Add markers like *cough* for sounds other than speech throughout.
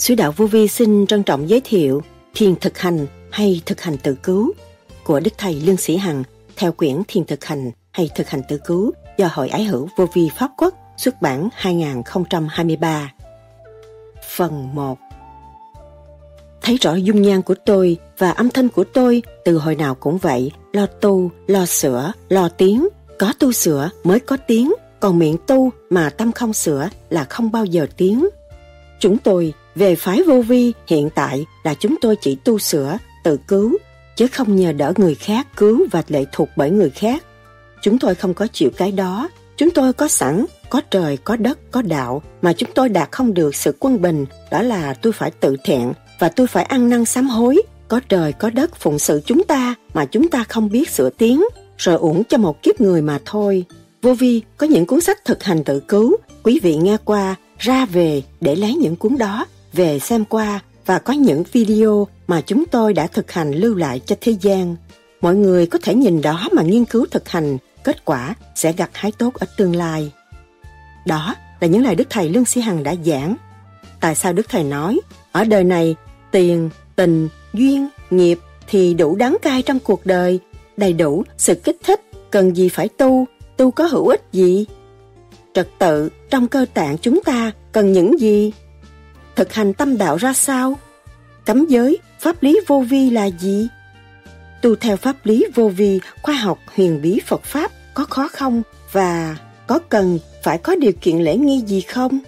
Sứ đạo Vô Vi xin trân trọng giới thiệu Thiền thực hành hay thực hành tự cứu của Đức Thầy Lương Sĩ Hằng theo quyển Thiền thực hành hay thực hành tự cứu do Hội Ái Hữu Vô Vi Pháp Quốc xuất bản 2023. Phần 1 Thấy rõ dung nhan của tôi và âm thanh của tôi từ hồi nào cũng vậy, lo tu, lo sửa, lo tiếng, có tu sửa mới có tiếng, còn miệng tu mà tâm không sửa là không bao giờ tiếng. Chúng tôi về phái vô vi hiện tại là chúng tôi chỉ tu sửa, tự cứu, chứ không nhờ đỡ người khác cứu và lệ thuộc bởi người khác. Chúng tôi không có chịu cái đó, chúng tôi có sẵn, có trời, có đất, có đạo, mà chúng tôi đạt không được sự quân bình, đó là tôi phải tự thẹn và tôi phải ăn năn sám hối, có trời, có đất phụng sự chúng ta mà chúng ta không biết sửa tiếng, rồi uổng cho một kiếp người mà thôi. Vô vi có những cuốn sách thực hành tự cứu, quý vị nghe qua, ra về để lấy những cuốn đó, về xem qua và có những video mà chúng tôi đã thực hành lưu lại cho thế gian. Mọi người có thể nhìn đó mà nghiên cứu thực hành, kết quả sẽ gặt hái tốt ở tương lai. Đó là những lời Đức Thầy Lương Sĩ Hằng đã giảng. Tại sao Đức Thầy nói, ở đời này, tiền, tình, duyên, nghiệp thì đủ đắng cay trong cuộc đời, đầy đủ sự kích thích, cần gì phải tu, tu có hữu ích gì? Trật tự trong cơ tạng chúng ta cần những gì? Thực hành tâm đạo ra sao? Cấm giới, pháp lý vô vi là gì? Tu theo pháp lý vô vi, khoa học huyền bí Phật Pháp có khó không? Và có cần phải có điều kiện lễ nghi gì không?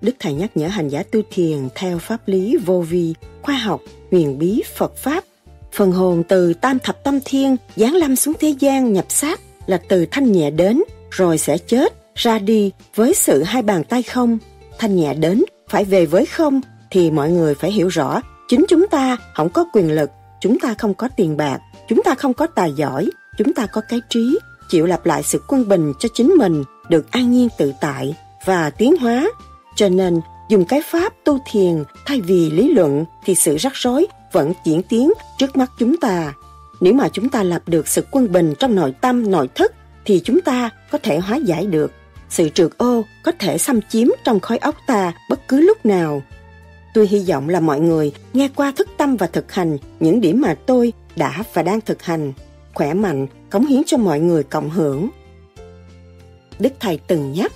Đức Thầy nhắc nhở hành giả tu thiền theo pháp lý vô vi, khoa học, huyền bí Phật Pháp. Phần hồn từ tam thập tâm thiên giáng lâm xuống thế gian nhập xác là từ thanh nhẹ đến rồi sẽ chết ra đi với sự hai bàn tay không thanh nhẹ đến phải về với không thì mọi người phải hiểu rõ chính chúng ta không có quyền lực chúng ta không có tiền bạc chúng ta không có tài giỏi chúng ta có cái trí chịu lặp lại sự quân bình cho chính mình được an nhiên tự tại và tiến hóa cho nên dùng cái pháp tu thiền thay vì lý luận thì sự rắc rối vẫn diễn tiến trước mắt chúng ta nếu mà chúng ta lập được sự quân bình trong nội tâm, nội thức, thì chúng ta có thể hóa giải được. Sự trượt ô có thể xâm chiếm trong khối óc ta bất cứ lúc nào. Tôi hy vọng là mọi người nghe qua thức tâm và thực hành những điểm mà tôi đã và đang thực hành, khỏe mạnh, cống hiến cho mọi người cộng hưởng. Đức Thầy từng nhắc,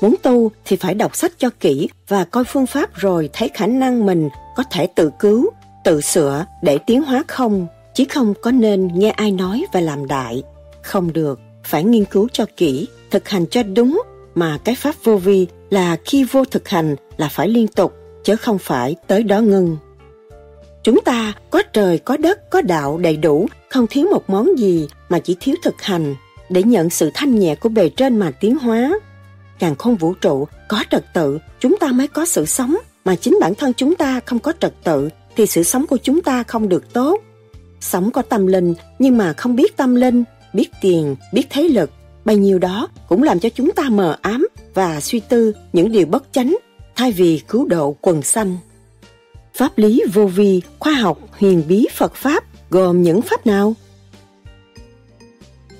muốn tu thì phải đọc sách cho kỹ và coi phương pháp rồi thấy khả năng mình có thể tự cứu, tự sửa để tiến hóa không Chứ không có nên nghe ai nói và làm đại. Không được, phải nghiên cứu cho kỹ, thực hành cho đúng, mà cái pháp vô vi là khi vô thực hành là phải liên tục, chứ không phải tới đó ngưng. Chúng ta có trời, có đất, có đạo đầy đủ, không thiếu một món gì mà chỉ thiếu thực hành để nhận sự thanh nhẹ của bề trên mà tiến hóa. Càng không vũ trụ có trật tự, chúng ta mới có sự sống, mà chính bản thân chúng ta không có trật tự thì sự sống của chúng ta không được tốt. Sống có tâm linh nhưng mà không biết tâm linh, biết tiền, biết thế lực, bấy nhiêu đó cũng làm cho chúng ta mờ ám và suy tư những điều bất chánh thay vì cứu độ quần xanh. Pháp lý vô vi, khoa học, huyền bí Phật Pháp gồm những pháp nào?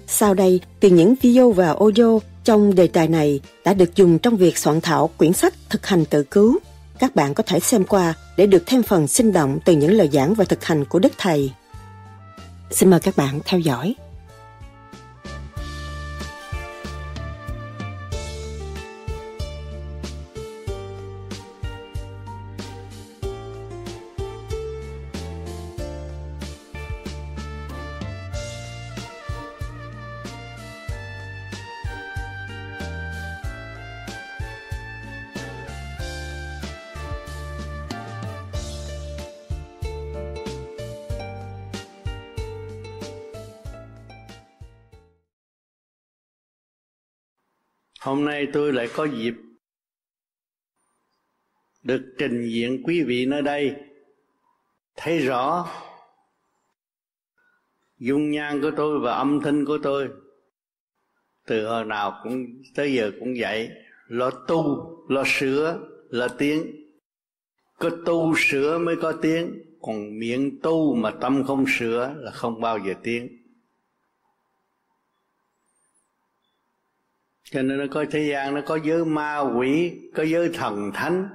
Sau đây, từ những video và audio trong đề tài này đã được dùng trong việc soạn thảo quyển sách thực hành tự cứu. Các bạn có thể xem qua để được thêm phần sinh động từ những lời giảng và thực hành của Đức Thầy. Xin mời các bạn theo dõi. Hôm nay tôi lại có dịp được trình diện quý vị nơi đây. Thấy rõ dung nhan của tôi và âm thanh của tôi từ hồi nào cũng tới giờ cũng vậy. Lo tu, lo sửa, lo tiếng. Có tu sửa mới có tiếng. Còn miệng tu mà tâm không sửa là không bao giờ tiếng. Cho nên nó có thế gian nó có giới ma quỷ, có giới thần thánh.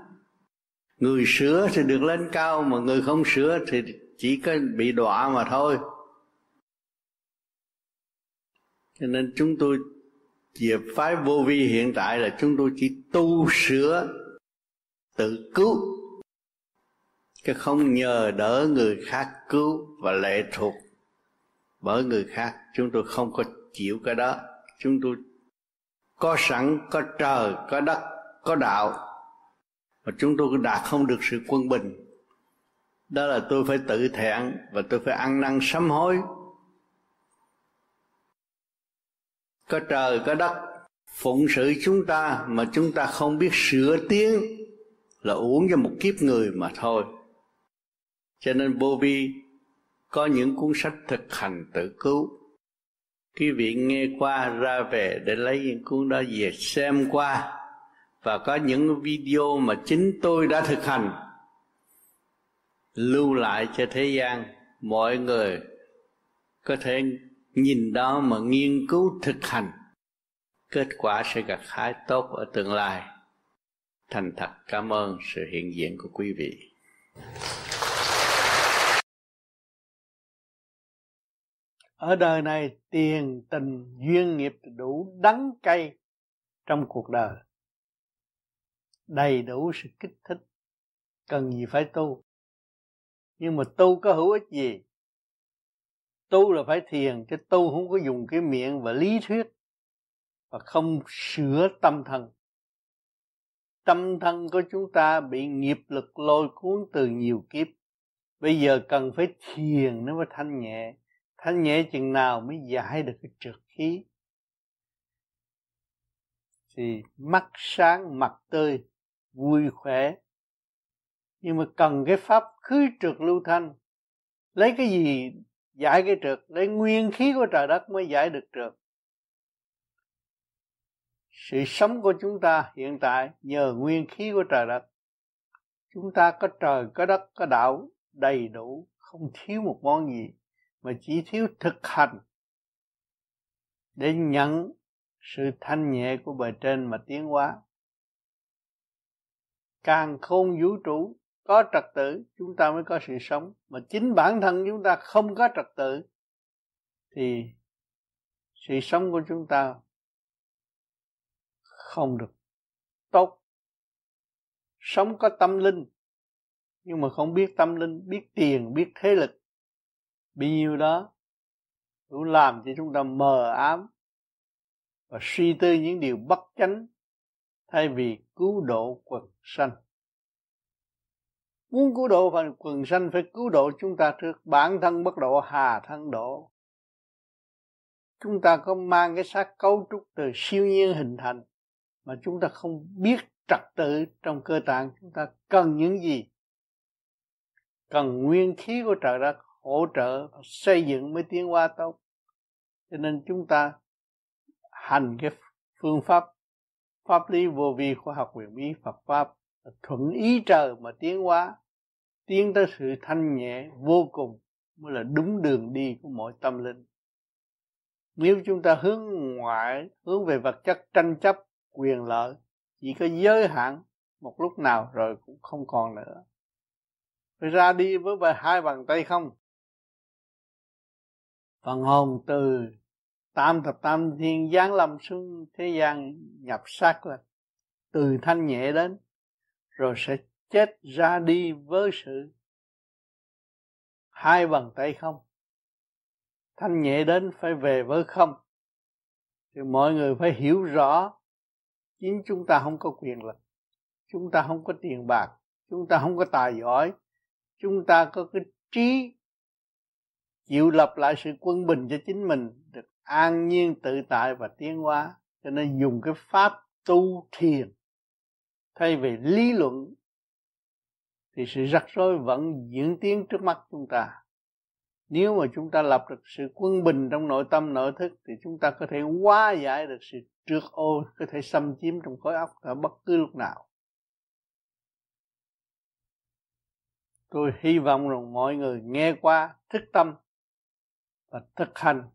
Người sửa thì được lên cao, mà người không sửa thì chỉ có bị đọa mà thôi. Cho nên chúng tôi, về phái vô vi hiện tại là chúng tôi chỉ tu sửa, tự cứu. Chứ không nhờ đỡ người khác cứu và lệ thuộc bởi người khác. Chúng tôi không có chịu cái đó. Chúng tôi có sẵn, có trời, có đất, có đạo. Mà chúng tôi đạt không được sự quân bình. Đó là tôi phải tự thẹn và tôi phải ăn năn sám hối. Có trời, có đất. Phụng sự chúng ta mà chúng ta không biết sửa tiếng là uống cho một kiếp người mà thôi. Cho nên vô vi có những cuốn sách thực hành tự cứu quý vị nghe qua, ra về để lấy những cuốn đó về xem qua. Và có những video mà chính tôi đã thực hành. Lưu lại cho thế gian. Mọi người có thể nhìn đó mà nghiên cứu thực hành. Kết quả sẽ gặt hái tốt ở tương lai. Thành thật cảm ơn sự hiện diện của quý vị. Ở đời này, tiền, tình, duyên nghiệp đủ đắng cay trong cuộc đời. Đầy đủ sự kích thích, cần gì phải tu. Nhưng mà tu có hữu ích gì? Tu là phải thiền, chứ tu không có dùng cái miệng và lý thuyết và không sửa tâm thân tâm thân của chúng ta bị nghiệp lực lôi cuốn từ nhiều kiếp. Bây giờ cần phải thiền nó mới thanh nhẹ thanh nhẹ chừng nào mới giải được cái trượt khí. Thì mắt sáng, mặt tươi, vui khỏe. Nhưng mà cần cái pháp khứ trượt lưu thanh. Lấy cái gì giải cái trượt? Lấy nguyên khí của trời đất mới giải được trượt. Sự sống của chúng ta hiện tại nhờ nguyên khí của trời đất. Chúng ta có trời, có đất, có đạo đầy đủ, không thiếu một món gì mà chỉ thiếu thực hành để nhận sự thanh nhẹ của bề trên mà tiến hóa. Càng khôn vũ trụ, có trật tự, chúng ta mới có sự sống. Mà chính bản thân chúng ta không có trật tự, thì sự sống của chúng ta không được tốt. Sống có tâm linh, nhưng mà không biết tâm linh, biết tiền, biết thế lực bấy nhiêu đó cũng làm cho chúng ta mờ ám và suy tư những điều bất chánh thay vì cứu độ quần sanh. Muốn cứu độ phần quần sanh, phải cứu độ chúng ta trước. Bản thân bất độ, hà thân độ chúng ta có mang cái xác cấu trúc từ siêu nhiên hình thành mà chúng ta không biết trật tự trong cơ tạng. Chúng ta cần những gì? Cần nguyên khí của trời đất hỗ trợ xây dựng mới tiến qua tốt. Cho nên chúng ta hành cái phương pháp pháp lý vô vi khoa học quyền bí, Phật pháp thuận ý trời mà tiến hóa, tiến tới sự thanh nhẹ vô cùng mới là đúng đường đi của mọi tâm linh. Nếu chúng ta hướng ngoại, hướng về vật chất tranh chấp, quyền lợi, chỉ có giới hạn, một lúc nào rồi cũng không còn nữa. Phải ra đi với hai bàn tay không? Phần hồn từ tam thập tam thiên giáng lâm xuống thế gian nhập xác là từ thanh nhẹ đến, rồi sẽ chết ra đi với sự hai bàn tay không. Thanh nhẹ đến phải về với không. Thì mọi người phải hiểu rõ, chính chúng ta không có quyền lực, chúng ta không có tiền bạc, chúng ta không có tài giỏi, chúng ta có cái trí chịu lập lại sự quân bình cho chính mình, được an nhiên, tự tại và tiến hóa. Cho nên dùng cái pháp tu thiền. Thay vì lý luận, thì sự rắc rối vẫn diễn tiến trước mắt chúng ta. Nếu mà chúng ta lập được sự quân bình trong nội tâm, nội thức, thì chúng ta có thể hóa giải được sự trượt ô, có thể xâm chiếm trong khối óc ở bất cứ lúc nào. Tôi hy vọng rằng mọi người nghe qua, thức tâm và thực hành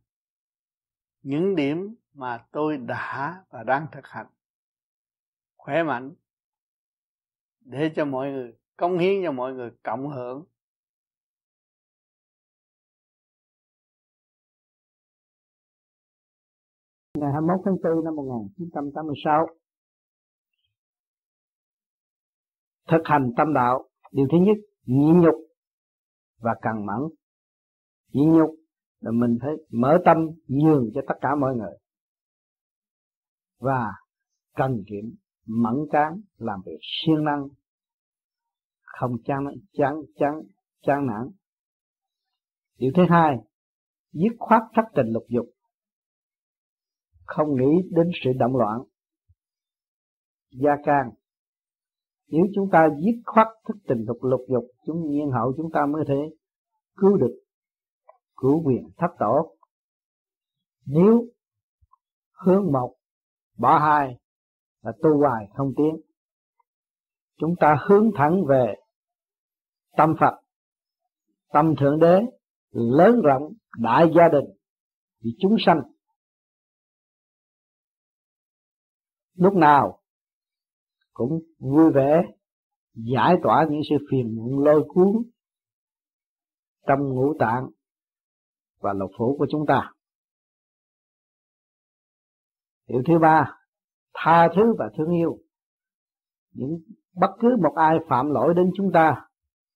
những điểm mà tôi đã và đang thực hành. Khỏe mạnh để cho mọi người, công hiến cho mọi người cộng hưởng. Ngày 21 tháng 4 năm 1986 thực hành tâm đạo, điều thứ nhất nhịn nhục và cần mẫn. Nhịn nhục là mình phải mở tâm nhường cho tất cả mọi người. Và cần kiệm, mẫn cán, làm việc siêng năng, không chán chán chán chán nản. Điều thứ hai, dứt khoát thất tình lục dục. Không nghĩ đến sự động loạn. Gia can, nếu chúng ta dứt khoát thức tình lục lục dục, chúng nhiên hậu chúng ta mới thể cứu được cứu quyền thất tổ. Nếu hướng một, bỏ hai là tu hoài không tiến. Chúng ta hướng thẳng về tâm Phật. Tâm thượng đế lớn rộng, đại gia đình, vì chúng sanh. Lúc nào cũng vui vẻ giải tỏa những sự phiền muộn lôi cuốn trong ngũ tạng và lục phủ của chúng ta. Điều thứ ba, tha thứ và thương yêu. Những bất cứ một ai phạm lỗi đến chúng ta,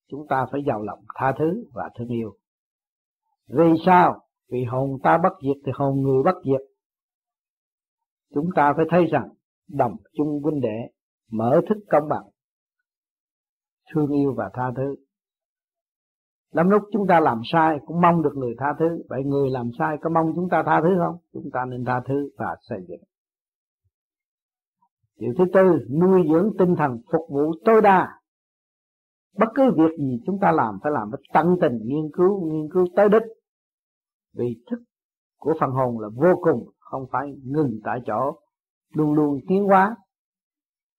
chúng ta phải giàu lòng tha thứ và thương yêu. Vì sao? Vì hồn ta bất diệt thì hồn người bất diệt. Chúng ta phải thấy rằng đồng chung huynh đệ mở thức công bằng thương yêu và tha thứ lắm lúc chúng ta làm sai, cũng mong được người tha thứ. Vậy người làm sai có mong chúng ta tha thứ không? Chúng ta nên tha thứ và xây dựng. Điều thứ tư, nuôi dưỡng tinh thần phục vụ tối đa. Bất cứ việc gì chúng ta làm phải làm với tận tình, nghiên cứu nghiên cứu tới đích. Vì thức của phần hồn là vô cùng, không phải ngừng tại chỗ, luôn luôn tiến hóa.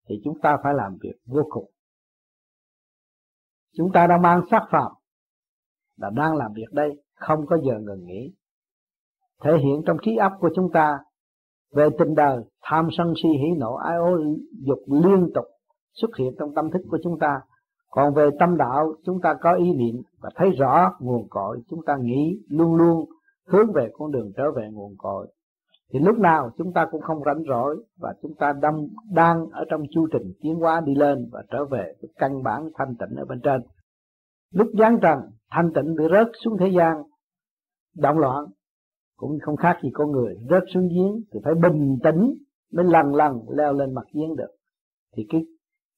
Thì chúng ta phải làm việc vô cùng. Chúng ta đang mang sát phạm là đang làm việc đây, không có giờ ngừng nghỉ. Thể hiện trong trí óc của chúng ta về tình đời tham sân si hỉ nộ ái ố dục liên tục xuất hiện trong tâm thức của chúng ta. Còn về tâm đạo, chúng ta có ý niệm và thấy rõ nguồn cội, chúng ta nghĩ luôn luôn hướng về con đường trở về nguồn cội. Thì lúc nào chúng ta cũng không rảnh rỗi và chúng ta đang đang ở trong chu trình tiến hóa đi lên và trở về với căn bản thanh tịnh ở bên trên lúc giáng trần, thanh tịnh bị rớt xuống thế gian, động loạn, cũng không khác gì con người. Rớt xuống giếng thì phải bình tĩnh mới lần lần leo lên mặt giếng được. Thì cái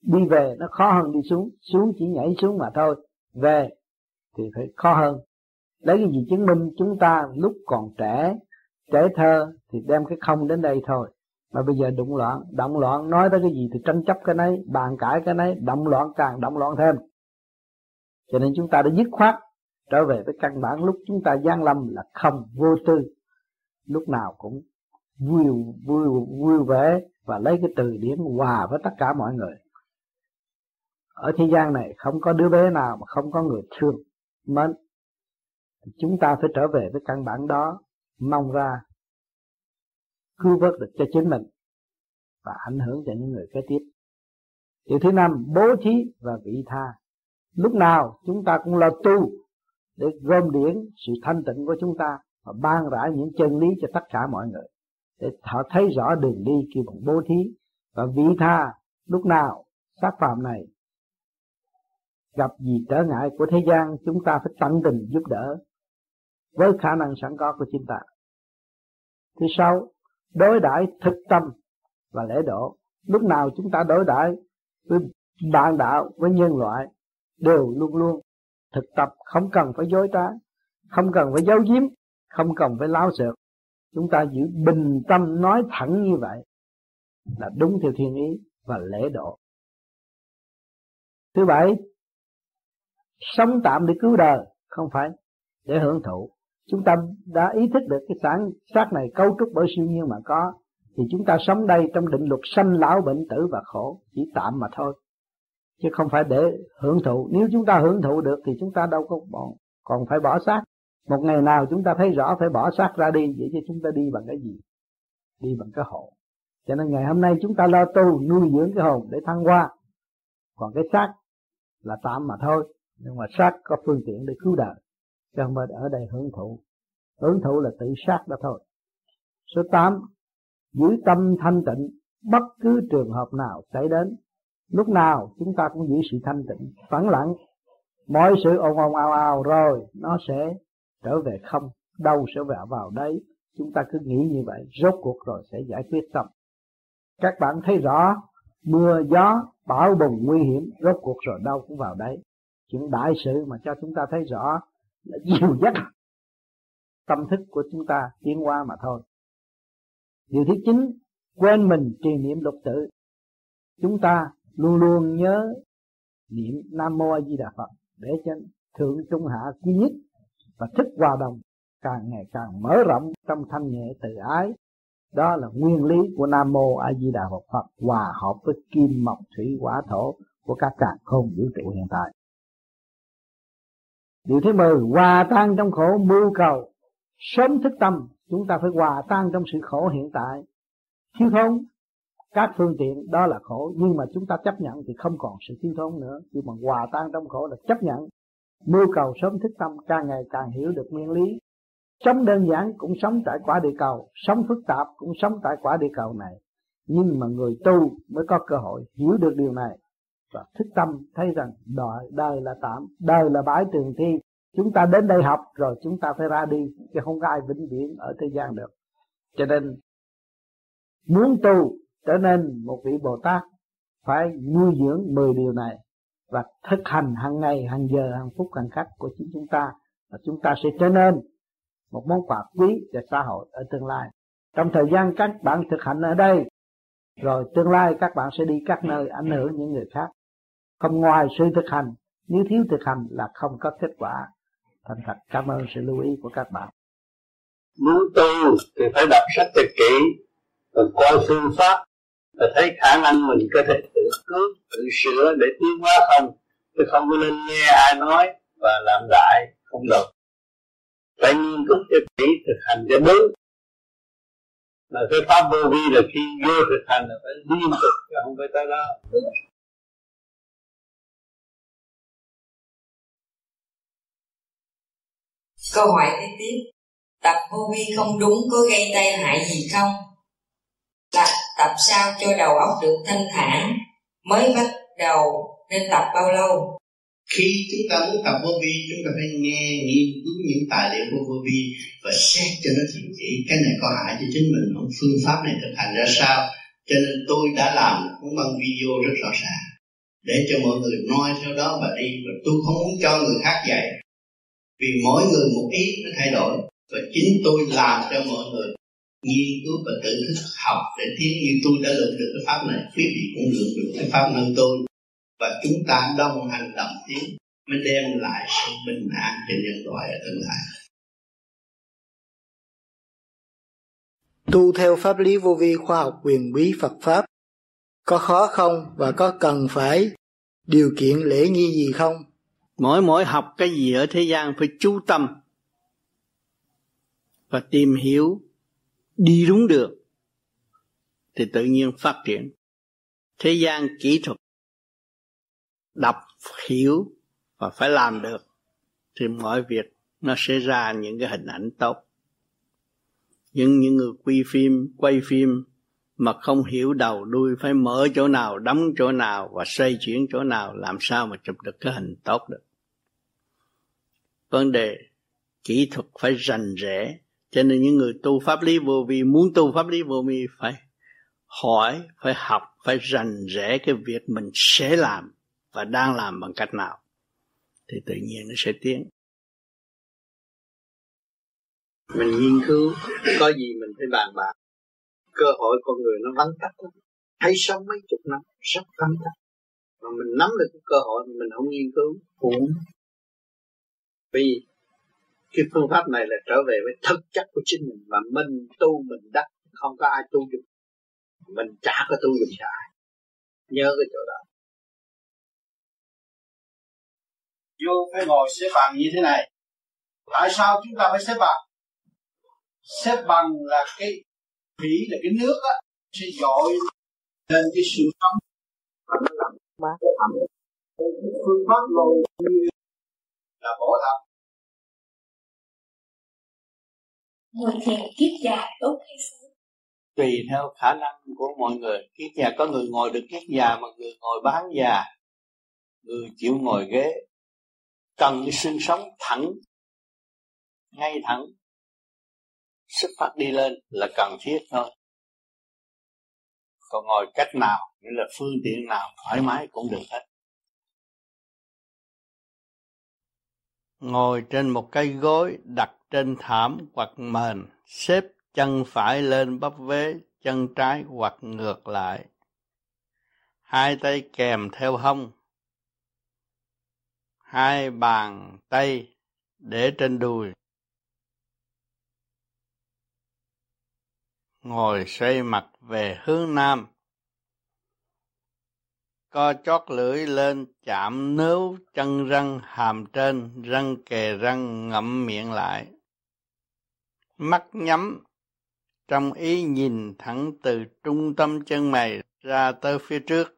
đi về nó khó hơn đi xuống xuống chỉ nhảy xuống mà thôi. Về thì phải khó hơn. Lấy cái gì chứng minh chúng ta lúc còn trẻ trẻ thơ thì đem cái không đến đây thôi. Mà bây giờ đụng loạn, động loạn, nói tới cái gì thì tranh chấp cái nấy, bàn cãi cái nấy, động loạn càng động loạn thêm cho nên chúng ta đã dứt khoát trở về với căn bản lúc chúng ta gian lâm là không vô tư lúc nào cũng vui vui vui vẻ và lấy cái từ điển hòa với tất cả mọi người ở thế gian này không có đứa bé nào mà không có người thương mến chúng ta phải trở về với căn bản đó mong ra cứu vớt được cho chính mình và ảnh hưởng cho những người kế tiếp. Điều thứ năm, bố thí và vị tha. Lúc nào chúng ta cũng lo tu để gom điển sự thanh tịnh của chúng ta và ban rãi những chân lý cho tất cả mọi người. Để họ thấy rõ đường đi khi bằng bố thí. Và vị tha lúc nào sát phạm này, gặp gì trở ngại của thế gian, chúng ta phải tận tình giúp đỡ với khả năng sẵn có của chúng ta. Thứ sáu, đối đãi thực tâm và lễ độ. Lúc nào chúng ta đối đãi với bạn đạo, với nhân loại đều luôn luôn thực tập, không cần phải dối trá, không cần phải giấu giếm, không cần phải láo xược. Chúng ta giữ bình tâm nói thẳng như vậy là đúng theo thiên ý và lễ độ. Thứ bảy, sống tạm để cứu đời, không phải để hưởng thụ. Chúng ta đã ý thức được cái sáng xác này cấu trúc bởi siêu nhiên mà có, thì chúng ta sống đây trong định luật sanh lão bệnh tử và khổ, chỉ tạm mà thôi chứ không phải để hưởng thụ. Nếu chúng ta hưởng thụ được thì chúng ta đâu có bọn, còn phải bỏ xác. Một ngày nào chúng ta thấy rõ phải bỏ xác ra đi, vậy chứ chúng ta đi bằng cái gì? Đi bằng cái hồn. Cho nên ngày hôm nay chúng ta lo tu, nuôi dưỡng cái hồn để thăng hoa. Còn cái xác là tạm mà thôi. Nhưng mà xác có phương tiện để cứu đời. Cho không phải ở đây hưởng thụ. Hưởng thụ là tự sát đó thôi. Số 8 giữ tâm thanh tịnh. Bất cứ trường hợp nào xảy đến lúc nào chúng ta cũng giữ sự thanh tịnh phẳng lặng. Mọi sự ồn ồn ào ào rồi nó sẽ trở về không đâu sẽ vào vào đấy. Chúng ta cứ nghĩ như vậy rốt cuộc rồi sẽ giải quyết xong. Các bạn thấy rõ mưa gió bão bùng nguy hiểm rốt cuộc rồi đâu cũng vào đấy. Chuyện đại sự mà cho chúng ta thấy rõ là nhiều nhất, tâm thức của chúng ta tiến qua mà thôi. Điều thứ chín quên mình trì niệm lục tự chúng ta luôn luôn nhớ niệm nam mô a di đà phật để cho thượng trung hạ duy nhất và thức hòa đồng càng ngày càng mở rộng trong thanh nhẹ từ ái. Đó là nguyên lý của nam mô a di đà phật phật hòa hợp với kim mộc thủy hỏa thổ của các càng không vũ trụ hiện tại. Điều thứ mười, hòa tan trong khổ mưu cầu. Sớm thức tâm, chúng ta phải hòa tan trong sự khổ hiện tại. Thiếu thốn các phương tiện đó là khổ nhưng mà chúng ta chấp nhận thì không còn sự thiếu thốn nữa. Nhưng mà hòa tan trong khổ là chấp nhận. Mưu cầu sớm thức tâm càng ngày càng hiểu được nguyên lý. Sống đơn giản cũng sống tại quả địa cầu sống phức tạp cũng sống tại quả địa cầu này. Nhưng mà người tu mới có cơ hội hiểu được điều này và thức tâm thấy rằng đời, đời là tạm đời là bãi trường thi. Chúng ta đến đây học rồi chúng ta phải ra đi chứ không có ai vĩnh viễn ở thế gian được. Cho nên muốn tu trở nên một vị bồ tát, phải nuôi dưỡng 10 điều này và thực hành hàng ngày, hàng giờ, hàng phút, hàng khắc của chính chúng ta. Và chúng ta sẽ trở nên một món quà quý cho xã hội ở tương lai. Trong thời gian các bạn thực hành ở đây, rồi tương lai các bạn sẽ đi các nơi ảnh hưởng những người khác. Không ngoài sự thực hành, nếu thiếu thực hành là không có kết quả. Thành thật, cảm ơn sự lưu ý của các bạn. Muốn tu thì phải đọc sách thật kỹ và coi phương pháp và thấy khả năng mình có thể tự cứu tự sửa để tiến hóa không? Chứ không có nên nghe ai nói và làm đại không được. Phải nghiên cứu cho kỹ thực hành cho đúng mà cái pháp vô vi là khi vô thực hành là phải liên tục chứ không phải tới đó. Câu hỏi kế tiếp. Tập vô vi không đúng có gây tai hại gì không? Tập, tập sao cho đầu óc được thanh thản Mới bắt đầu nên tập bao lâu? Khi chúng ta muốn tập vô vi Chúng ta phải nghe, nghiên cứu những tài liệu của vô vi Và xét cho nó thiện kỹ Cái này có hại cho chính mình không? Phương pháp này thực hành ra sao Cho nên tôi đã làm cũng bằng video rất rõ ràng để cho mọi người noi theo đó và đi và tôi không muốn cho người khác dạy vì mỗi người một ý nó thay đổi và chính tôi làm cho mọi người nghiên cứu và tự thức học để tiến như tôi đã lượng được cái pháp này quý vị cũng lượng được cái pháp nâng tôi. Và chúng ta đồng hành đồng tiến mới đem lại sự bình an cho nhân loại ở tương lai. Tu theo pháp lý vô vi khoa học quyền bí Phật pháp có khó không và có cần phải điều kiện lễ nghi gì không? Mỗi mỗi học cái gì ở thế gian phải chú tâm và tìm hiểu đi đúng được, thì tự nhiên phát triển. Thế gian kỹ thuật, đọc, hiểu và phải làm được, thì mọi việc nó sẽ ra những cái hình ảnh tốt. Nhưng những người quay phim quay phim mà không hiểu đầu đuôi, phải mở chỗ nào, đóng chỗ nào và xoay chuyển chỗ nào, làm sao mà chụp được cái hình tốt được? Vấn đề kỹ thuật phải rành rẽ cho nên những người tu pháp lý vô vi, muốn tu pháp lý vô vi phải hỏi, phải học, phải rành rẽ cái việc mình sẽ làm và đang làm bằng cách nào. Thì tự nhiên nó sẽ tiến. Mình nghiên cứu có gì mình phải bàn bạc. Cơ hội con người nó vắng tắt lắm. Thấy sống mấy chục năm rất vắng tắt. Mà mình nắm được cái cơ hội mình không nghiên cứu cũng vì cái phương pháp này là trở về với thực chất của chính mình mà mình tu mình đắc không có ai tu được. Mình chả có tu được sai nhớ cái chỗ đó. Vô phải ngồi xếp bằng như thế này. Tại sao chúng ta phải xếp bằng? Xếp bằng là cái thủy là cái nước á sẽ dội lên cái sự sống và nó làm mát ẩm phương pháp ngồi là bổ thật ngồi thiền kiết già tốt hay xấu? Tùy theo khả năng của mọi người. Kiết già, có người ngồi được kiết già mà người ngồi bán già. Người chịu ngồi ghế. Cần cái xương sống thẳng, ngay thẳng. Xuất phát đi lên là cần thiết thôi. Còn ngồi cách nào nghĩa là phương tiện nào thoải mái cũng được hết. Ngồi trên một cây gối, đặt trên thảm hoặc mền, xếp chân phải lên bắp vế, chân trái hoặc ngược lại. Hai tay kèm theo hông. Hai bàn tay để trên đùi. Ngồi xoay mặt về hướng nam. Co chót lưỡi lên, chạm nướu chân răng hàm trên, răng kề răng ngậm miệng lại mắt nhắm, trong ý nhìn thẳng từ trung tâm chân mày ra tới phía trước.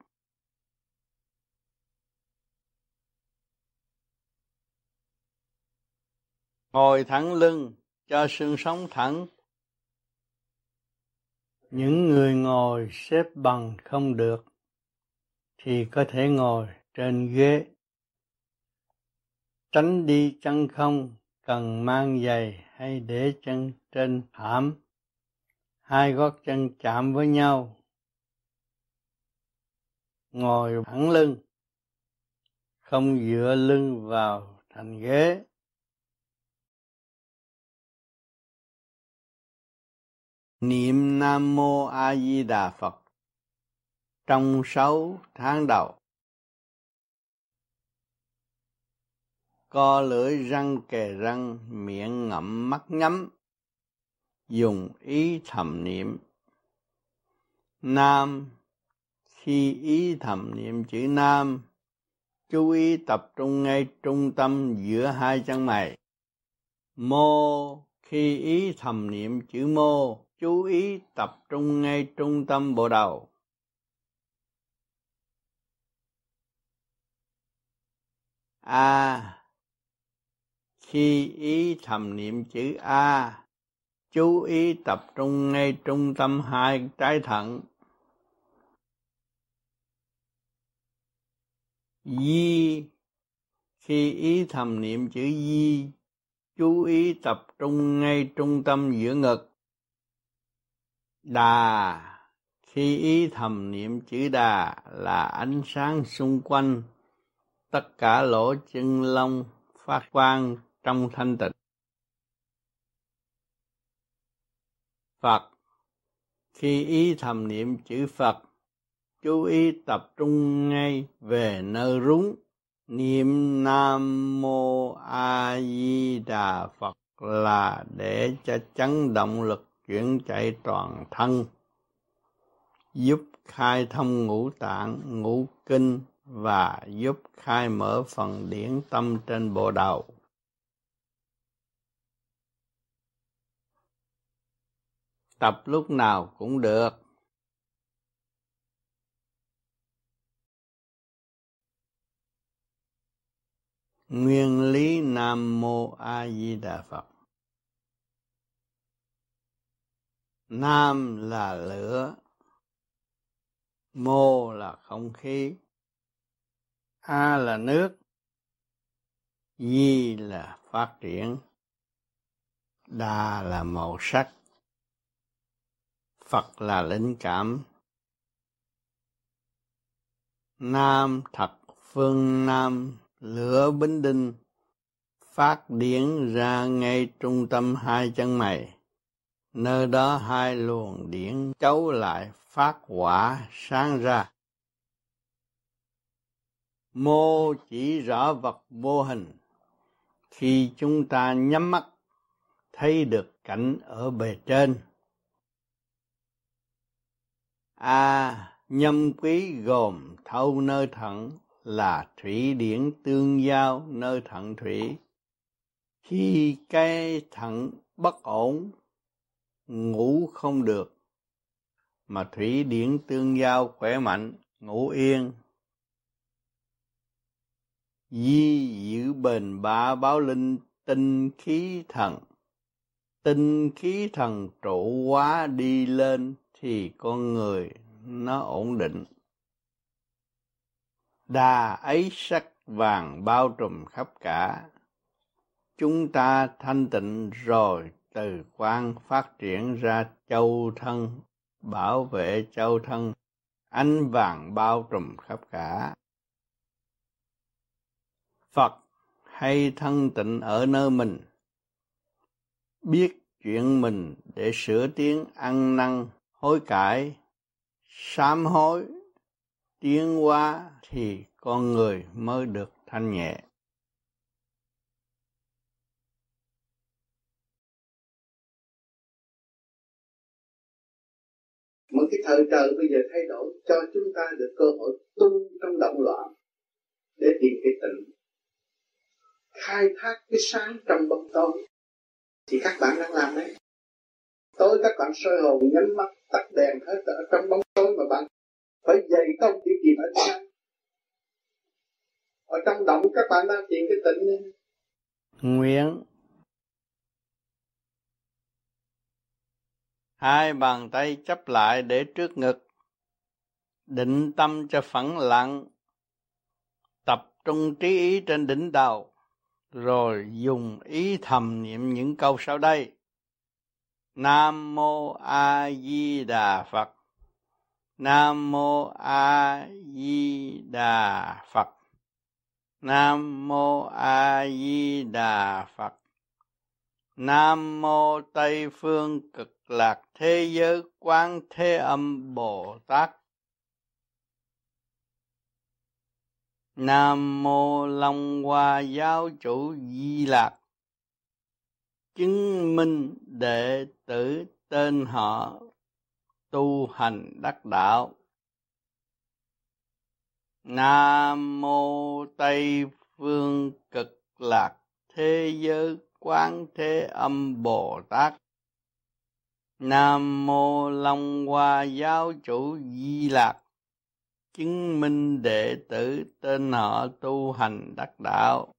Ngồi thẳng lưng, cho xương sống thẳng. Những người ngồi xếp bằng không được, thì có thể ngồi trên ghế. Tránh đi chân không cần mang giày hay để chân trên thảm? Hai gót chân chạm với nhau. Ngồi thẳng lưng. Không dựa lưng vào thành ghế. Niệm nam mô a di đà phật. Trong sáu tháng đầu co lưỡi răng kề răng, miệng ngậm mắt nhắm. Dùng ý thầm niệm. Nam, khi ý thầm niệm chữ nam, chú ý tập trung ngay trung tâm giữa hai chân mày. Mô, khi ý thầm niệm chữ mô, chú ý tập trung ngay trung tâm bộ đầu. A khi ý thầm niệm chữ a, chú ý tập trung ngay trung tâm hai trái thận. Di, khi ý thầm niệm chữ di, chú ý tập trung ngay trung tâm giữa ngực. Đà, khi ý thầm niệm chữ đà là ánh sáng xung quanh, tất cả lỗ chân lông, phát quang trong thanh tịnh. Phật. Khi ý thầm niệm chữ phật, chú ý tập trung ngay về nơi rúng. Niệm nam mô a di đà phật là để cho chấn động lực chuyển chạy toàn thân, giúp khai thông ngũ tạng, ngũ kinh và giúp khai mở phần điển tâm trên bộ đầu. Tập lúc nào cũng được. Nguyên lý nam mô a di đà phật. Nam là lửa, mô là không khí, a là nước, di là phát triển, đa là màu sắc phật là linh cảm. Nam thật phương nam, lửa bính đinh, phát điển ra ngay trung tâm hai chân mày. Nơi đó hai luồng điển chấu lại phát quả sáng ra. Mô chỉ rõ vật vô hình. Khi chúng ta nhắm mắt, thấy được cảnh ở bề trên a. À, nhâm quý gồm thâu nơi thận là thủy điển tương giao nơi thận thủy. Khi cái thận bất ổn ngủ không được. Mà thủy điển tương giao khỏe mạnh ngủ yên. Di giữ bền bá báo linh tinh khí thần. Tinh khí thần trụ hóa đi lên thì con người nó ổn định. Đà ấy sắc vàng bao trùm khắp cả. Chúng ta thanh tịnh rồi từ quan phát triển ra châu thân, bảo vệ châu thân. Ánh vàng bao trùm khắp cả. Phật hay thân tịnh ở nơi mình, biết chuyện mình để sửa tiến ăn năn hối cải, sám hối, tiến hóa thì con người mới được thanh nhẹ. Một cái thời trời bây giờ thay đổi cho chúng ta được cơ hội tu trong động loạn để tìm cái tịnh khai thác cái sáng trong bóng tối. Thì các bạn đang làm đấy. Tối các bạn soi hồn, nhắm mắt tắt đèn hết ở trong bóng tối mà bạn phải dày công đi tìm ánh sáng ở trong động các bạn đang tìm cái tịnh nguyện. Hai bàn tay chấp lại để trước ngực. Định tâm cho phẳng lặng. Tập trung trí ý trên đỉnh đầu. Rồi dùng ý thầm niệm những câu sau đây nam mô a di đà phật. Nam mô a di đà phật. Nam mô a di đà phật. Nam mô tây phương cực lạc thế giới quán thế âm bồ tát. Nam mô long hoa giáo chủ di lạc chứng minh đệ tử tên họ tu hành đắc đạo. Nam mô tây phương cực lạc thế giới quán thế âm bồ tát. Nam mô long hoa giáo chủ di lạc chứng minh đệ tử tên họ tu hành đắc đạo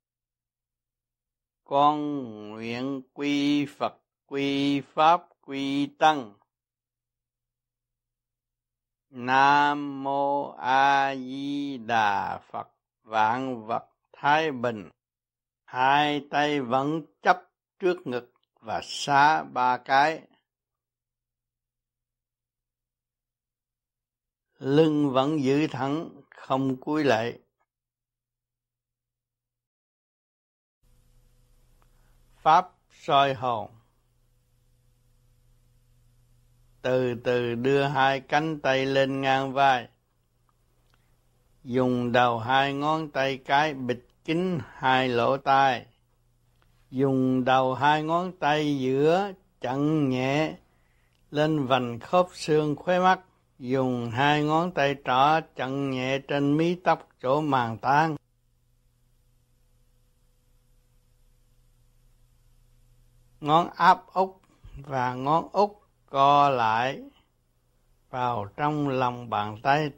con nguyện quy phật, quy pháp, quy tăng. Nam mô a di đà phật. Vạn vật thái bình. Hai tay vẫn chấp trước ngực và xá ba cái. Lưng vẫn giữ thẳng, không cúi lại pháp soi hồn. Từ từ đưa hai cánh tay lên ngang vai. Dùng đầu hai ngón tay cái bịt kín hai lỗ tai. Dùng đầu hai ngón tay giữa chặn nhẹ lên vành khớp xương khóe mắt. Dùng hai ngón tay trỏ chặn nhẹ trên mí tóc chỗ màng tan ngón áp út và ngón út co lại vào trong lòng bàn tay.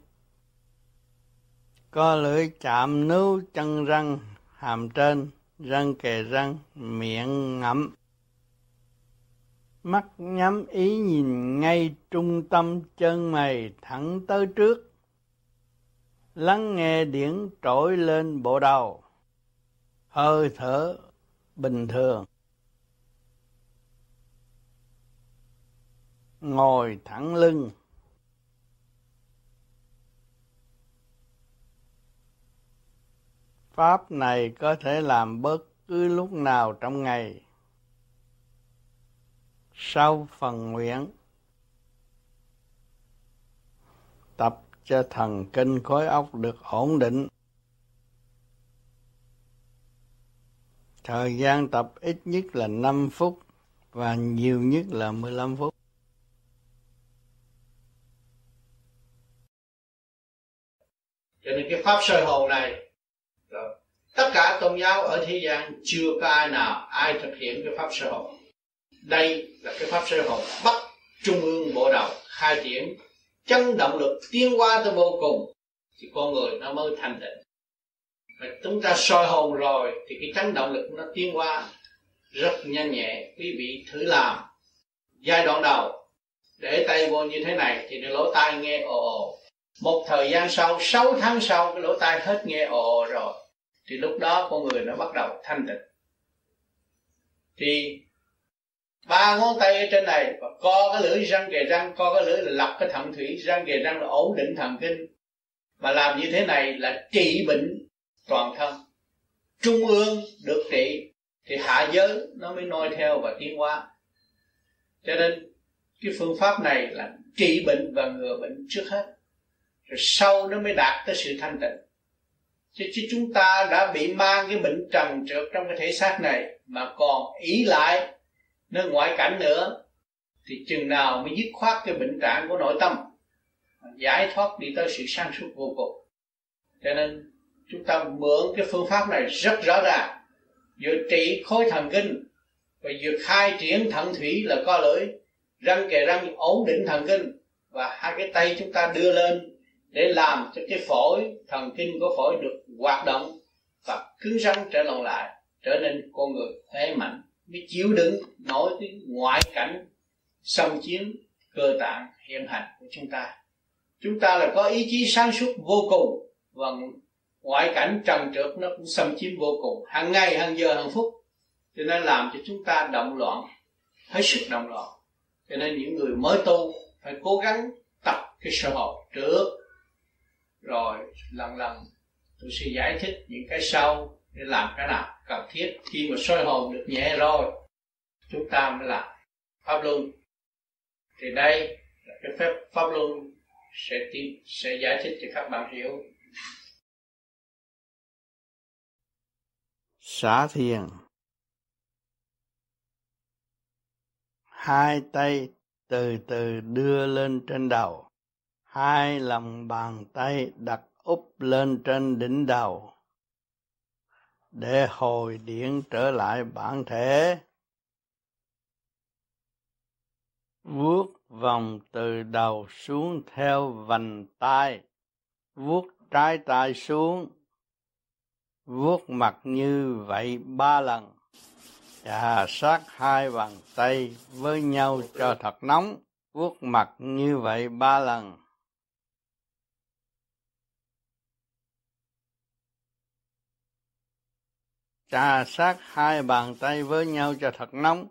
Co lưỡi chạm nướu chân răng, hàm trên, răng kề răng, miệng ngậm. Mắt nhắm ý nhìn ngay trung tâm chân mày thẳng tới trước. Lắng nghe điển trỗi lên bộ đầu. Hơi thở bình thường. Ngồi thẳng lưng. Pháp này có thể làm bất cứ lúc nào trong ngày. Sau phần nguyện, tập cho thần kinh khối óc được ổn định. Thời gian tập ít nhất là 5 phút và nhiều nhất là 15 phút. Cho nên cái pháp soi hồn này tất cả tôn giáo ở thế gian chưa có ai nào, ai thực hiện cái pháp soi hồn. Đây là cái pháp sơ hồn bắt trung ương bộ đầu khai triển chân động lực tiến qua tới vô cùng, thì con người nó mới thanh tịnh. Mà chúng ta soi hồn rồi thì cái chấn động lực nó tiến qua rất nhanh nhẹ, quý vị thử làm. Giai đoạn đầu, để tay vô như thế này thì lỗ tai nghe ồ ồ một thời gian sau 6 tháng sau, cái lỗ tai hết nghe ồ rồi. Thì lúc đó con người nó bắt đầu thanh tịnh. Thì ba ngón tay ở trên này, và co cái lưỡi răng kề răng, co cái lưỡi là lọc cái thận thủy, răng kề răng là ổn định thần kinh. Mà làm như thế này là trị bệnh toàn thân. Trung ương được trị, thì hạ giới nó mới noi theo và tiến hóa. Cho nên cái phương pháp này là trị bệnh và ngừa bệnh trước hết rồi sau nó mới đạt tới sự thanh tịnh. Chứ, chứ chúng ta đã bị mang cái bệnh trần trượt trong cái thể xác này mà còn ý lại nơi ngoại cảnh nữa thì chừng nào mới dứt khoát cái bệnh trạng của nội tâm giải thoát đi tới sự sáng suốt vô cùng. Cho nên chúng ta mượn cái phương pháp này rất rõ ràng. Vừa trị khối thần kinh và vừa khai triển thận thủy là co lưỡi răng kề răng ổn định thần kinh và hai cái tay chúng ta đưa lên để làm cho cái phổi, thần kinh của phổi được hoạt động và cứng rắn trở lòng lại, trở nên con người khỏe mạnh mới chịu đựng nổi cái ngoại cảnh xâm chiếm cơ tạng hiện hành của chúng ta. Chúng ta là có ý chí sáng suốt vô cùng và ngoại cảnh trần trượt nó cũng xâm chiếm vô cùng, hàng ngày, hàng giờ, hàng phút. Cho nên làm cho chúng ta động loạn, hết sức động loạn. Cho nên những người mới tu phải cố gắng tập cái sơ hồn trước rồi, lần lần tôi sẽ giải thích những cái sau để làm cái nào cần thiết. Khi mà soi hồn được nhẹ rồi, chúng ta mới làm pháp luân. Thì đây là cái phép pháp luân sẽ tìm sẽ giải thích cho các bạn hiểu. Xả thiền hai tay từ từ đưa lên trên đầu hai lòng bàn tay đặt úp lên trên đỉnh đầu. Để hồi điện trở lại bản thể. Vuốt vòng từ đầu xuống theo vành tay vuốt trái tay xuống. Vuốt mặt như vậy ba lần. Và sát hai bàn tay với nhau cho thật nóng. Vuốt mặt như vậy ba lần. Trà sát hai bàn tay với nhau cho thật nóng,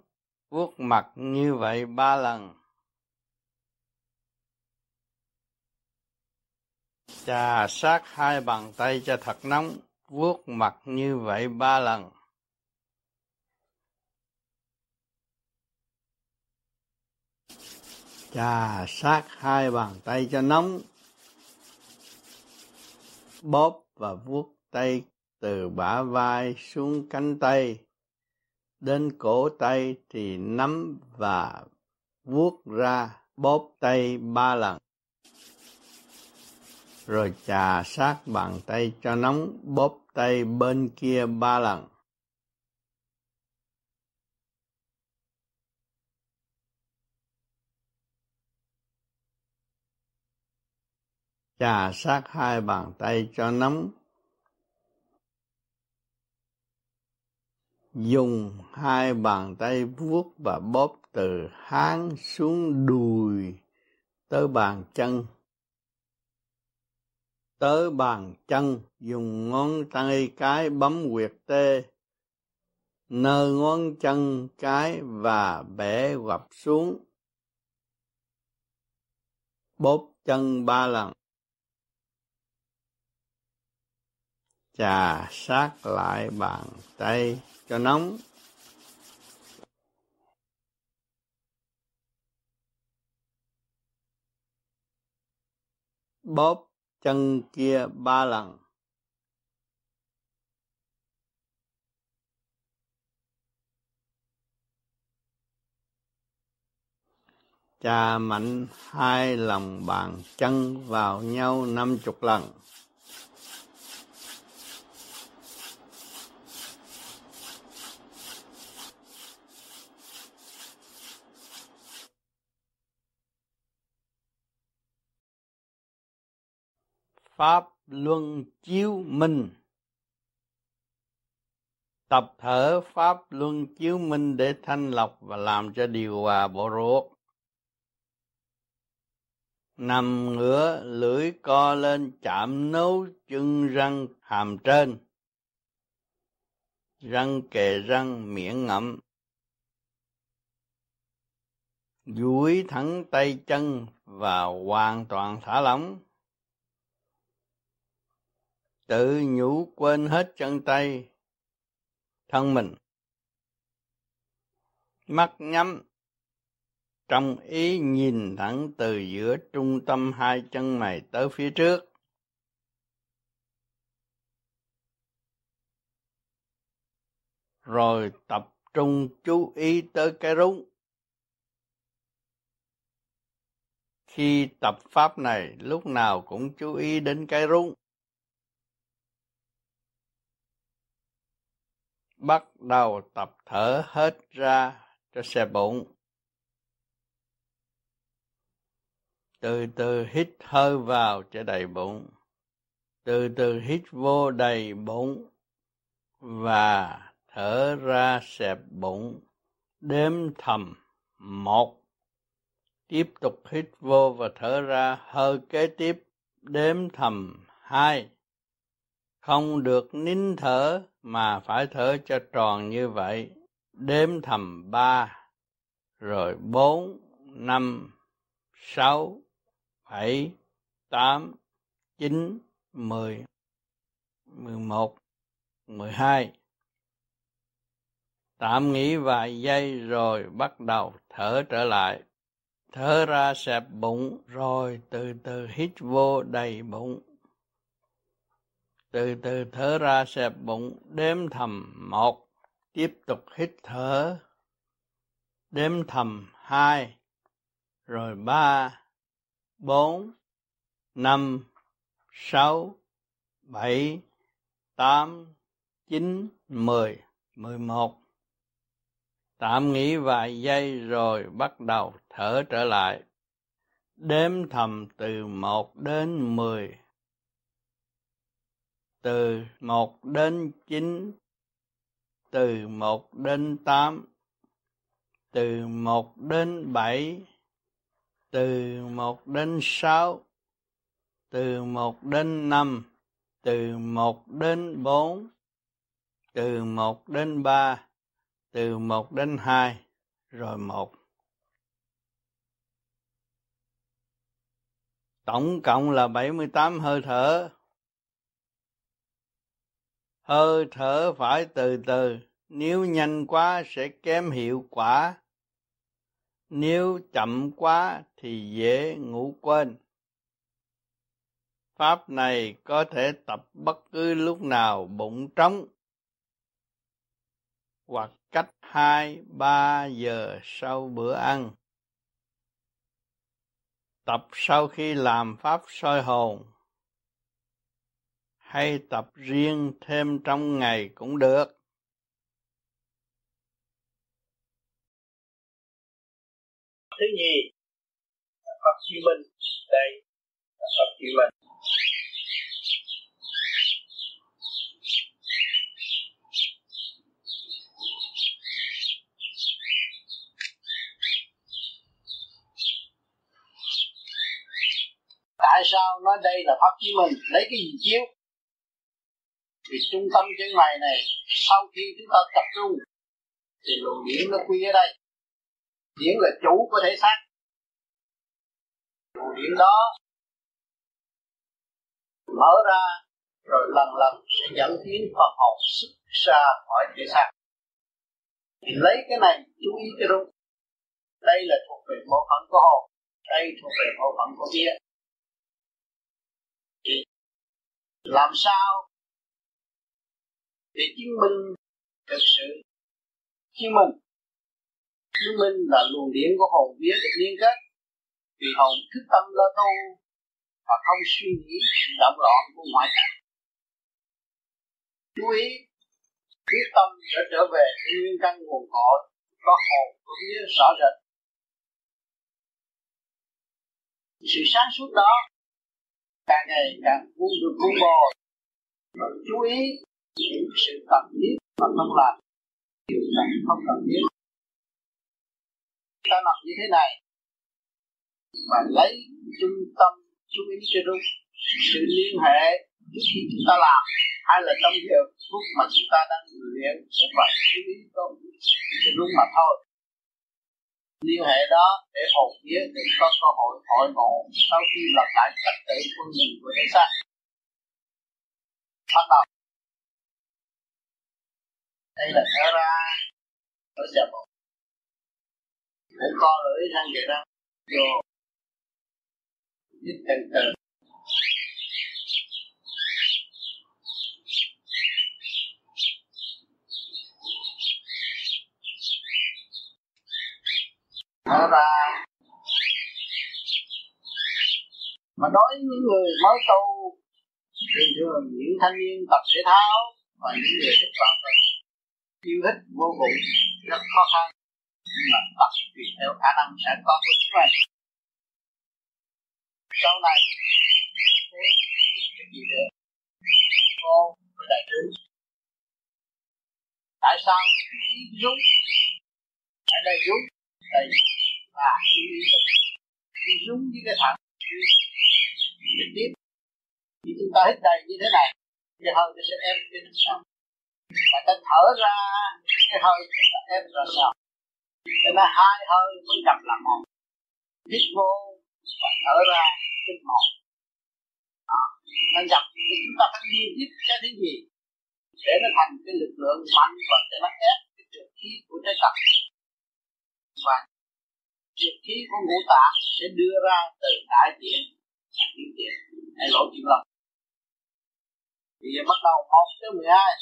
vuốt mặt như vậy ba lần. Trà sát hai bàn tay cho thật nóng, vuốt mặt như vậy ba lần. Trà sát hai bàn tay cho nóng, bóp và vuốt tay từ bả vai xuống cánh tay. Đến cổ tay thì nắm và vuốt ra bóp tay ba lần. Rồi chà sát bàn tay cho nóng, bóp tay bên kia ba lần. Chà sát hai bàn tay cho nóng dùng hai bàn tay vuốt và bóp từ háng xuống đùi tới bàn chân. Tới bàn chân, dùng ngón tay cái bấm huyệt tê nơi ngón chân cái và bẻ gập xuống. Bóp chân ba lần. Chà sát lại bàn tay cho nóng. Bóp chân kia ba lần. Chà mạnh hai lòng bàn chân vào nhau năm chục lần. Pháp luân chiếu minh. Tập thở pháp luân chiếu minh để thanh lọc và làm cho điều hòa bộ ruột. Nằm ngửa, lưỡi co lên, chạm nấu chân răng hàm trên. Răng kề răng, miệng ngậm. Duỗi thẳng tay chân và hoàn toàn thả lỏng tự nhủ quên hết chân tay. Thân mình. Mắt nhắm. Trong ý nhìn thẳng từ giữa trung tâm hai chân mày tới phía trước. Rồi tập trung chú ý tới cái rúng. Khi tập pháp này, lúc nào cũng chú ý đến cái rúng. Bắt đầu tập thở hết ra cho xe bụng. Từ từ hít hơi vào cho đầy bụng. Từ từ hít vô đầy bụng và thở ra xẹp bụng. Đếm thầm. Một. Tiếp tục hít vô và thở ra. Hơi kế tiếp. Đếm thầm. Hai. Không được nín thở mà phải thở cho tròn như vậy, đếm thầm ba, rồi bốn, năm, sáu, bảy, tám, chín, mười mười một, mười hai. Tạm nghỉ vài giây rồi bắt đầu thở trở lại. Thở ra xẹp bụng, rồi từ từ hít vô đầy bụng từ từ thở ra xẹp bụng đếm thầm một. Tiếp tục hít thở. Đếm thầm hai. Rồi ba. Bốn. Năm. Sáu. Bảy. Tám. Chín. Mười. Mười một. Tạm nghỉ vài giây rồi bắt đầu thở trở lại. Đếm thầm từ một đến mười từ một đến chín. Từ một đến tám. Từ một đến bảy. Từ một đến sáu. Từ một đến năm. Từ một đến bốn. Từ một đến ba. Từ một đến hai. Rồi một. Tổng cộng là 78 hơi thở hơi thở phải từ từ, nếu nhanh quá sẽ kém hiệu quả. Nếu chậm quá thì dễ ngủ quên. Pháp này có thể tập bất cứ lúc nào bụng trống. Hoặc cách hai, ba giờ sau bữa ăn. Tập sau khi làm pháp soi hồn hay tập riêng thêm trong ngày cũng được. Thứ nhì Phật Chí Minh. Đây là Phật Duy Minh. Tại sao nói đây là pháp chí minh? Lấy cái gì chiếu? Thì trung tâm chân mày này, sau khi chúng ta tập trung, thì luồng điển nó quy ở đây. Điển là chủ của thể xác. Luồng điển đó mở ra, rồi lần lần sẽ dẫn tiến phần hồn xuất ra khỏi thể xác. Thì lấy cái này, chú ý cho đúng. Đây là thuộc về bộ phận của hồn đây thuộc về bộ phận của kia làm sao để chứng minh thực sự chứng minh chứng minh là luồng điển của hồn vía được liên kết. Vì hồn thức tâm lo tu và không suy nghĩ sự động loạn của ngoại cảnh. Chú ý, quyết tâm sẽ trở về nguyên căn nguồn cội, có hồn của vía rõ rệt. Sự sáng suốt đó càng ngày càng vun được vun bồi. Chú ý những sự cần thiết mà không làm. Điều này không cần thiết. ta làm như thế này. Và lấy trung tâm chú ý cho đúng sự liên hệ trước khi chúng ta làm. Hay là trong giờ phút mà chúng ta đang luyện cũng vậy chú ý có đúng mà thôi. Liên hệ đó để hồn vía để có cơ hội hội ngộ sau khi lập lại trật tự quân mình của thế gian. Bắt đầu đây là thở ra. Thở ra một. Cũng co lưỡi răng vậy đó vô. Hít từ từ thở ra. Mà đối với những người mới tu thường thường những thanh niên tập thể thao và những người thích vận yêu thích vô cùng rất khó khăn, nhưng mà tập tùy theo khả năng sẵn có của chúng mình. Sau này, thế gì nữa cô với đại tướng. Tại sao dũng ở đây dũng đây và đi dũng. Với cái thẳng trực tiếp. Thì chúng ta hít đầy như thế này, thì hơi nó sẽ ép trên sau và ta thở ra, cái hơi ta ép ra sau để nó hai hơi mới gặp là một. Hít vô, và thở ra cái một. Đó. Nên nhập thì chúng ta phải liên tiếp cái thứ gì để nó thành cái lực lượng mạnh và để nó ép cái trượt khí của trái tập và trượt khí của ngũ tạng sẽ đưa ra từ đại diện tiểu tiện hay lỗ chuyện lòng bây giờ bắt đầu một tới mười hai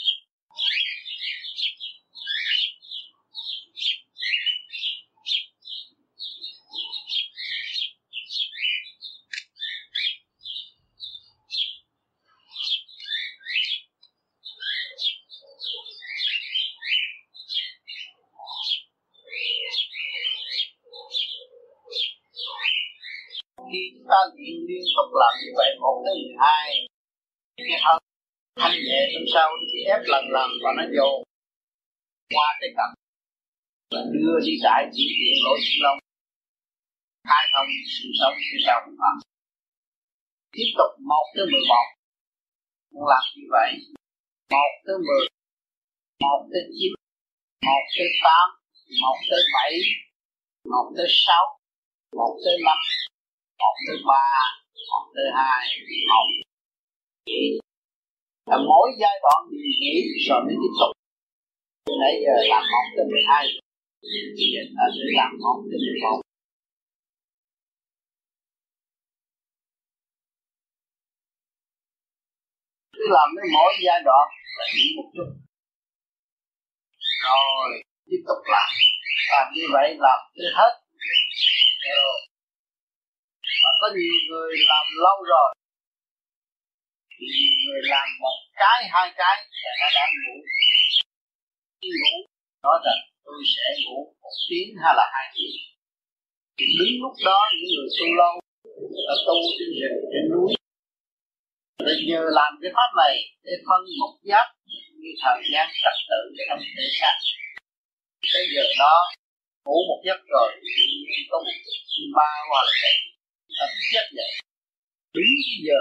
khi chúng ta luyện liên tục làm như vậy, một tới mười hai, cái hơi thanh nhẹ trong sau chỉ ép lần lần và nó vô. Qua cái cặp là đưa đi đại chỉ điện lỗ chân lông khai thông sự sống sự sống và tiếp tục một tới mười một. Làm như vậy. Một tới mười. Một tới chín. Một tới tám. Một tới bảy. Một tới sáu. Một tới năm. Một tới ba. Một tới hai. Một là mỗi giai đoạn mình nghỉ rồi mới tiếp tục. Từ nãy giờ làm món tới mười hai. Giờ ta sẽ làm món tới mười một. Cứ làm cái mỗi giai đoạn là chỉ một chút. Rồi, tiếp tục làm. Làm như vậy làm tới hết. Rồi. Và có nhiều người làm lâu rồi người làm một cái, hai cái là nó đang ngủ. Khi ngủ, nói rằng tôi sẽ ngủ một tiếng hay là hai tiếng. Thì đứng lúc đó, những người tu lâu ở tu trên rừng, trên núi. Rồi nhờ làm cái pháp này để phân một giấc như thời gian trật tự trong thể xác cái giờ đó, ngủ một giấc rồi tự nhiên có một ba qua là vậy ta chết vậy đúng giờ,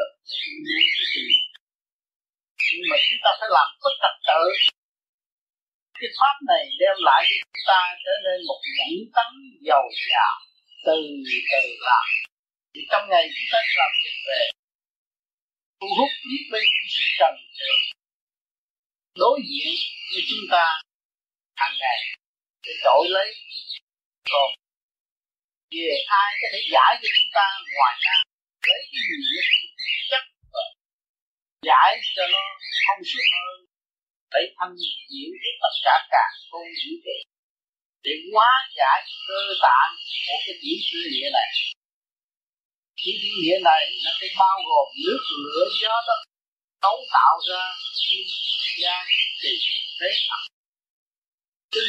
nhưng mà chúng ta phải làm có trật tự cái pháp này đem lại cho chúng ta trở nên một nhẫn tấn giàu dào từ từ làm. Thì trong ngày chúng ta làm việc về, thu hút biết bên sự trần đối diện với chúng ta hàng ngày để đổi lấy. Còn, về ai có thể giải cho chúng ta ngoài ra? Lấy cái gì để chất giải cho nó thông suốt hơn. Để thanh diễn của tất cả cả không vũ trụ để hóa giải cơ tạng của cái điểm sư nghĩa này. Cái chữ nghĩa này nó sẽ bao gồm nước lửa, gió đất, cấu tạo ra thiên gian thì thế thật tư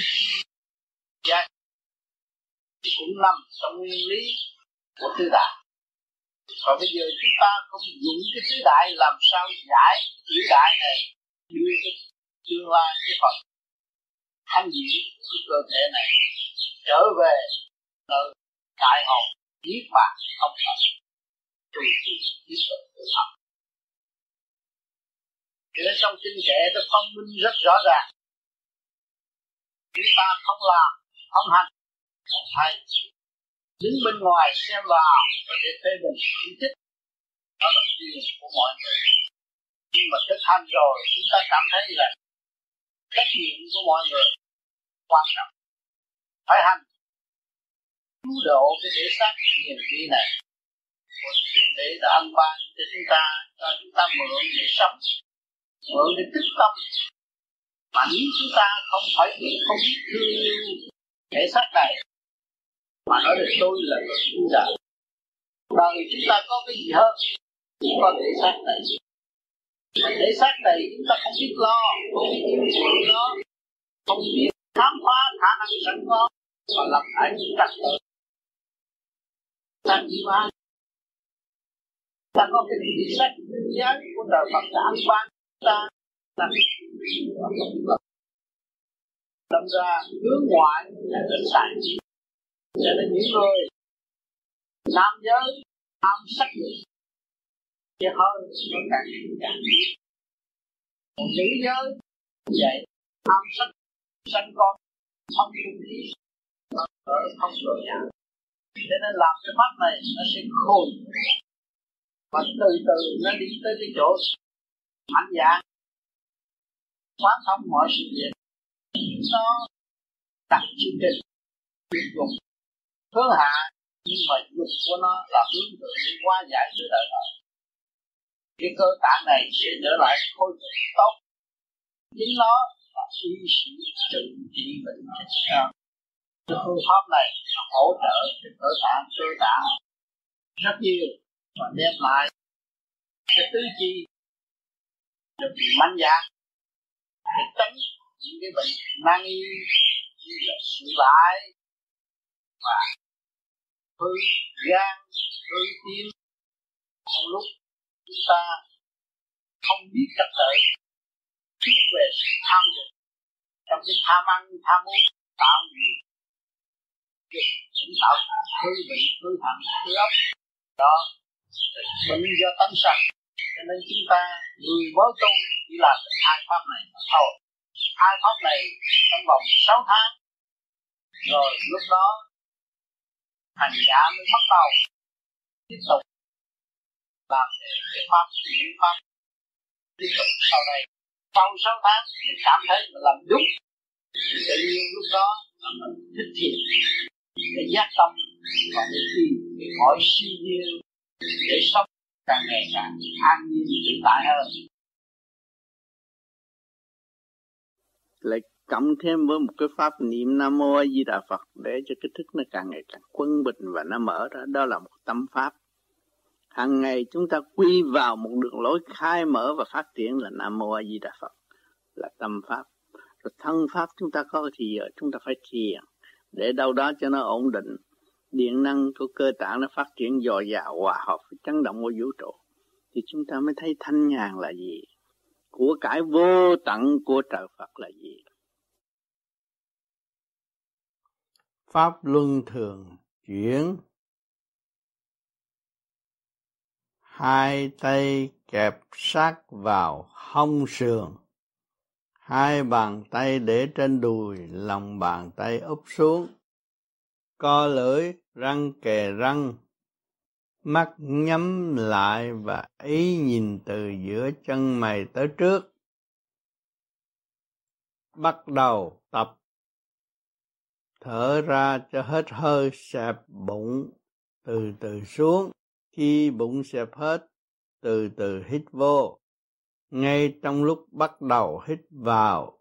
gia cũng nằm trong nguyên lý của tư tạng và bây giờ chúng ta không dùng cái tứ đại làm sao giải tứ đại này. Đưa cái tương lai, cái phần thanh diễn cái cơ thể này trở về nơi đại học niết bàn không phải tùy tùy tiếp tục tự học. Cho nên trong kinh kệ nó phân minh rất rõ ràng. Chúng ta không làm, không hành, không thay đứng bên ngoài xem vào và để phê bình chỉ thích đó là quyền của mọi người. Nhưng mà thực hành rồi, chúng ta cảm thấy là trách nhiệm của mọi người quan trọng. Phải hành. Cứu độ cái thể xác nghiền đi này. Để đã ăn ban cho chúng ta, cho chúng ta mượn để sống. Mượn để tích tâm. Mà nếu chúng ta không phải biết, không biết thương thể xác này mà nói được tôi là người tu đạo. Đời chúng ta có cái gì hơn? Chỉ có thể xác này. Mà thể xác này chúng ta không biết lo. Không biết yêu thương nó không biết khám phá khả năng sẵn có. Và lập lại những trật tự thành gì ta có cái gì sách giá của đời Phật đã ăn ban ta? Ta đâm ra hướng ngoại là đến tài cho là những người nam giới tham sắc dục thì hơi nó càng càng còn nữ giới vậy tham sắc, sanh con, không không khí ở không rồi nhà. Cho nên làm cái mắt này, nó sẽ khôn. Và từ từ nó đi tới cái chỗ mạnh dạng quán thông mọi sự việc, nó đặt chương trình tuyệt dụng hướng hạ nhưng mà dục của nó là hướng thượng đi qua giải sự đời đời cái cơ tạng này sẽ trở lại khôi phục tốt. Chính nó là suy sĩ trị trị bệnh cái phương pháp này nó hỗ trợ cho cơ tạng cơ tạng rất nhiều và đem lại cái tứ chi được mạnh dạng để tránh những cái bệnh nan y như là sự lại và hư gan hư tim. Trong lúc chúng ta không biết trật tự tiến về sự tham dục. Trong cái tham ăn, tham uống, tạo nghiệp. Cũng tạo hư vị, hư hẳn hư ốc đó, bệnh do tâm sạch cho nên chúng ta, người mới tu, chỉ làm hai pháp này thôi. Hai pháp này trong vòng 6 tháng. Rồi lúc đó hành giả mới bắt đầu. Tiếp tục. Làm cái pháp chuyển pháp tiếp tục sau này. Sau sáu tháng, mình cảm thấy mình làm đúng. Tự nhiên lúc đó là mình thích thiện để giác tâm. Và để tìm mọi cõi siêu nhiên. Để sống càng ngày càng an nhiên tự tại hơn. Lại cộng thêm với một cái pháp niệm nam mô a di đà phật để cho cái thức nó càng ngày càng quân bình và nó mở ra. Đó là một tâm pháp. Hàng ngày chúng ta quy vào một đường lối khai mở và phát triển là nam mô a di đà phật. Là tâm pháp. Rồi thân pháp chúng ta có thì giờ chúng ta phải thiền để đâu đó cho nó ổn định. Điện năng của cơ tạng nó phát triển dồi dào, hòa hợp với chấn động của vũ trụ. Thì chúng ta mới thấy thanh nhàn là gì? Của cải vô tận của trời Phật là gì? Pháp luân thường chuyển. Hai tay kẹp sát vào hông sườn. Hai bàn tay để trên đùi, lòng bàn tay úp xuống. Co lưỡi, răng kề răng. Mắt nhắm lại và ý nhìn từ giữa chân mày tới trước. Bắt đầu thở ra cho hết hơi xẹp bụng, từ từ xuống. Khi bụng xẹp hết, từ từ hít vô. Ngay trong lúc bắt đầu hít vào,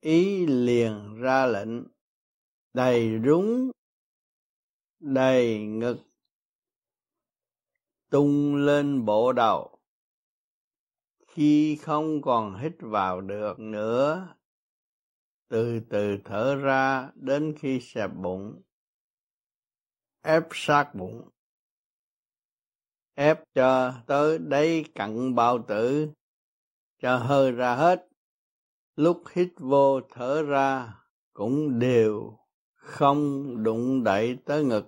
ý liền ra lệnh. Đầy rúng, đầy ngực, tung lên bộ đầu. Khi không còn hít vào được nữa từ từ thở ra đến khi xẹp bụng. Ép sát bụng. Ép cho tới đây cặn bao tử. Cho hơi ra hết. Lúc hít vô thở ra cũng đều không đụng đậy tới ngực.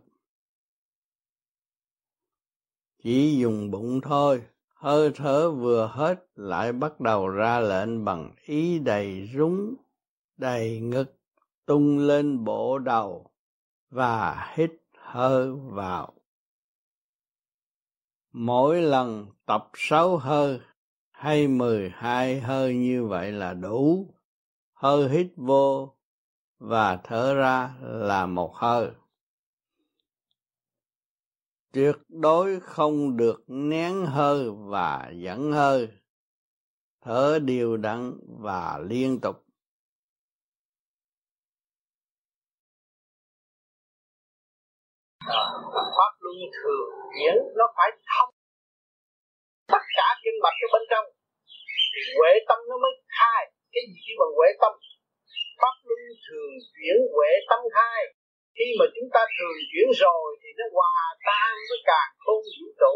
Chỉ dùng bụng thôi. Hơi thở vừa hết lại bắt đầu ra lệnh bằng ý đầy rúng đầy ngực tung lên bộ đầu và hít hơi vào. Mỗi lần tập sáu hơi hay mười hai hơi như vậy là đủ. Hơi hít vô và thở ra là một hơi. Tuyệt đối không được nén hơi và dẫn hơi. Thở đều đặn và liên tục. Pháp luân thường chuyển nó phải thông. Tất cả kinh mạch ở bên trong thì huệ tâm nó mới khai. Cái gì chỉ bằng huệ tâm? Pháp luân thường chuyển huệ tâm khai khi mà chúng ta thường chuyển rồi thì nó hòa tan với càng không vũ trụ.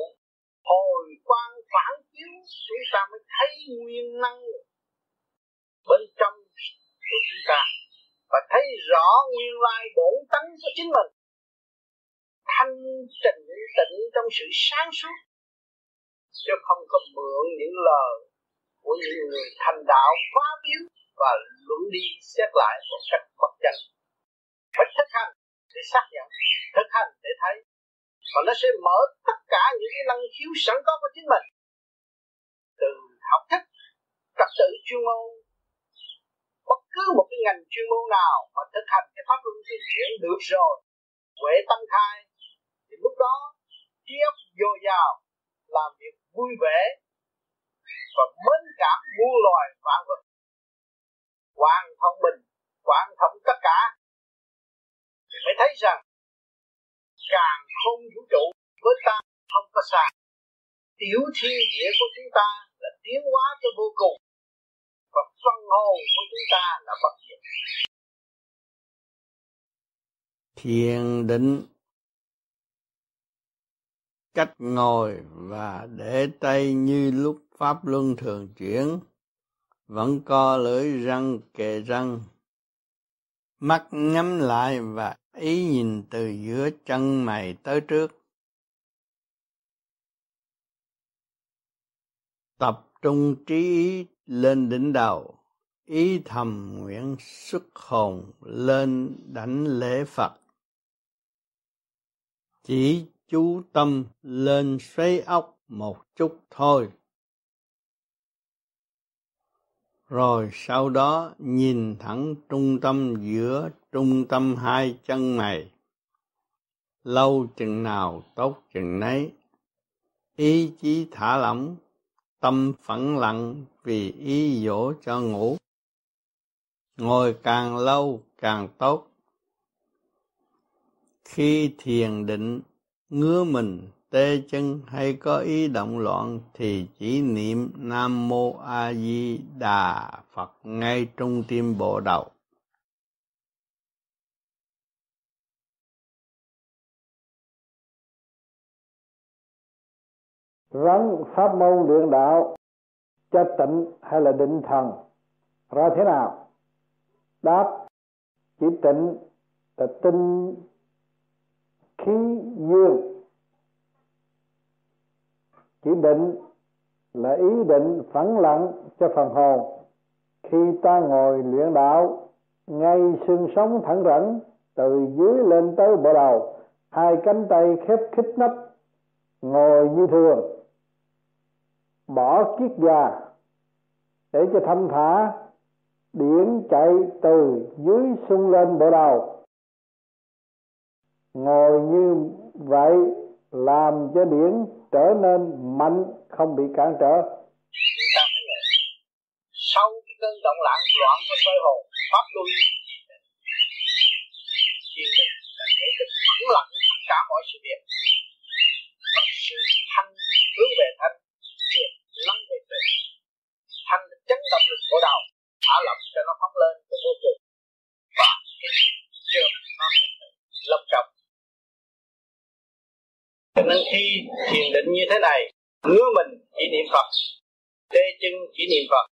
Hồi quang phản chiếu, chúng ta mới thấy nguyên năng bên trong của chúng ta. Và thấy rõ nguyên lai bổn tánh của chính mình thanh tịnh tịnh trong sự sáng suốt, chứ không có mượn những lời của những người thành đạo quá biếu và luận đi xét lại một cách bất chân phải thực hành để xác nhận, thực hành để thấy, và nó sẽ mở tất cả những cái năng khiếu sẵn có của chính mình. Từ học thức, trật tự chuyên môn, bất cứ một cái ngành chuyên môn nào mà thực hành cái pháp luân thường chuyển được rồi, huệ tăng khai thì lúc đó trí óc dồi dào, làm việc vui vẻ, và mến cảm muôn loài vạn vật. Hoàn thông bình hoàn thông tất cả. Thì mới thấy rằng, càng không vũ trụ với ta không có sai tiểu thiên địa của chúng ta là tiến hóa cho vô cùng, và phân hồn của chúng ta là bất diệt. Thiền định cách ngồi và để tay như lúc pháp luân thường chuyển, vẫn co lưỡi răng kề răng. Mắt nhắm lại và ý nhìn từ giữa chân mày tới trước. Tập trung trí ý lên đỉnh đầu, ý thầm nguyện xuất hồn lên đảnh lễ phật. Chỉ chú tâm lên xoáy óc một chút thôi. Rồi sau đó nhìn thẳng trung tâm giữa trung tâm hai chân mày. Lâu chừng nào tốt chừng nấy. Ý chí thả lỏng, tâm phẳng lặng vì ý dỗ cho ngủ. Ngồi càng lâu càng tốt. Khi thiền định ngứa mình, tê chân hay có ý động loạn thì chỉ niệm Nam Mô A Di Đà Phật ngay trong tim bộ đầu. Rắn, pháp môn, luyện đạo cho tịnh hay là định thần ra thế nào? Đáp, chỉ tịnh là tinh khí dương chỉ định là ý định phẳng lặng cho phần hồn. Khi ta ngồi luyện đạo, ngay xương sống thẳng rẳng từ dưới lên tới bộ đầu, hai cánh tay khép khít nách, ngồi như thường. Bỏ kiết già, để cho thanh thả, điển chạy từ dưới sung lên bộ đầu ngồi như vậy làm cho điển trở nên mạnh, không bị cản trở. Sau cái cơn động loạn loạn của soi hồn pháp luân thì là lặng cả mọi sự việc sự thanh, hướng về thanh thiền lắng về tự thanh là chấn động lực của đầu thả lỏng cho nó phóng lên cho vô cùng và cái trường nó lâm trọng cho nên khi thiền định như thế này ngứa mình chỉ niệm phật, tê chân chỉ niệm phật,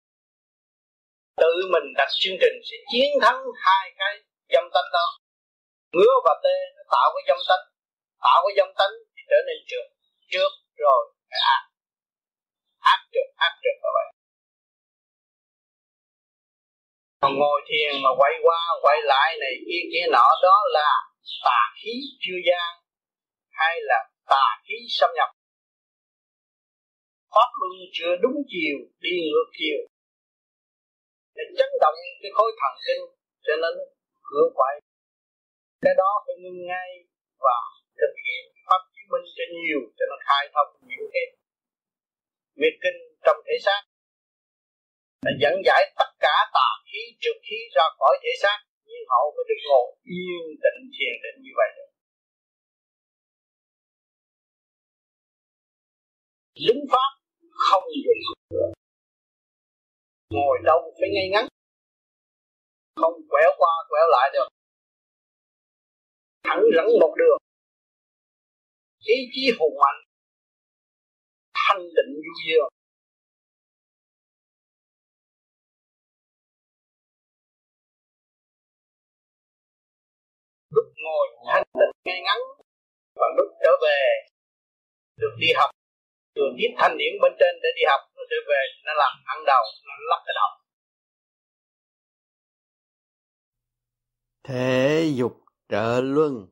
tự mình đặt chương trình sẽ chiến thắng hai cái dâm tánh đó. Ngứa và tê nó tạo cái dâm tánh, tạo cái dâm tánh thì trở nên trượt trượt rồi phải ác. Ác trượt ác trượt như vậy. Còn ngồi thiền mà quay qua quay lại này kia kia nọ, đó là tà khí chưa gian hay là tà khí xâm nhập. Pháp luân chưa đúng chiều, đi ngược chiều. Để chấn động cái khối thần kinh, cho nên cửa quậy. Cái đó phải ngưng ngay và thực hiện pháp chứng minh cho nhiều, cho nó khai thông nhiều thêm việc kinh trong thể xác. Là dẫn giải tất cả tà khí trượt khí ra khỏi thể xác, nhưng hậu mới được ngồi yên tĩnh thiền định như vậy. được lính pháp không dùng ngồi đâu phải ngay ngắn. Không quẹo qua, quẹo lại được. Thẳng dẫn một đường. Ý chí hùng mạnh. Thanh định du dương. Lúc ngồi thanh định ngay ngắn và lúc trở về, được đi học đường tiếp thanh điển bên trên để đi học, nó trở về, nó làm ăn đầu, nó lắp cái đầu. Thể dục trợ luân.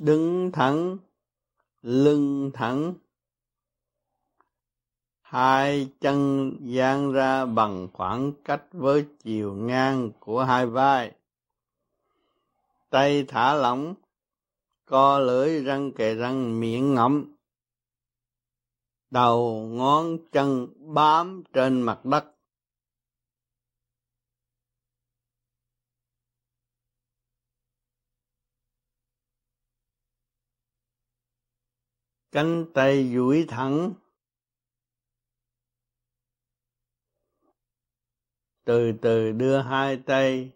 Đứng thẳng, lưng thẳng. Hai chân dang ra bằng khoảng cách với chiều ngang của hai vai. Tay thả lỏng, co lưỡi răng kề răng, miệng ngậm đầu ngón chân bám trên mặt đất. Cánh tay duỗi thẳng. Từ từ đưa hai tay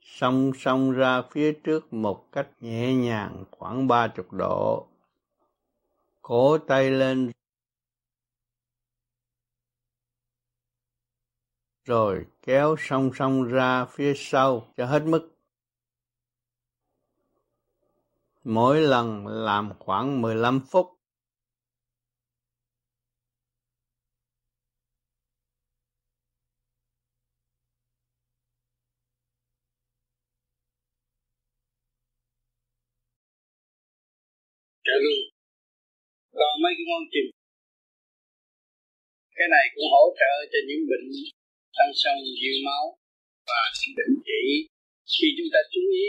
song song ra phía trước một cách nhẹ nhàng khoảng ba chục độ. Cổ tay lên rồi kéo song song ra phía sau cho hết mức. Mỗi lần làm khoảng 15 phút. Trợ luôn. Còn mấy cái món chìm. Cái này cũng hỗ trợ cho những bệnh tăng sông nhiều máu và định chỉ. Khi chúng ta chú ý,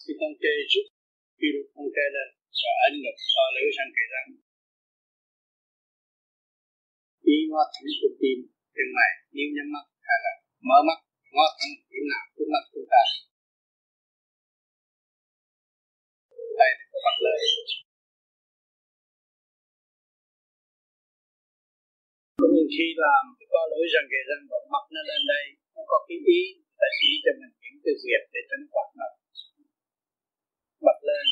khi con tê rút, khi con tê lên và ấn ngực to lưỡi sang kề răng khi ngó thẳng xuống tim chân mày nếu nhắm mắt, hay là mở mắt, ngó thẳng điểm nào, trước mắt chúng ta. Đây là bắt lời cũng như khi làm có lỗi rằng cái kề răng và mặt nó lên đây, nó có cái ý ta chỉ cho mình những cái việc để tránh quạt nó. Mặt lên,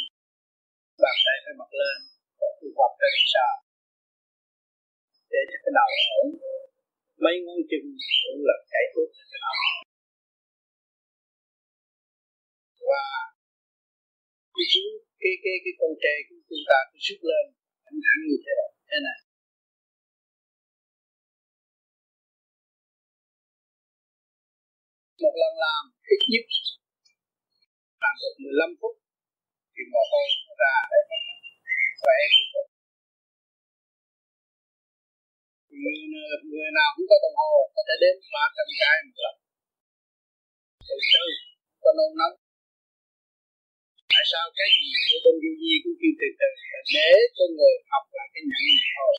bàn tay phải mặt lên, có cái quạt trên sao để cho cái đầu ổn, mấy ngón chân cũng là chạy thuốc cho cái đầu và cái cái cái cái con trai của chúng ta cứ sức lên thẳng thẳng như thế này thế này. Một lần làm ít nhất làm được 15 phút thì mồ hôi nó ra để khỏe. Người, người nào cũng có đồng hồ có thể đến ba trăm cái một lần. Từ từ có nôn nóng. Tại sao cái gì của bên du di cũng kêu từ từ để cho người học lại cái nhận thôi.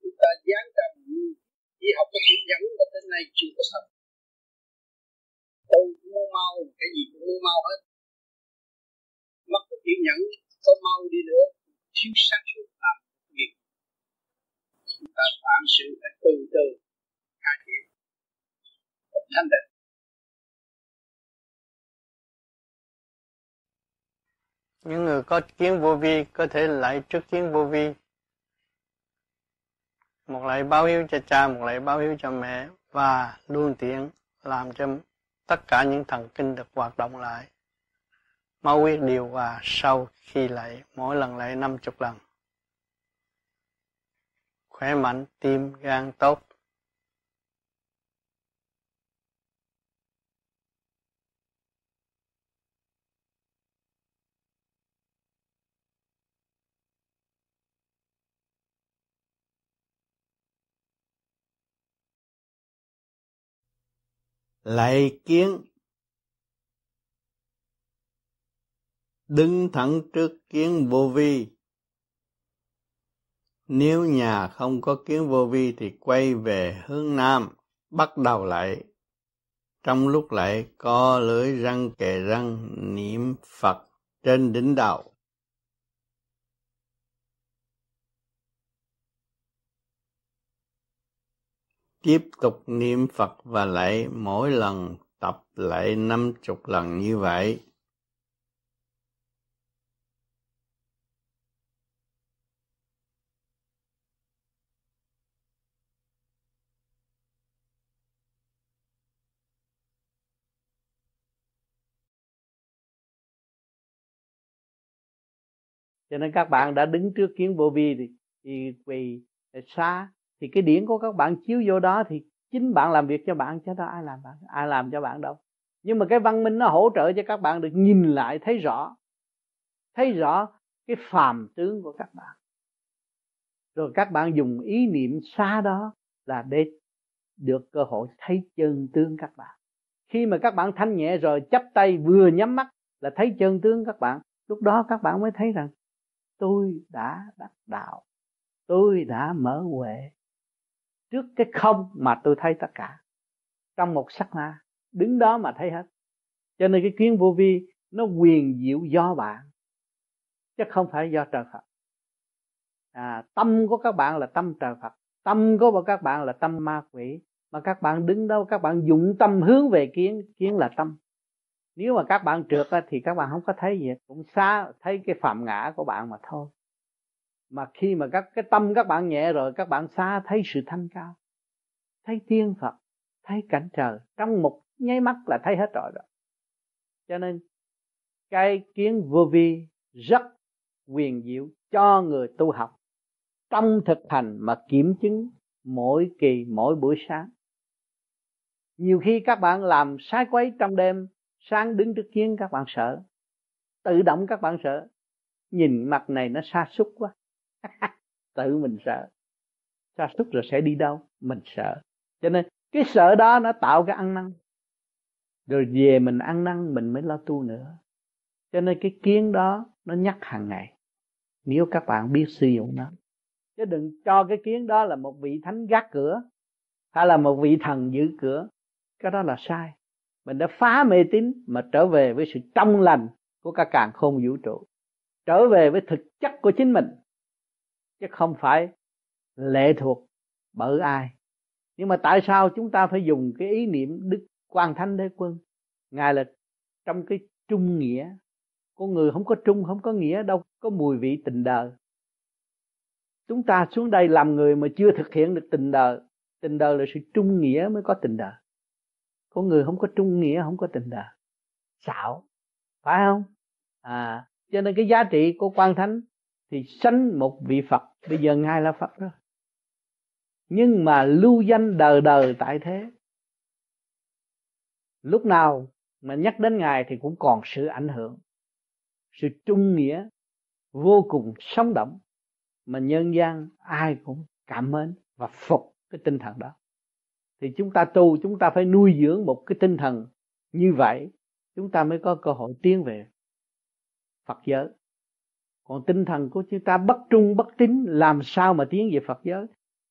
Chúng ta dán trầm chỉ học cái chữ nhẫn mà tới nay chưa có xong tôi cũng mua mau, cái gì cũng mua mau hết. Mất cái kiên nhẫn có mau đi nữa, thiếu sáng suốt làm việc. Chúng ta phạm sự phải từ từ cải thiện. Một thanh định. Những người có kiến vô vi có thể lại trước kiến vô vi. Một lại báo hiếu cho cha, một lại báo hiếu cho mẹ và luôn tiện làm cho tất cả những thần kinh được hoạt động lại. Máu huyết điều hòa sau khi lại mỗi lần lại năm chục lần. Khỏe mạnh, tim gan tốt lạy kiến. Đứng thẳng trước kiến vô vi. Nếu nhà không có kiến vô vi thì quay về hướng nam, bắt đầu lại trong lúc lại co lưỡi răng kề răng, niệm phật trên đỉnh đầu. Tiếp tục niệm Phật và lại mỗi lần tập lại năm chục lần như vậy. cho nên các bạn đã đứng trước kiến vô vi thì, thì quỳ xa thì cái điển của các bạn chiếu vô đó thì chính bạn làm việc cho bạn, chứ đó ai làm bạn, ai làm cho bạn đâu. Nhưng mà cái văn minh nó hỗ trợ cho các bạn được nhìn lại, thấy rõ thấy rõ cái phàm tướng của các bạn. Rồi các bạn dùng ý niệm xa đó là để được cơ hội thấy chân tướng các bạn. Khi mà các bạn thanh nhẹ rồi chấp tay vừa nhắm mắt là thấy chân tướng các bạn, lúc đó các bạn mới thấy rằng, tôi đã đắc đạo, tôi đã mở huệ trước cái không mà tôi thấy tất cả. Trong một sắc na đứng đó mà thấy hết. Cho nên cái kiến vô vi nó quyền diệu do bạn chứ không phải do trời Phật. À, tâm của các bạn là tâm trời Phật tâm của các bạn là tâm ma quỷ. Mà các bạn đứng đâu các bạn dụng tâm hướng về kiến kiến là tâm. Nếu mà các bạn trượt thì các bạn không có thấy gì cũng xa thấy cái phạm ngã của bạn mà thôi mà khi mà các cái tâm các bạn nhẹ rồi, các bạn xa thấy sự thanh cao, thấy tiên phật, thấy cảnh trời, trong một nháy mắt là thấy hết rồi đó. Cho nên, cái kiến vô vi rất quyền diệu cho người tu học. Trong thực hành mà kiểm chứng mỗi kỳ, mỗi buổi sáng. Nhiều khi các bạn làm sai quấy trong đêm, sáng đứng trước kiến các bạn sợ, tự động các bạn sợ. Nhìn mặt này nó xa xúc quá. *laughs* tự mình sợ. Sa sút rồi sẽ đi đâu? Mình sợ. Cho nên, cái sợ đó nó tạo cái ăn năn. Rồi về mình ăn năn, mình mới lo tu nữa. Cho nên cái kiến đó nó nhắc hàng ngày. Nếu các bạn biết sử dụng nó. Chứ đừng cho cái kiến đó là một vị thánh gác cửa, hay là một vị thần giữ cửa. Cái đó là sai. Mình đã phá mê tín mà trở về với sự trong lành của cả càng khôn vũ trụ. Trở về với thực chất của chính mình chứ không phải lệ thuộc bởi ai. Nhưng mà tại sao chúng ta phải dùng cái ý niệm đức quan thánh đế quân? Ngài là trong cái trung nghĩa. Con người không có trung, không có nghĩa đâu, có mùi vị tình đời. Chúng ta xuống đây làm người mà chưa thực hiện được tình đời. Tình đời là sự trung nghĩa mới có tình đời. Con người không có trung nghĩa, không có tình đời. Xạo. Phải không? À cho nên cái giá trị của quan thánh thì sanh một vị Phật. Bây giờ ngài là Phật rồi. Nhưng mà lưu danh đời đời tại thế. Lúc nào mà nhắc đến ngài thì cũng còn sự ảnh hưởng. Sự trung nghĩa vô cùng sống động mà nhân gian ai cũng cảm mến và phục cái tinh thần đó. Thì chúng ta tu, chúng ta phải nuôi dưỡng một cái tinh thần như vậy, chúng ta mới có cơ hội tiến về Phật giới còn tinh thần của chúng ta bất trung, bất tín, làm sao mà tiến về Phật giới?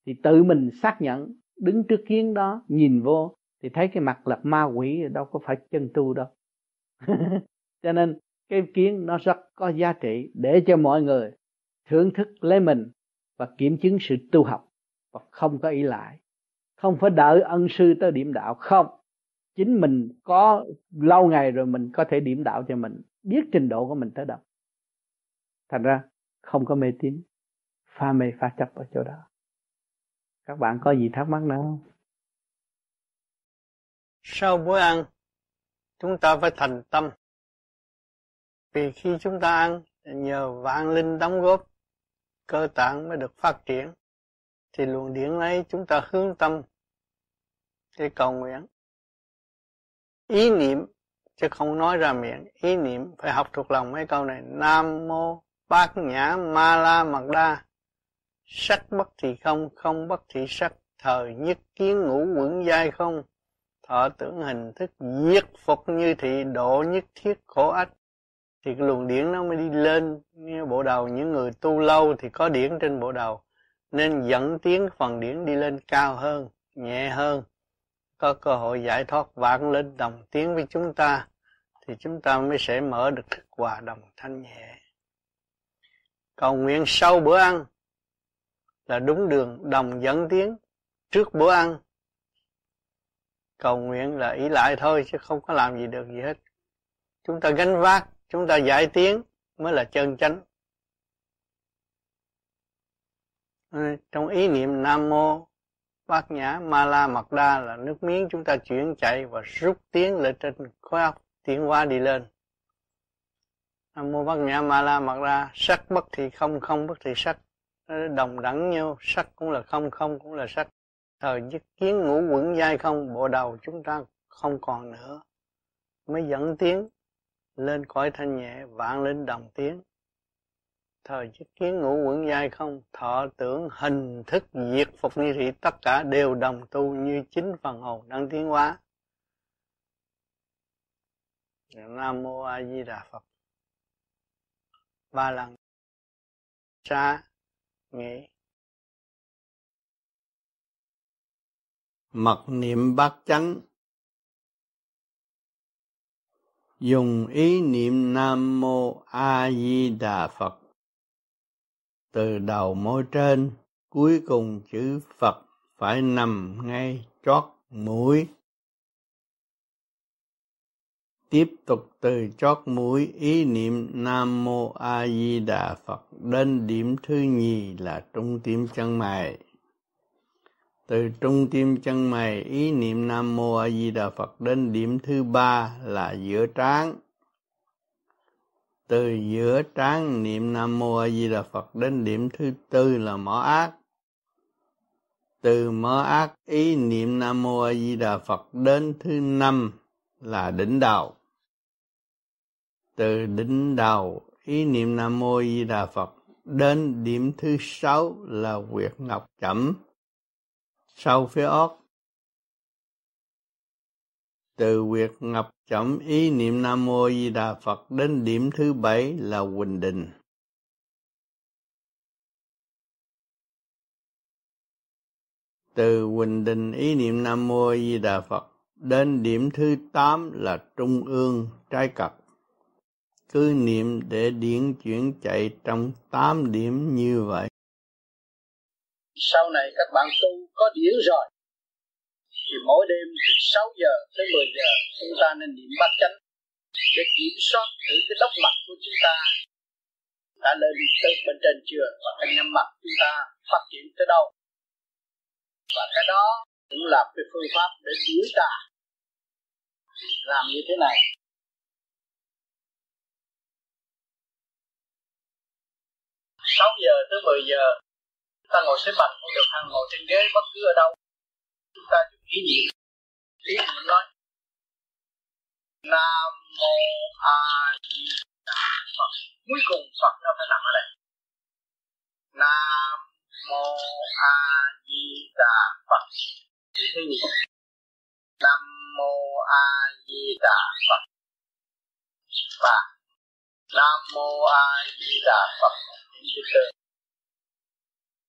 Thì tự mình xác nhận, đứng trước kiến đó, nhìn vô, thì thấy cái mặt là ma quỷ, đâu có phải chân tu đâu. *laughs* Cho nên, cái kiến nó rất có giá trị để cho mọi người thưởng thức lấy mình và kiểm chứng sự tu học và không có ý lại. Không phải đợi ân sư tới điểm đạo, không. Chính mình có lâu ngày rồi mình có thể điểm đạo cho mình, biết trình độ của mình tới đâu thành ra không có mê tín, pha mê pha chấp ở chỗ đó. Các bạn có gì thắc mắc nữa không? Sau bữa ăn, chúng ta phải thành tâm. Vì khi chúng ta ăn, nhờ vạn linh đóng góp, cơ tạng mới được phát triển, thì luồng điển ấy chúng ta hướng tâm để cầu nguyện. Ý niệm, chứ không nói ra miệng, ý niệm phải học thuộc lòng mấy câu này. Nam mô bát nhã ma la mật đa sắc bất thì không không bất thì sắc. Thời nhất kiến ngũ quẩn giai không. Thọ tưởng hình thức diệt phục như thị, độ nhất thiết khổ ách. Thì cái luồng điển nó mới đi lên. Như bộ đầu, những người tu lâu thì có điển trên bộ đầu. Nên dẫn tiến phần điển đi lên cao hơn, nhẹ hơn. Có cơ hội giải thoát vạn lên đồng tiếng với chúng ta, thì chúng ta mới sẽ mở được thức hòa đồng thanh nhẹ cầu nguyện sau bữa ăn là đúng đường đồng dẫn tiến trước bữa ăn. Cầu nguyện là ý lại thôi chứ không có làm gì được gì hết. Chúng ta gánh vác, chúng ta giải tiến mới là chân chánh. Ờ, trong ý niệm nam mô bát nhã ma la mật đa là nước miếng chúng ta chuyển chạy và rút tiến lên trên khoa óc tiến hóa đi lên mô bát nhã ma la mật ra. Sắc bất thì không không bất thì sắc. Đồng đẳng nhau. Sắc cũng là không không cũng là sắc. Thời nhất kiến ngũ quẩn dai không, bộ đầu chúng ta không còn nữa. Mới dẫn tiếng, lên cõi thanh nhẹ, vạn lên đồng tiếng. Thời nhất kiến ngũ quẩn dai không, thọ tưởng, hình thức, diệt phục như thị tất cả đều đồng tu như chính phần hồn đang tiến hóa. Nam mô a di đà phật ba lần. Xa nghĩ mật niệm bát chánh. Dùng ý niệm nam mô a di đà phật. Từ đầu môi trên, cuối cùng chữ phật phải nằm ngay chót mũi tiếp tục từ chót mũi, ý niệm nam mô a di đà phật, đến điểm thứ nhì là trung tim chân mày. Từ trung tim chân mày, ý niệm nam mô a di đà phật, đến điểm thứ ba là giữa trán. Từ giữa trán, niệm nam mô a di đà phật, đến điểm thứ tư là mỏ ác. Từ mở ác, ý niệm nam mô a di đà phật, đến thứ năm là đỉnh đầu từ đỉnh đầu. Ý niệm nam mô di đà phật. Đến điểm thứ sáu là quyệt ngọc chẩm. Sau phía óc từ quyệt ngập chậm ý niệm nam mô di đà phật đến điểm thứ bảy là quỳnh đình. Từ quỳnh đình, ý niệm nam mô di đà phật đến điểm thứ tám là trung ương trái cật cứ niệm để điển chuyển chạy trong tám điểm như vậy. Sau này các bạn tu có điển rồi. Thì mỗi đêm từ 6 giờ tới 10 giờ, chúng ta nên niệm bát chánh để kiểm soát thử cái đốc mặt của chúng ta. Đã lên tới bên trên chưa? Và cái nhắm mặt chúng ta phát triển tới đâu? Và cái đó cũng là cái phương pháp để điều tra làm như thế này. Sáu giờ tới 10 giờ ta ngồi xếp bằng cũng được hàng ngồi trên ghế bất cứ ở đâu. Chúng ta dùng ý niệm. Ý niệm nói, nam mô a di đà phật. Cuối cùng phật nó phải nằm ở đây. Nam mô a di đà phật. Thứ gì? Nam mô a di đà phật. Và nam mô a di đà phật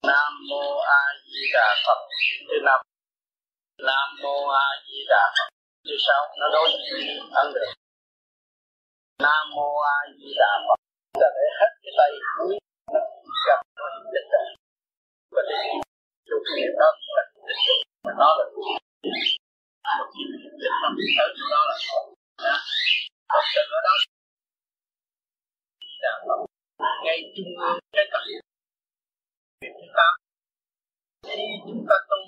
nam mô a di đà phật. Thứ năm nam mô a di đà phật. Thứ sáu nó đối với ăn được. Nam mô a di đà phật. Ta để hết cái tay cuối nó gặp nó định định và để chụp niệm đó là định mà nó là một cái định tâm ở chỗ đó là còn từ ở đó ngay trung ương cái cạnh việc chúng ta khi chúng ta tu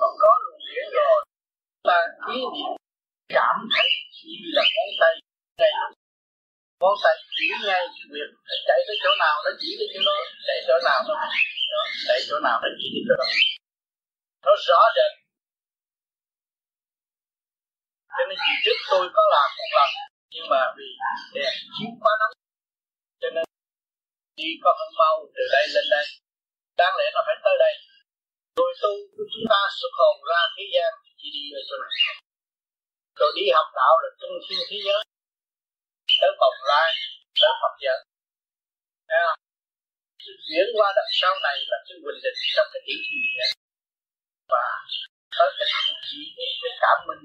còn có luồng điển rồi. Ta ý niệm cảm thấy chỉ là ngón tay ngay ngón tay chỉ ngay cái việc chạy tới chỗ nào nó chỉ tới chỗ đó chạy chỗ nào nó đó, chạy chỗ nào nó chỉ tới chỗ đó. Nó rõ rệt. Cho nên trước tôi có làm một lần nhưng mà vì đèn chiếu quá nóng đi có hơn mau từ đây lên đây, đáng lẽ nó phải tới đây. Rồi tu của chúng ta xuất hồn ra thế gian chỉ đi về chỗ này. Rồi đi học đạo là trung thiên thế giới. Tới vòng lai, tới Phật giới Thấy không? Sự chuyển qua đằng sau này là cái quyền định trong cái tiểu thiên địa và tới cái thậm trí cái cảm minh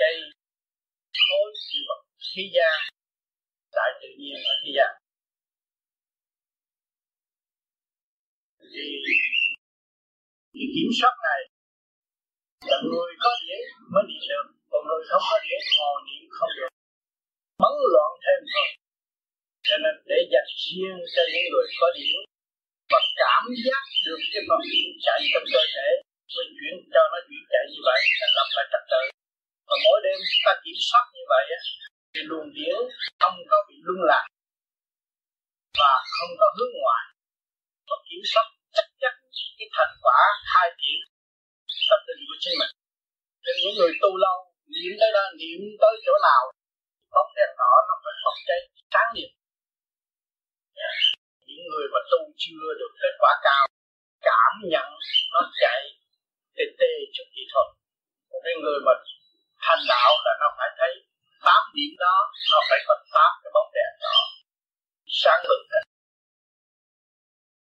cây khối sự vật, thế gian tại tự nhiên ở thế gian. Thì cái kiểm soát này, là người có dễ mới niệm được còn người không có dễ ngồi niệm không được. Bấn loạn thêm thôi cho nên để dành riêng cho những người có điển và cảm giác được cái phần điển chạy trong cơ thể mình chuyển cho nó chuyển chạy như vậy là lập lại trật tự và mỗi đêm ta kiểm soát như vậy thì luồng điển không có bị lung lạc và không có hướng ngoài và kiểm soát chắc chắn cái thành quả khai triển tâm linh của chính mình. Thì những người tu lâu, niệm tới đó, niệm tới chỗ nào, bóng đèn đỏ nó phải bóng cháy sáng niệm. Những người mà tu chưa được kết quả cao, cảm nhận nó chạy tê tê chút gì thôi một cái người mà thành đạo là nó phải thấy tám điểm đó, nó phải có tám cái bóng đèn đó sáng bừng lên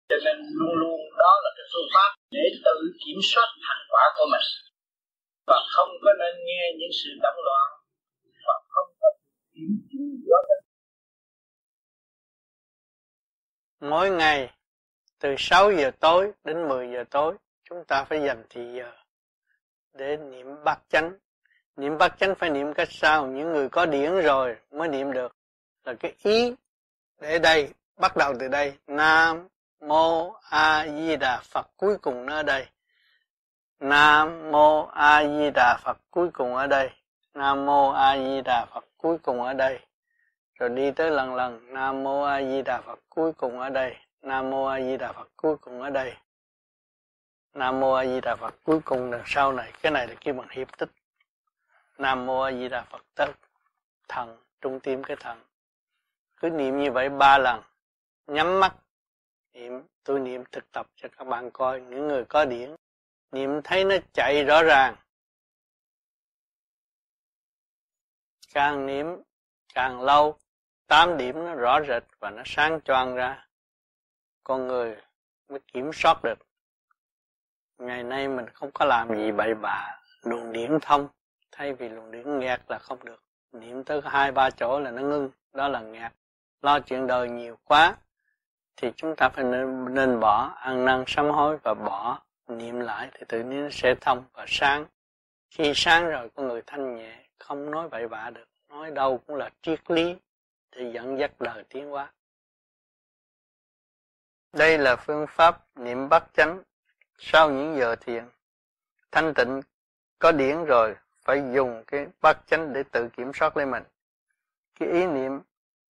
cho nên luôn luôn đó là cái phương pháp để tự kiểm soát thành quả của mình. Và không có nên nghe những sự động loạn, và không có kiểm chứng rõ mỗi ngày, từ 6 giờ tối đến 10 giờ tối, chúng ta phải dành thì giờ để niệm bát chánh. Niệm bát chánh phải niệm cách sao những người có điển rồi mới niệm được. Là cái ý để đây, bắt đầu từ đây. Nam mô a di đà phật cuối cùng nó ở đây. Nam mô a di đà phật cuối cùng ở đây. Nam mô a di đà phật cuối cùng ở đây. Rồi đi tới lần lần, nam mô a di đà phật cuối cùng ở đây. Nam mô a di đà phật cuối cùng ở đây. Nam mô a di đà phật cuối cùng đằng sau này. Cái này là kêu bằng hiệp tích. Nam mô a di đà phật tới thần, trung tim cái thần. Cứ niệm như vậy ba lần, nhắm mắt niệm, tôi niệm thực tập cho các bạn coi, những người có điển. Niệm thấy nó chạy rõ ràng. Càng niệm, càng lâu, tám điểm nó rõ rệt và nó sáng choang ra. Con người mới kiểm soát được. Ngày nay mình không có làm gì bậy bạ, luồng điển thông. Thay vì luồng điển nghẹt là không được. Niệm tới hai, ba chỗ là nó ngưng, đó là nghẹt. Lo chuyện đời nhiều quá thì chúng ta phải nên, nên bỏ ăn năn sám hối và bỏ niệm lại thì tự nhiên nó sẽ thông và sáng. Khi sáng rồi con người thanh nhẹ không nói bậy bạ được nói đâu cũng là triết lý để dẫn dắt đời tiến hóa. Đây là phương pháp niệm bắt chánh. Sau những giờ thiền thanh tịnh có điển rồi phải dùng cái bát chánh để tự kiểm soát lên mình. Cái ý niệm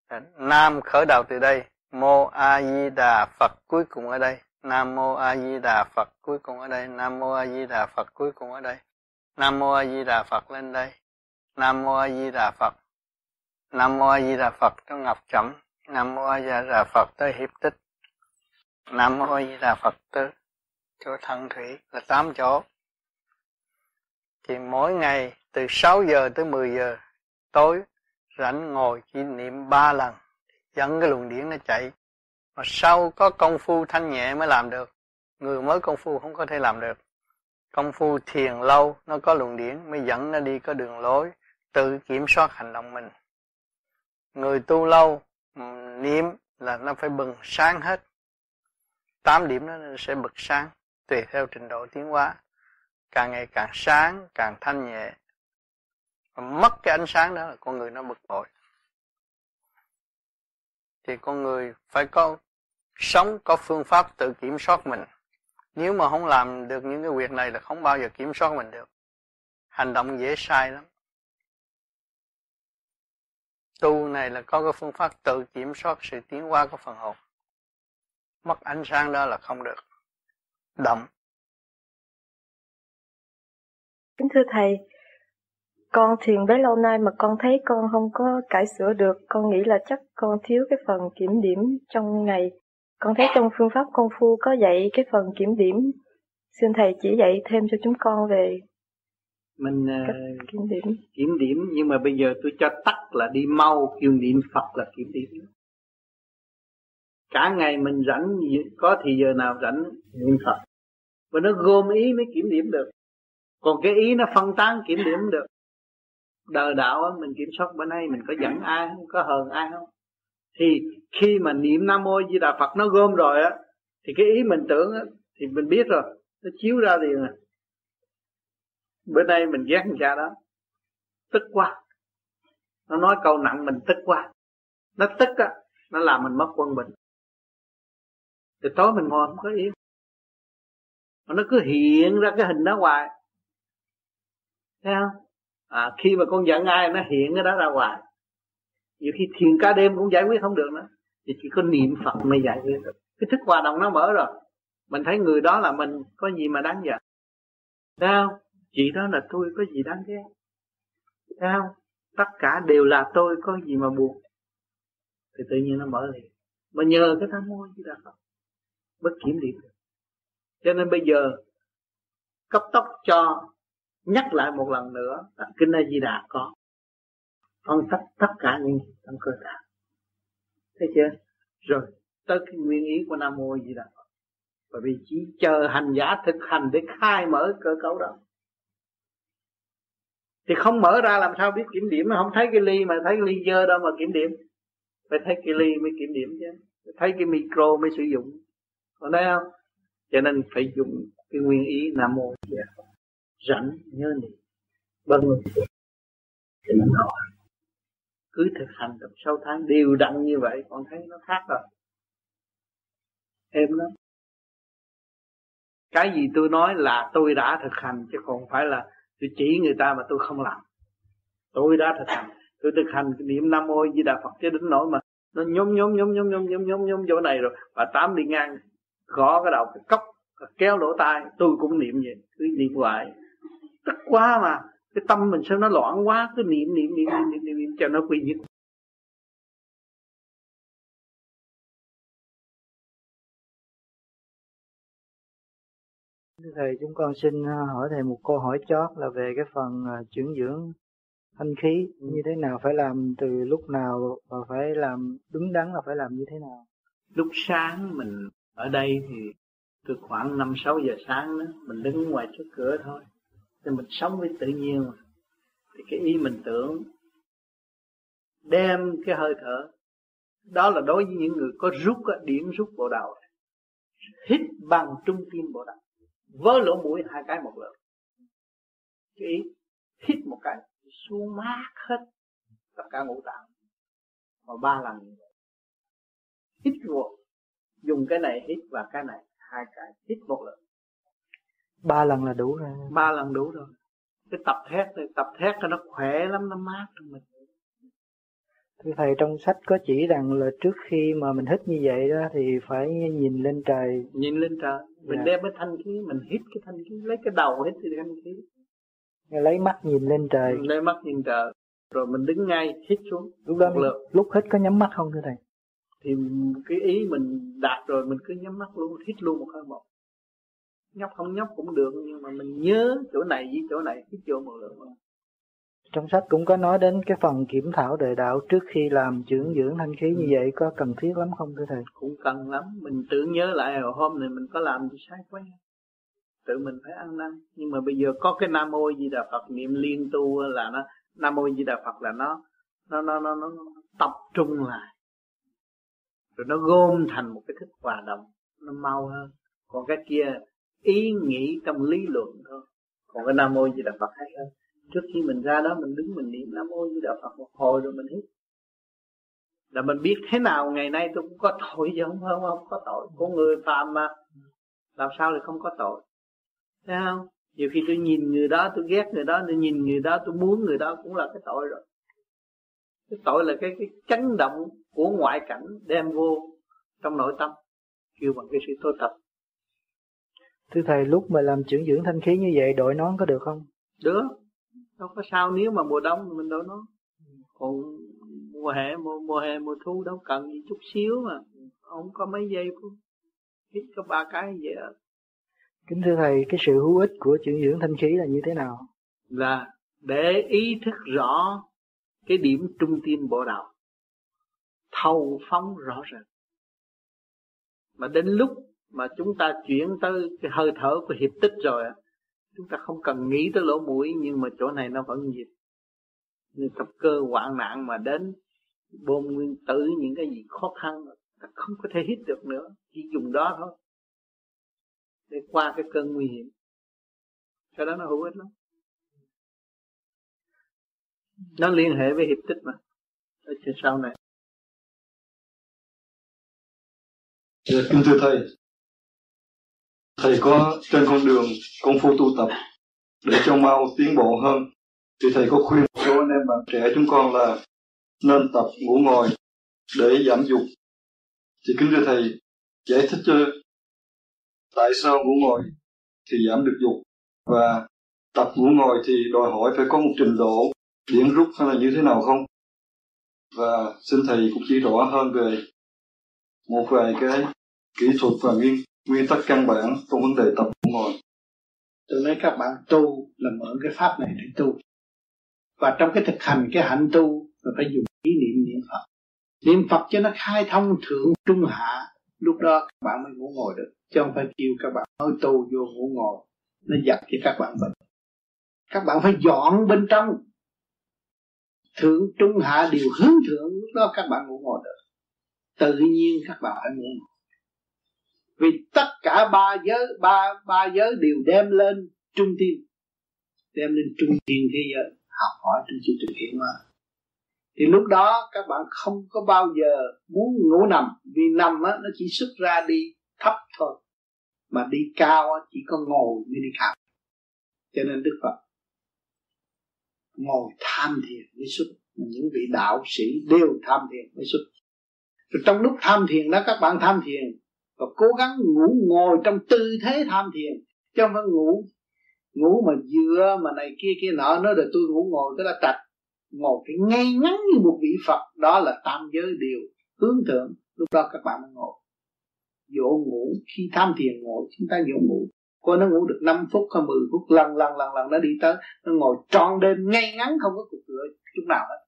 à, nam khởi đầu từ đây mô a di đà phật cuối cùng ở đây. Nam mô a di đà phật cuối cùng ở đây. Nam mô a di đà phật cuối cùng ở đây. Nam mô a di đà phật lên đây. Nam mô a di đà phật. Nam mô a di đà phật trong ngọc chẩm nam mô a di đà phật tới hiệp tích. Nam mô a di đà phật tới chỗ thân thủy là tám chỗ. Thì mỗi ngày từ 6 giờ tới 10 giờ tối, rảnh ngồi chỉ niệm ba lần dẫn cái luồng điển nó chạy. Mà sau có công phu thanh nhẹ mới làm được. Người mới công phu không có thể làm được. Công phu thiền lâu, nó có luồng điển mới dẫn nó đi có đường lối, tự kiểm soát hành động mình. Người tu lâu, niệm là nó phải bừng sáng hết. Tám điểm nó sẽ bực sáng, tùy theo trình độ tiến hóa. Càng ngày càng sáng, càng thanh nhẹ. Mất cái ánh sáng đó là con người nó bực bội thì con người phải có, sống có phương pháp tự kiểm soát mình. Nếu mà không làm được những cái việc này là không bao giờ kiểm soát mình được. Hành động dễ sai lắm. Tu này là có cái phương pháp tự kiểm soát sự tiến hóa của phần hồn. Mất ánh sáng đó là không được. Động. Kính thưa thầy con thiền bấy lâu nay mà con thấy con không có cải sửa được con nghĩ là chắc con thiếu cái phần kiểm điểm trong ngày. Con thấy trong phương pháp công phu có dạy cái phần kiểm điểm. Xin thầy chỉ dạy thêm cho chúng con về mình cách kiểm điểm. kiểm điểm nhưng mà bây giờ tôi cho tắt là đi mau kêu niệm Phật là kiểm điểm. Cả ngày mình rảnh có thì giờ nào rảnh niệm Phật. Và nó gom ý mới kiểm điểm được. Còn cái ý nó phân tán kiểm điểm được đời đạo mình kiểm soát bữa nay mình có giận ai không, có hờn ai không? Thì khi mà niệm nam mô di đà phật nó gom rồi á, thì cái ý mình tưởng á, thì mình biết rồi, nó chiếu ra liền à. Bữa nay mình ghét người cha đó, tức quá. Nó nói câu nặng mình tức quá. Nó tức á, nó làm mình mất quân bình. Thì tối mình ngồi không có yên nó cứ hiện ra cái hình đó hoài. Thấy không? À, khi mà con giận ai nó hiện cái đó ra hoài. Nhiều khi thiền ca đêm cũng giải quyết không được nữa. Thì chỉ có niệm phật mới giải quyết được. Cái thức hòa đồng nó mở rồi. Mình thấy người đó là mình có gì mà đáng giận? Sao? Chị đó là tôi có gì đáng ghét? Sao? Tất cả đều là tôi có gì mà buồn? Thì tự nhiên nó mở liền. Mà nhờ cái tham môi chứ là Phật bất kiểm điểm được. Cho nên bây giờ cấp tốc cho nhắc lại một lần nữa là kinh A Di Đà có phân tích tất cả những gì trong cơ thể. Thấy chưa? Rồi, tới cái nguyên ý của Nam Mô Di Đà. Phật bởi vì chỉ chờ hành giả thực hành để khai mở cơ cấu đó. Thì không mở ra làm sao biết kiểm điểm không thấy cái ly mà thấy cái ly dơ đâu mà kiểm điểm. Phải thấy cái ly mới kiểm điểm chứ. Thấy cái micro mới sử dụng. Còn đây không? Cho nên phải dùng cái nguyên ý nam mô di đà rảnh nhớ niệm. Vân thì mình hỏi cứ thực hành được sáu tháng đều đặn như vậy, con thấy nó khác rồi. Em lắm cái gì tôi nói là tôi đã thực hành, chứ không phải là tôi chỉ người ta mà tôi không làm. Tôi đã thực hành. Tôi thực hành niệm nam mô di đà phật chứ đến nỗi mà nó nhóm nhóm nhóm nhóm nhóm nhóm nhóm nhóm chỗ này rồi và tám đi ngang, gõ cái đầu, cái cốc kéo lỗ tai, tôi cũng niệm vậy, cứ niệm hoài tức quá mà. Cái tâm mình sao nó loạn quá cứ niệm niệm niệm niệm niệm, niệm, niệm cho nó quy nhất. Thầy chúng con xin à, hỏi thầy một câu hỏi chót là về cái phần à, chuyển dưỡng thanh khí như thế nào phải làm từ lúc nào và phải làm đúng đắn là phải làm như thế nào? Lúc sáng mình ở đây thì từ khoảng năm sáu giờ sáng đó mình đứng ngoài trước cửa thôi thì mình sống với tự nhiên. Mà thì cái ý mình tưởng, đem cái hơi thở, đó là đối với những người có rút điểm rút bộ đầu. Hít bằng trung tim bộ đầu. Với lỗ mũi hai cái một lượt cái ý, hít một cái, xuống mát hết tất cả ngũ tạng. Mà ba lần như vậy hít vô. Dùng cái này hít và cái này hai cái, hít một lần ba lần là đủ rồi ba lần đủ rồi cái tập thét này tập thét nó khỏe lắm nó mát trong mình Thưa Thầy trong sách có chỉ rằng là trước khi mà mình hít như vậy đó thì phải nhìn lên trời. Nhìn lên trời. Mình dạ. đem cái thanh khí, mình hít cái thanh khí, lấy cái đầu hít cái thanh khí. Lấy mắt nhìn lên trời. Lấy mắt nhìn trời. Rồi mình đứng ngay hít xuống. Lúc đó lượt. lúc hít có nhắm mắt không thưa Thầy? Thì cái ý mình đạt rồi mình cứ nhắm mắt luôn, hít luôn một hơi một. Nhóc không nhóc cũng được nhưng mà mình nhớ chỗ này với chỗ này hít vô một lượng trong sách cũng có nói đến cái phần kiểm thảo đề đạo trước khi làm trưởng dưỡng thanh khí như vậy có cần thiết lắm không thưa thầy? Cũng cần lắm, mình tưởng nhớ lại hồi hôm này mình có làm gì sai quá. Tự mình phải ăn năn, nhưng mà bây giờ có cái Nam Mô Di Đà Phật niệm liên tu là nó Nam Mô Di Đà Phật là nó nó nó nó, nó tập trung lại. Rồi nó gom thành một cái thức hòa đồng, nó mau hơn. Còn cái kia ý nghĩ trong lý luận thôi. Còn cái Nam Mô Di Đà Phật hay hơn. Trước khi mình ra đó mình đứng mình niệm nam mô di đà phật một hồi rồi mình hít. Là mình biết thế nào ngày nay tôi cũng có tội chứ không không, không có tội. Của người phàm mà. Làm sao lại không có tội? Thấy không? Nhiều khi tôi nhìn người đó tôi ghét người đó tôi nhìn người đó tôi muốn người đó cũng là cái tội rồi. Cái tội là cái cái chấn động của ngoại cảnh đem vô trong nội tâm. Kêu bằng cái sự tôi tập thưa thầy lúc mà làm trưởng dưỡng thanh khí như vậy đội nón có được không? Được. Đâu có sao nếu mà mùa đông mình đội nón. Còn mùa hè mùa, mùa hè mùa thu đâu cần gì chút xíu mà. Không có mấy giây hít có ba cái vậy. Đó. kính thưa thầy cái sự hữu ích của trưởng dưỡng thanh khí là như thế nào? Là để ý thức rõ cái điểm trung tâm bộ đầu. Thâu phóng rõ rệt. Mà đến lúc mà chúng ta chuyển tới cái hơi thở của hiệp tích rồi chúng ta không cần nghĩ tới lỗ mũi nhưng mà chỗ này nó vẫn nhịp như tập cơ hoạn nạn mà đến bom nguyên tử những cái gì khó khăn ta không có thể hít được nữa. Chỉ dùng đó thôi để qua cái cơn nguy hiểm. Cái đó nó hữu ích lắm. Nó liên hệ với hiệp tích mà. Ở trên sau này. Dạ, kính thưa thầy thầy có trên con đường công phu tu tập để cho mau tiến bộ hơn. Thì thầy có khuyên một số anh em bạn trẻ chúng con là nên tập ngủ ngồi để giảm dục. Thì kính thưa thầy, giải thích cho tại sao ngủ ngồi thì giảm được dục. Và tập ngủ ngồi thì đòi hỏi phải có một trình độ điển rút hay là như thế nào không? Và xin thầy cũng chỉ rõ hơn về một vài cái kỹ thuật và nguyên nguyên tắc căn bản trong vấn đề tập ngủ ngồi tôi nói các bạn tu là mở cái pháp này để tu. Và trong cái thực hành cái hạnh tu là phải dùng ý niệm niệm phật. Niệm phật cho nó khai thông thượng trung hạ, lúc đó các bạn mới ngủ ngồi được. Chứ không phải kêu các bạn mới tu vô ngủ ngồi, nó dập cho các bạn bệnh. Các bạn phải dọn bên trong. Thượng trung hạ đều hướng thượng, lúc đó các bạn ngủ ngồi được. Tự nhiên các bạn phải ngủ ngồi vì tất cả ba giới, ba ba giới đều đem lên trung thiên. Đem lên trung thiên thế giới, học hỏi trong chương trình hiện mà thì lúc đó, các bạn không có bao giờ muốn ngủ nằm, vì nằm á, nó chỉ xuất ra đi thấp thôi. Mà đi cao á, chỉ có ngồi mới đi cao cho nên đức phật ngồi tham thiền mới xuất. Những vị đạo sĩ đều tham thiền mới xuất. Rồi trong lúc tham thiền đó, các bạn tham thiền và cố gắng ngủ ngồi trong tư thế tham thiền, chứ không phải ngủ ngủ mà dựa mà này kia kia nọ. Nói là tôi ngủ ngồi cái là trạch ngồi cái ngay ngắn như một vị Phật. Đó là tam giới điều hướng thượng. Lúc đó các bạn mới ngồi. Dỗ ngủ. Khi tham thiền ngồi, chúng ta dỗ ngủ. Có nó ngủ được 5 phút hay 10 phút, lần lần lần lần nó đi tới. Nó ngồi tròn đêm ngay ngắn, không có cục cửa chút nào hết.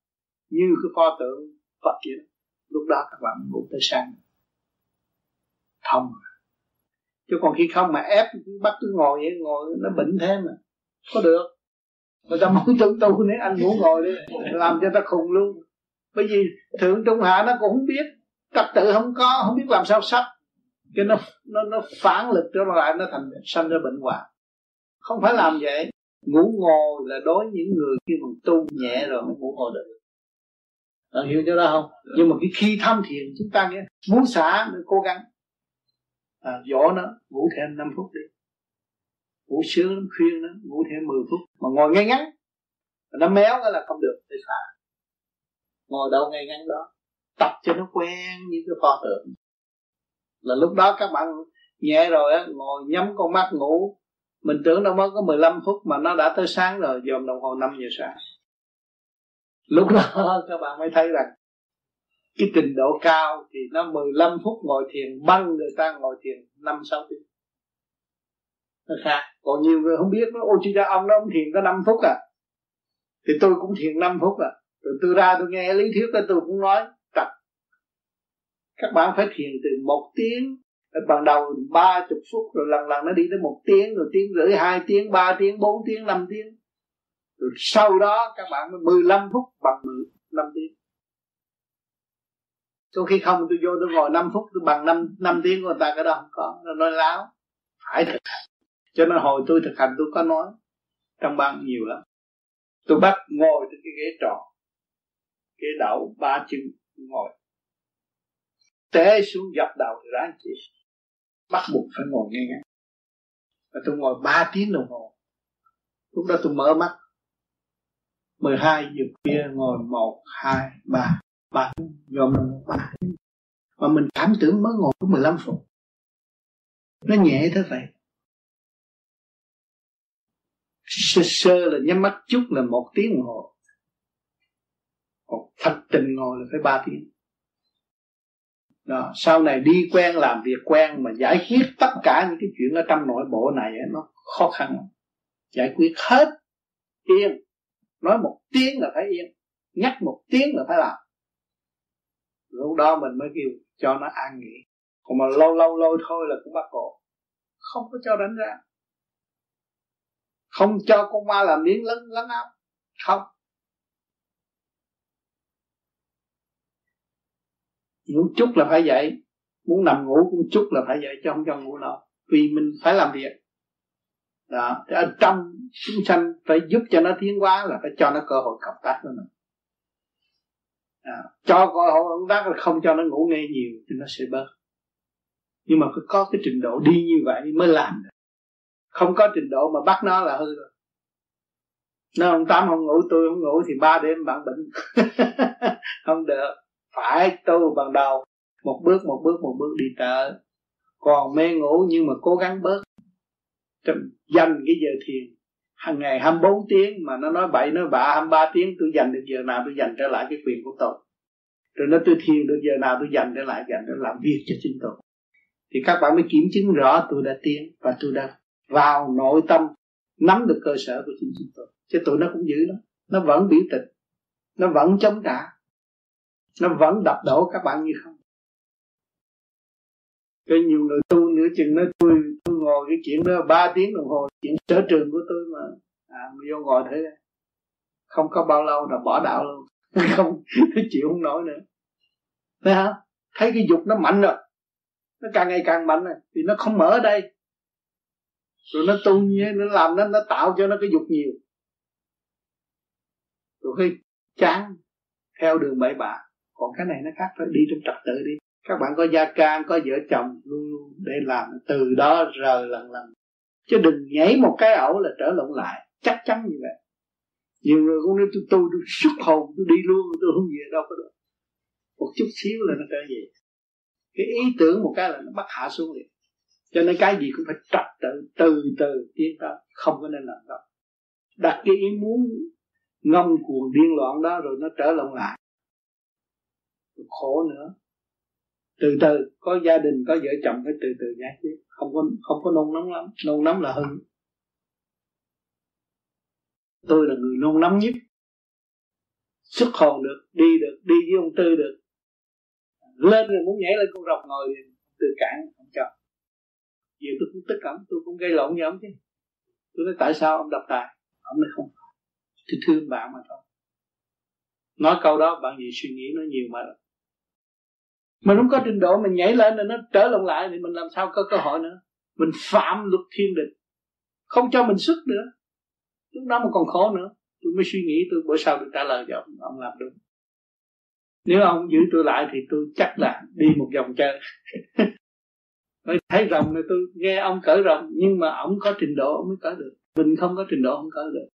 Như cái pho tượng Phật kia. lúc đó các bạn ngủ tới sáng thông chứ còn khi không mà ép bắt cứ ngồi vậy ngồi nó bệnh thêm mà. Có được. Người ta muốn tu tu nếu anh ngủ ngồi đi. Làm cho ta khùng luôn. Bởi vì thượng trung hạ nó cũng không biết. Trật tự không có không biết làm sao sắp. Cái nó nó nó phản lực trở lại nó thành sanh ra bệnh hoạn. Không phải làm vậy. Ngủ ngồi là đối những người khi mà tu nhẹ rồi mới ngủ ngồi được. Bạn hiểu cho đó không? Nhưng mà cái khi tham thiền chúng ta nghe muốn xả mới cố gắng à, dỗ nó ngủ thêm 5 phút đi. Ngủ sướng khuyên nó ngủ thêm 10 phút. Mà ngồi ngay ngắn. Nó méo cái là không được phải xả ngồi đâu ngay ngắn đó. Tập cho nó quen những cái pho tượng. Là lúc đó các bạn nhẹ rồi á ngồi nhắm con mắt ngủ. Mình tưởng nó mới có 15 phút mà nó đã tới sáng rồi dòm đồng hồ 5 giờ sáng. Lúc đó *laughs* các bạn mới thấy rằng cái trình độ cao thì nó 15 phút ngồi thiền, băng người ta ngồi thiền 5 6 tiếng. Nó khác. Còn nhiều người không biết, nó ô chi ra ông đó ông thiền có 5 phút à? Thì tôi cũng thiền 5 phút à. Rồi tôi ra tôi nghe lý thuyết đó, tôi cũng nói, tập. Các bạn phải thiền từ một tiếng ban đầu ba chục phút, rồi lần lần nó đi tới một tiếng, rồi tiếng rưỡi, hai tiếng, ba tiếng, bốn tiếng, năm tiếng. Rồi sau đó các bạn mới 15 phút bằng 15 tiếng có khi không tôi vô tôi ngồi 5 phút tôi bằng 5, 5 tiếng của người ta cái đó không có nó nói láo. Phải thực hành. Cho nên hồi tôi thực hành tôi có nói trong băng nhiều lắm. Tôi bắt ngồi trên cái ghế tròn. Ghế đậu ba chân ngồi. Té xuống dập đầu thì ra chị bắt buộc phải ngồi nghe ngắn. Và tôi ngồi 3 tiếng đồng hồ. Lúc đó tôi mở mắt. 12 giờ kia ngồi 1, 2, 3 bạn rồi mình bạn mà mình cảm tưởng mới ngồi có 15 phút. Nó nhẹ thế vậy. Sơ sơ là nhắm mắt chút là một tiếng ngồi, hồ thật tình ngồi là phải ba tiếng. Đó, sau này đi quen làm việc quen mà giải quyết tất cả những cái chuyện ở trong nội bộ này ấy, nó khó khăn giải quyết hết. Yên. Nói một tiếng là phải yên. Nhắc một tiếng là phải làm lúc đó mình mới kêu, cho nó an nghỉ còn mà lâu lâu lâu thôi là cũng bắt cổ. Không có cho đánh ra không cho con ma làm miếng lấn lấn áp không. Muốn chút là phải dậy muốn nằm ngủ cũng chút là phải dậy chứ không cho ngủ đâu vì mình phải làm việc. Đó. Thì ở trong chúng sanh phải giúp cho nó tiến hóa là phải cho nó cơ hội cộng tác với mình à, cho cơ hội ứng tác là không cho nó ngủ nghe nhiều thì nó sẽ bớt. Nhưng mà phải có cái trình độ đi như vậy mới làm được. Không có trình độ mà bắt nó là hư rồi. Nó ông tám không ngủ tôi không ngủ thì ba đêm bạn bệnh. *laughs* Không được. Phải tu bằng đầu. Một bước một bước một bước đi tới. Còn mê ngủ nhưng mà cố gắng bớt. Dành cái giờ thiền hàng ngày 24 tiếng mà nó nói bậy, nói bạ 23 tiếng, tôi dành được giờ nào tôi dành trở lại cái quyền của tôi. Rồi nó tôi thiền được giờ nào tôi dành trở lại, dành để làm việc cho chính tôi. Thì các bạn mới kiểm chứng rõ tôi đã tiến và tôi đã vào nội tâm, nắm được cơ sở của chính chúng tôi. Chứ tụi nó cũng giữ đó nó vẫn biểu tình. Nó vẫn chống trả. Nó vẫn đập đổ các bạn như không. Cho nhiều người tu nữa chừng nói, tôi tôi ngồi cái chuyện đó, ba tiếng đồng hồ, chuyện sở trường của tôi mà. À mà vô ngồi thế, không có bao lâu là bỏ đạo luôn. *laughs* Không, chịu không nổi nữa. Thấy hả? Thấy cái dục nó mạnh rồi. Nó càng ngày càng mạnh rồi, thì nó không mở ở đây. Rồi nó tu như nó làm nó nó tạo cho nó cái dục nhiều. Rồi khi chán, theo đường bậy bạ. Còn cái này nó khác phải đi trong trật tự đi các bạn có gia can, có vợ chồng luôn luôn để làm, từ đó rời lần lần. Chứ đừng nhảy một cái ẩu là trở lộn lại. Chắc chắn như vậy. Nhiều người cũng nói, tôi tu tôi xuất hồn, tôi đi luôn, tôi không về đâu có được. Một chút xíu là nó trở về. Cái ý tưởng một cái là nó bắt hạ xuống liền. Cho nên cái gì cũng phải trật tự, từ từ, tiến tới. Không có nên làm đâu. Đặt cái ý muốn ngông cuồng điên loạn đó rồi nó trở lộn lại. Khổ nữa từ từ, có gia đình, có vợ chồng phải từ từ giải quyết không có không có nôn nóng lắm. Nôn nóng là hư tôi là người nôn nóng nhất. Xuất hồn được, đi được, đi với ông tư được. Lên rồi muốn nhảy lên con rồng ngồi từ cản không cho. Giờ tôi cũng tức ẩm tôi cũng gây lộn với ông chứ. Tôi nói, tại sao ông đập tài? Ông nói, không tôi thương bạn mà thôi. Nói câu đó bạn gì suy nghĩ nó nhiều mà mình không có trình độ mình nhảy lên rồi nó trở lộn lại thì mình làm sao có cơ hội nữa. Mình phạm luật thiên định. Không cho mình xuất nữa. Lúc đó mà còn khó nữa. Tôi mới suy nghĩ tôi bữa sau tôi trả lời cho ông ông làm đúng. Nếu ông giữ tôi lại thì tôi chắc là đi một vòng chơi. *laughs* Thấy rồng này tôi nghe ông cởi rồng nhưng mà ông có trình độ ông mới cởi được. Mình không có trình độ không cởi được.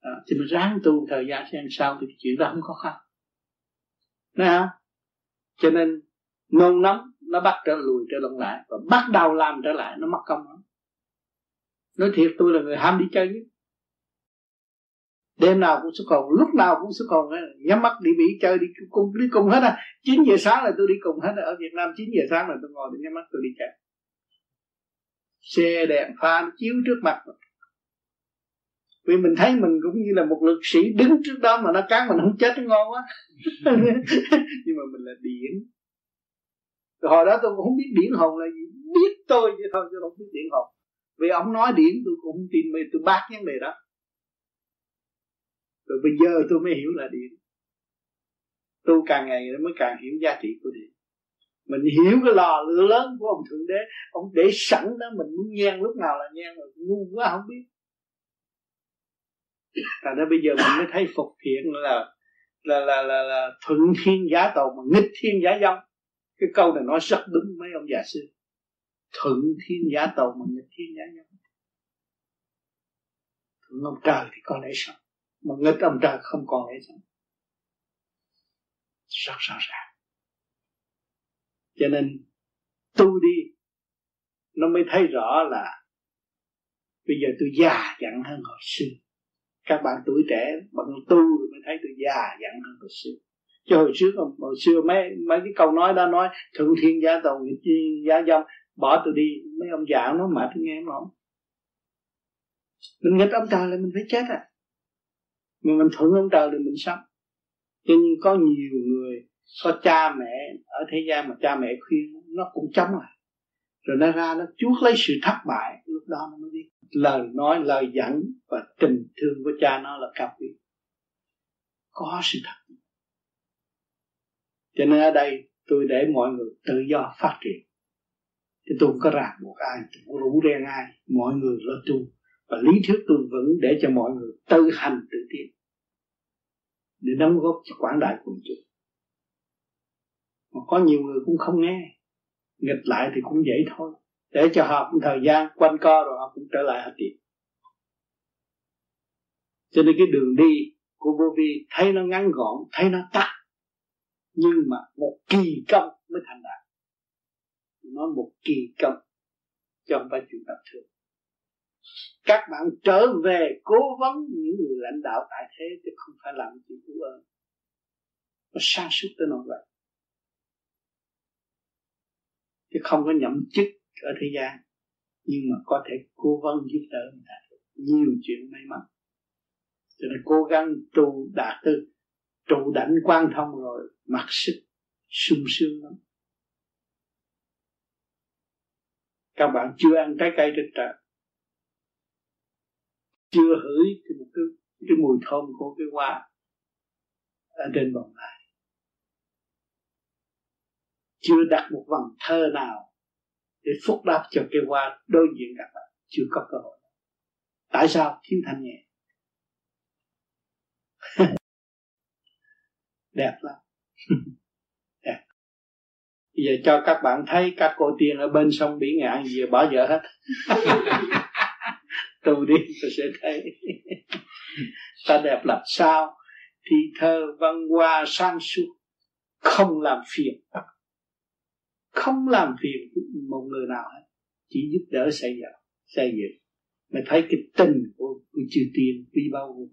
À, thì mình ráng tu thời gian xem sao thì chuyện đó không khó khăn. Đấy không? Cho nên nôn nóng nó bắt trở lùi trở lộn lại và bắt đầu làm trở lại, nó mất công lắm. Nói thiệt, tôi là người ham đi chơi nhất. Đêm nào cũng xuất còn lúc nào cũng xuất còn nhắm mắt đi bị chơi, đi cùng đi cùng hết à chín giờ sáng là tôi đi cùng hết ở Việt Nam 9 giờ sáng là tôi ngồi để nhắm mắt tôi đi chơi. Xe đèn pha chiếu trước mặt vì mình thấy mình cũng như là một lực sĩ đứng trước đó mà nó cán mình không chết nó ngon quá. *laughs* Nhưng mà mình là điển. Rồi hồi đó tôi cũng không biết điển hồn là gì. Biết tôi chứ thôi chứ không biết điển hồn. Vì ông nói điển, tôi cũng không tin mê, tôi bác vấn đề đó. Rồi bây giờ tôi mới hiểu là điển. Tôi càng ngày mới càng hiểu giá trị của điển. Mình hiểu cái lò lửa lớn của ông thượng đế. Ông để sẵn đó, mình muốn nhen lúc nào là nhen rồi ngu quá không biết thành ra bây giờ mình mới thấy phục thiện là là là là, là thuận thiên giá tàu mà nghịch thiên giá dông cái câu này nói rất đúng mấy ông già xưa. Thuận thiên giá tàu mà nghịch thiên giá dông thuận ông trời thì có lẽ sao? Mà nghịch ông trời không còn lẽ sống rất rõ ràng. Cho nên tu đi nó mới thấy rõ là bây giờ tôi già dặn hơn hồi xưa các bạn tuổi trẻ bằng tu rồi mới thấy tôi già dặn hơn hồi xưa. Chứ hồi trước hồi xưa mấy mấy cái câu nói đó nói, thượng thiên gia tồn thiên gia dâm bỏ tôi đi. Mấy ông già nó mệt tôi nghe không. Mình nghịch ông trời là mình phải chết à. Mà mình thuận ông trời thì mình sống. Cho nên có nhiều người, có cha mẹ, ở thế gian mà cha mẹ khuyên, nó cũng chống lại. Rồi nó ra, nó chuốc lấy sự thất bại, lúc đó nó mới biết lời nói, lời dẫn và tình thương của cha nó là cao quý. Có sự thật. Cho nên ở đây tôi để mọi người tự do phát triển. Thì tôi không có ràng buộc ai, tôi không rủ rèn ai. Mọi người lo tu. Và lý thuyết tôi vẫn để cho mọi người tự hành tự tiến để đóng góp cho quảng đại quần chúng mà có nhiều người cũng không nghe. Nghịch lại thì cũng vậy thôi để cho họ cũng thời gian, quanh co rồi họ cũng trở lại họ tìm cho nên cái đường đi của vô vi, thấy nó ngắn gọn, thấy nó tắt, nhưng mà một kỳ công mới thành đạt. Nói một kỳ công, chứ không phải chuyện tập thường. Các bạn trở về cố vấn những người lãnh đạo tại thế, chứ không phải làm chuyện cứu ơn. Nó sang suốt tới nỗi vậy. Chứ không có nhậm chức ở thế gian. Nhưng mà có thể cố vấn giúp đỡ người ta nhiều chuyện may mắn. Cho nên cố gắng tu đạt tư trụ đảnh quan thông rồi mặc sức sung sướng lắm. Các bạn chưa ăn trái cây trên trời. Chưa hửi cái một cái, cái mùi thơm của cái hoa ở trên bồng này chưa đặt một vòng thơ nào để phúc đáp cho cái hoa đối diện gặp bạn. Chưa có cơ hội. Tại sao? Thiếu thanh nhẹ. *laughs* Đẹp lắm. *laughs* Đẹp. Bây giờ cho các bạn thấy các cô tiên ở bên sông biển ngạn gì, bỏ vợ hết. *laughs* Tu đi, tôi sẽ thấy. Ta đẹp làm sao? Thì thơ văn hoa sang suốt, không làm phiền không làm phiền một người nào hết chỉ giúp đỡ xây dựng xây dựng. Mà thấy cái tình của, của chư tiên quý bao vô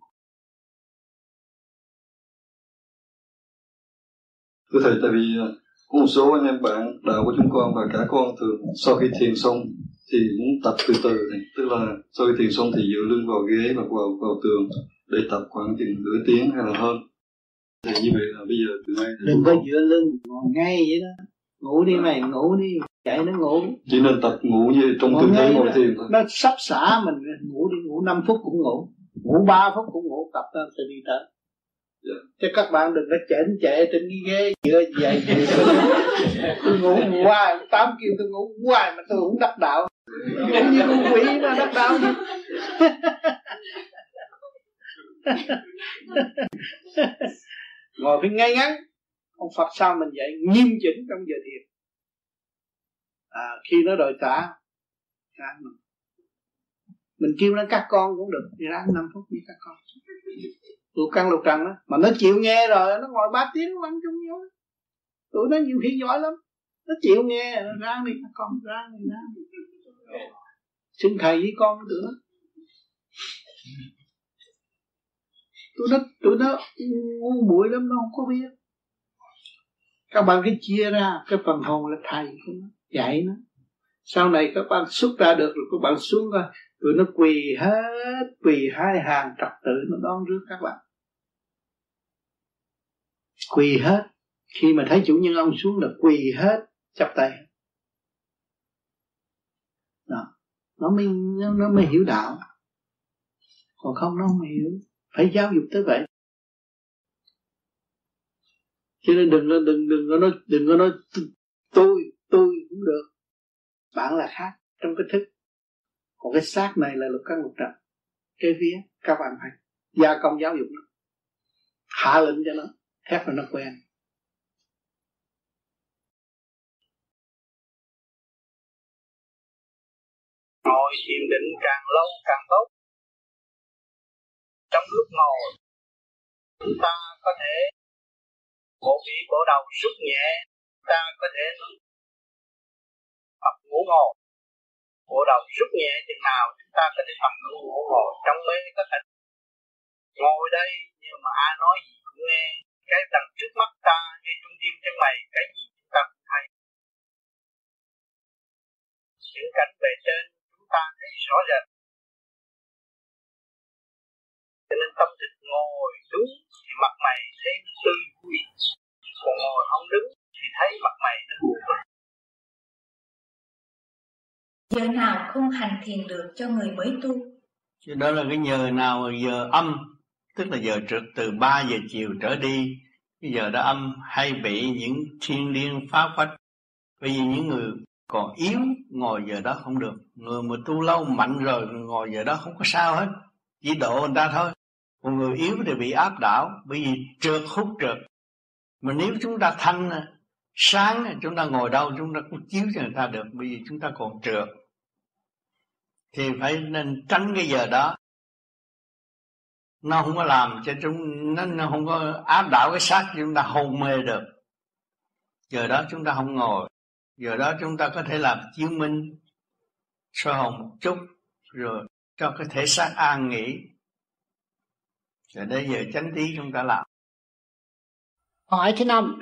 thưa thầy tại vì à, có một số anh em bạn đạo của chúng con và cả con thường sau khi thiền xong thì cũng tập từ từ này. Tức là sau khi thiền xong thì dựa lưng vào ghế và vào vào tường để tập khoảng chừng nửa tiếng hay là hơn. Thì như vậy là bây giờ từ nay đừng có dựa lưng ngồi ngay vậy đó ngủ đi mày ngủ đi. Chạy nó ngủ. Chỉ nên tập ngủ như trong tư thế ngồi thiền thôi. nó sắp xả mình ngủ đi ngủ 5 phút cũng ngủ. Ngủ 3 phút cũng ngủ. Tập nó sẽ đi tới. Yeah. chứ các bạn đừng có chảnh chạy trên cái ghế dựa vậy tôi ngủ hoài tám kêu tôi ngủ hoài mà tôi cũng đắc đạo. Cũng như con quỷ mà đắc đạo. Ngồi phải ngay ngắn ông Phật sao mình dạy nghiêm chỉnh trong giờ thiền. À, khi nó đòi trả trả mình. Kêu nó các con cũng được đi ra 5 phút với các con. Tụi căn lục trần đó mà nó chịu nghe rồi nó ngồi ba tiếng ăn chung nhau tụi nó nhiều khi giỏi lắm. Nó chịu nghe nó ra đi các con ra đi ra đi. Xin thầy với con tụi nó tụi nó tụi nó ngu muội lắm nó không có biết các bạn cứ chia ra cái phần hồn là thầy của nó dạy nó. Sau này các bạn xuất ra được rồi các bạn xuống coi tụi nó quỳ hết quỳ hai hàng trật tự nó đón rước các bạn. Quỳ hết. Khi mà thấy chủ nhân ông xuống là quỳ hết chắp tay. Đó. Nó mới nó, nó mới hiểu đạo. Còn không nó không hiểu. Phải giáo dục tới vậy cho nên đừng đừng đừng có nói đừng có nói tôi tôi cũng được. Bạn là khác trong cái thức. Còn cái xác này là lục căn lục trần. Cái vía, các bạn phải gia công giáo dục nó. Hạ lệnh cho nó. Thép là nó quen. Ngồi thiền định càng lâu càng tốt. Trong lúc ngồi, chúng ta có thể bộ vị bộ đầu rút nhẹ, ta có thể tập ngủ ngồi. Bộ đầu rút nhẹ, chừng nào chúng ta có thể tập ngủ ngồi trong mê có thể. Ngồi đây, nhưng mà ai nói gì cũng nghe. Cái đằng trước mắt ta như trung tim chân mày, cái gì chúng ta cũng thấy. Những cảnh về trên, chúng ta thấy rõ rệt. Cho nên tâm thức ngồi đúng mặt mày thấy tươi vui. Còn ngồi không đứng thì thấy mặt mày nó buồn giờ nào không hành thiền được cho người mới tu? Đó là cái giờ nào giờ âm tức là giờ trực từ 3 giờ chiều trở đi cái giờ đó âm hay bị những thiên liên phá phách bởi vì những người còn yếu ngồi giờ đó không được. Người mà tu lâu mạnh rồi ngồi giờ đó không có sao hết. Chỉ độ người ta thôi còn người yếu thì bị áp đảo bởi vì trượt hút trượt. Mà nếu chúng ta thanh sáng chúng ta ngồi đâu chúng ta cũng chiếu cho người ta được bởi vì chúng ta còn trượt. Thì phải nên tránh cái giờ đó. Nó không có làm cho chúng nó, nó không có áp đảo cái xác chúng ta hôn mê được. Giờ đó chúng ta không ngồi. Giờ đó chúng ta có thể làm chiếu minh soi hồng một chút rồi cho cái thể xác an nghỉ rồi đến giờ chánh tí chúng ta làm. Hỏi thứ năm.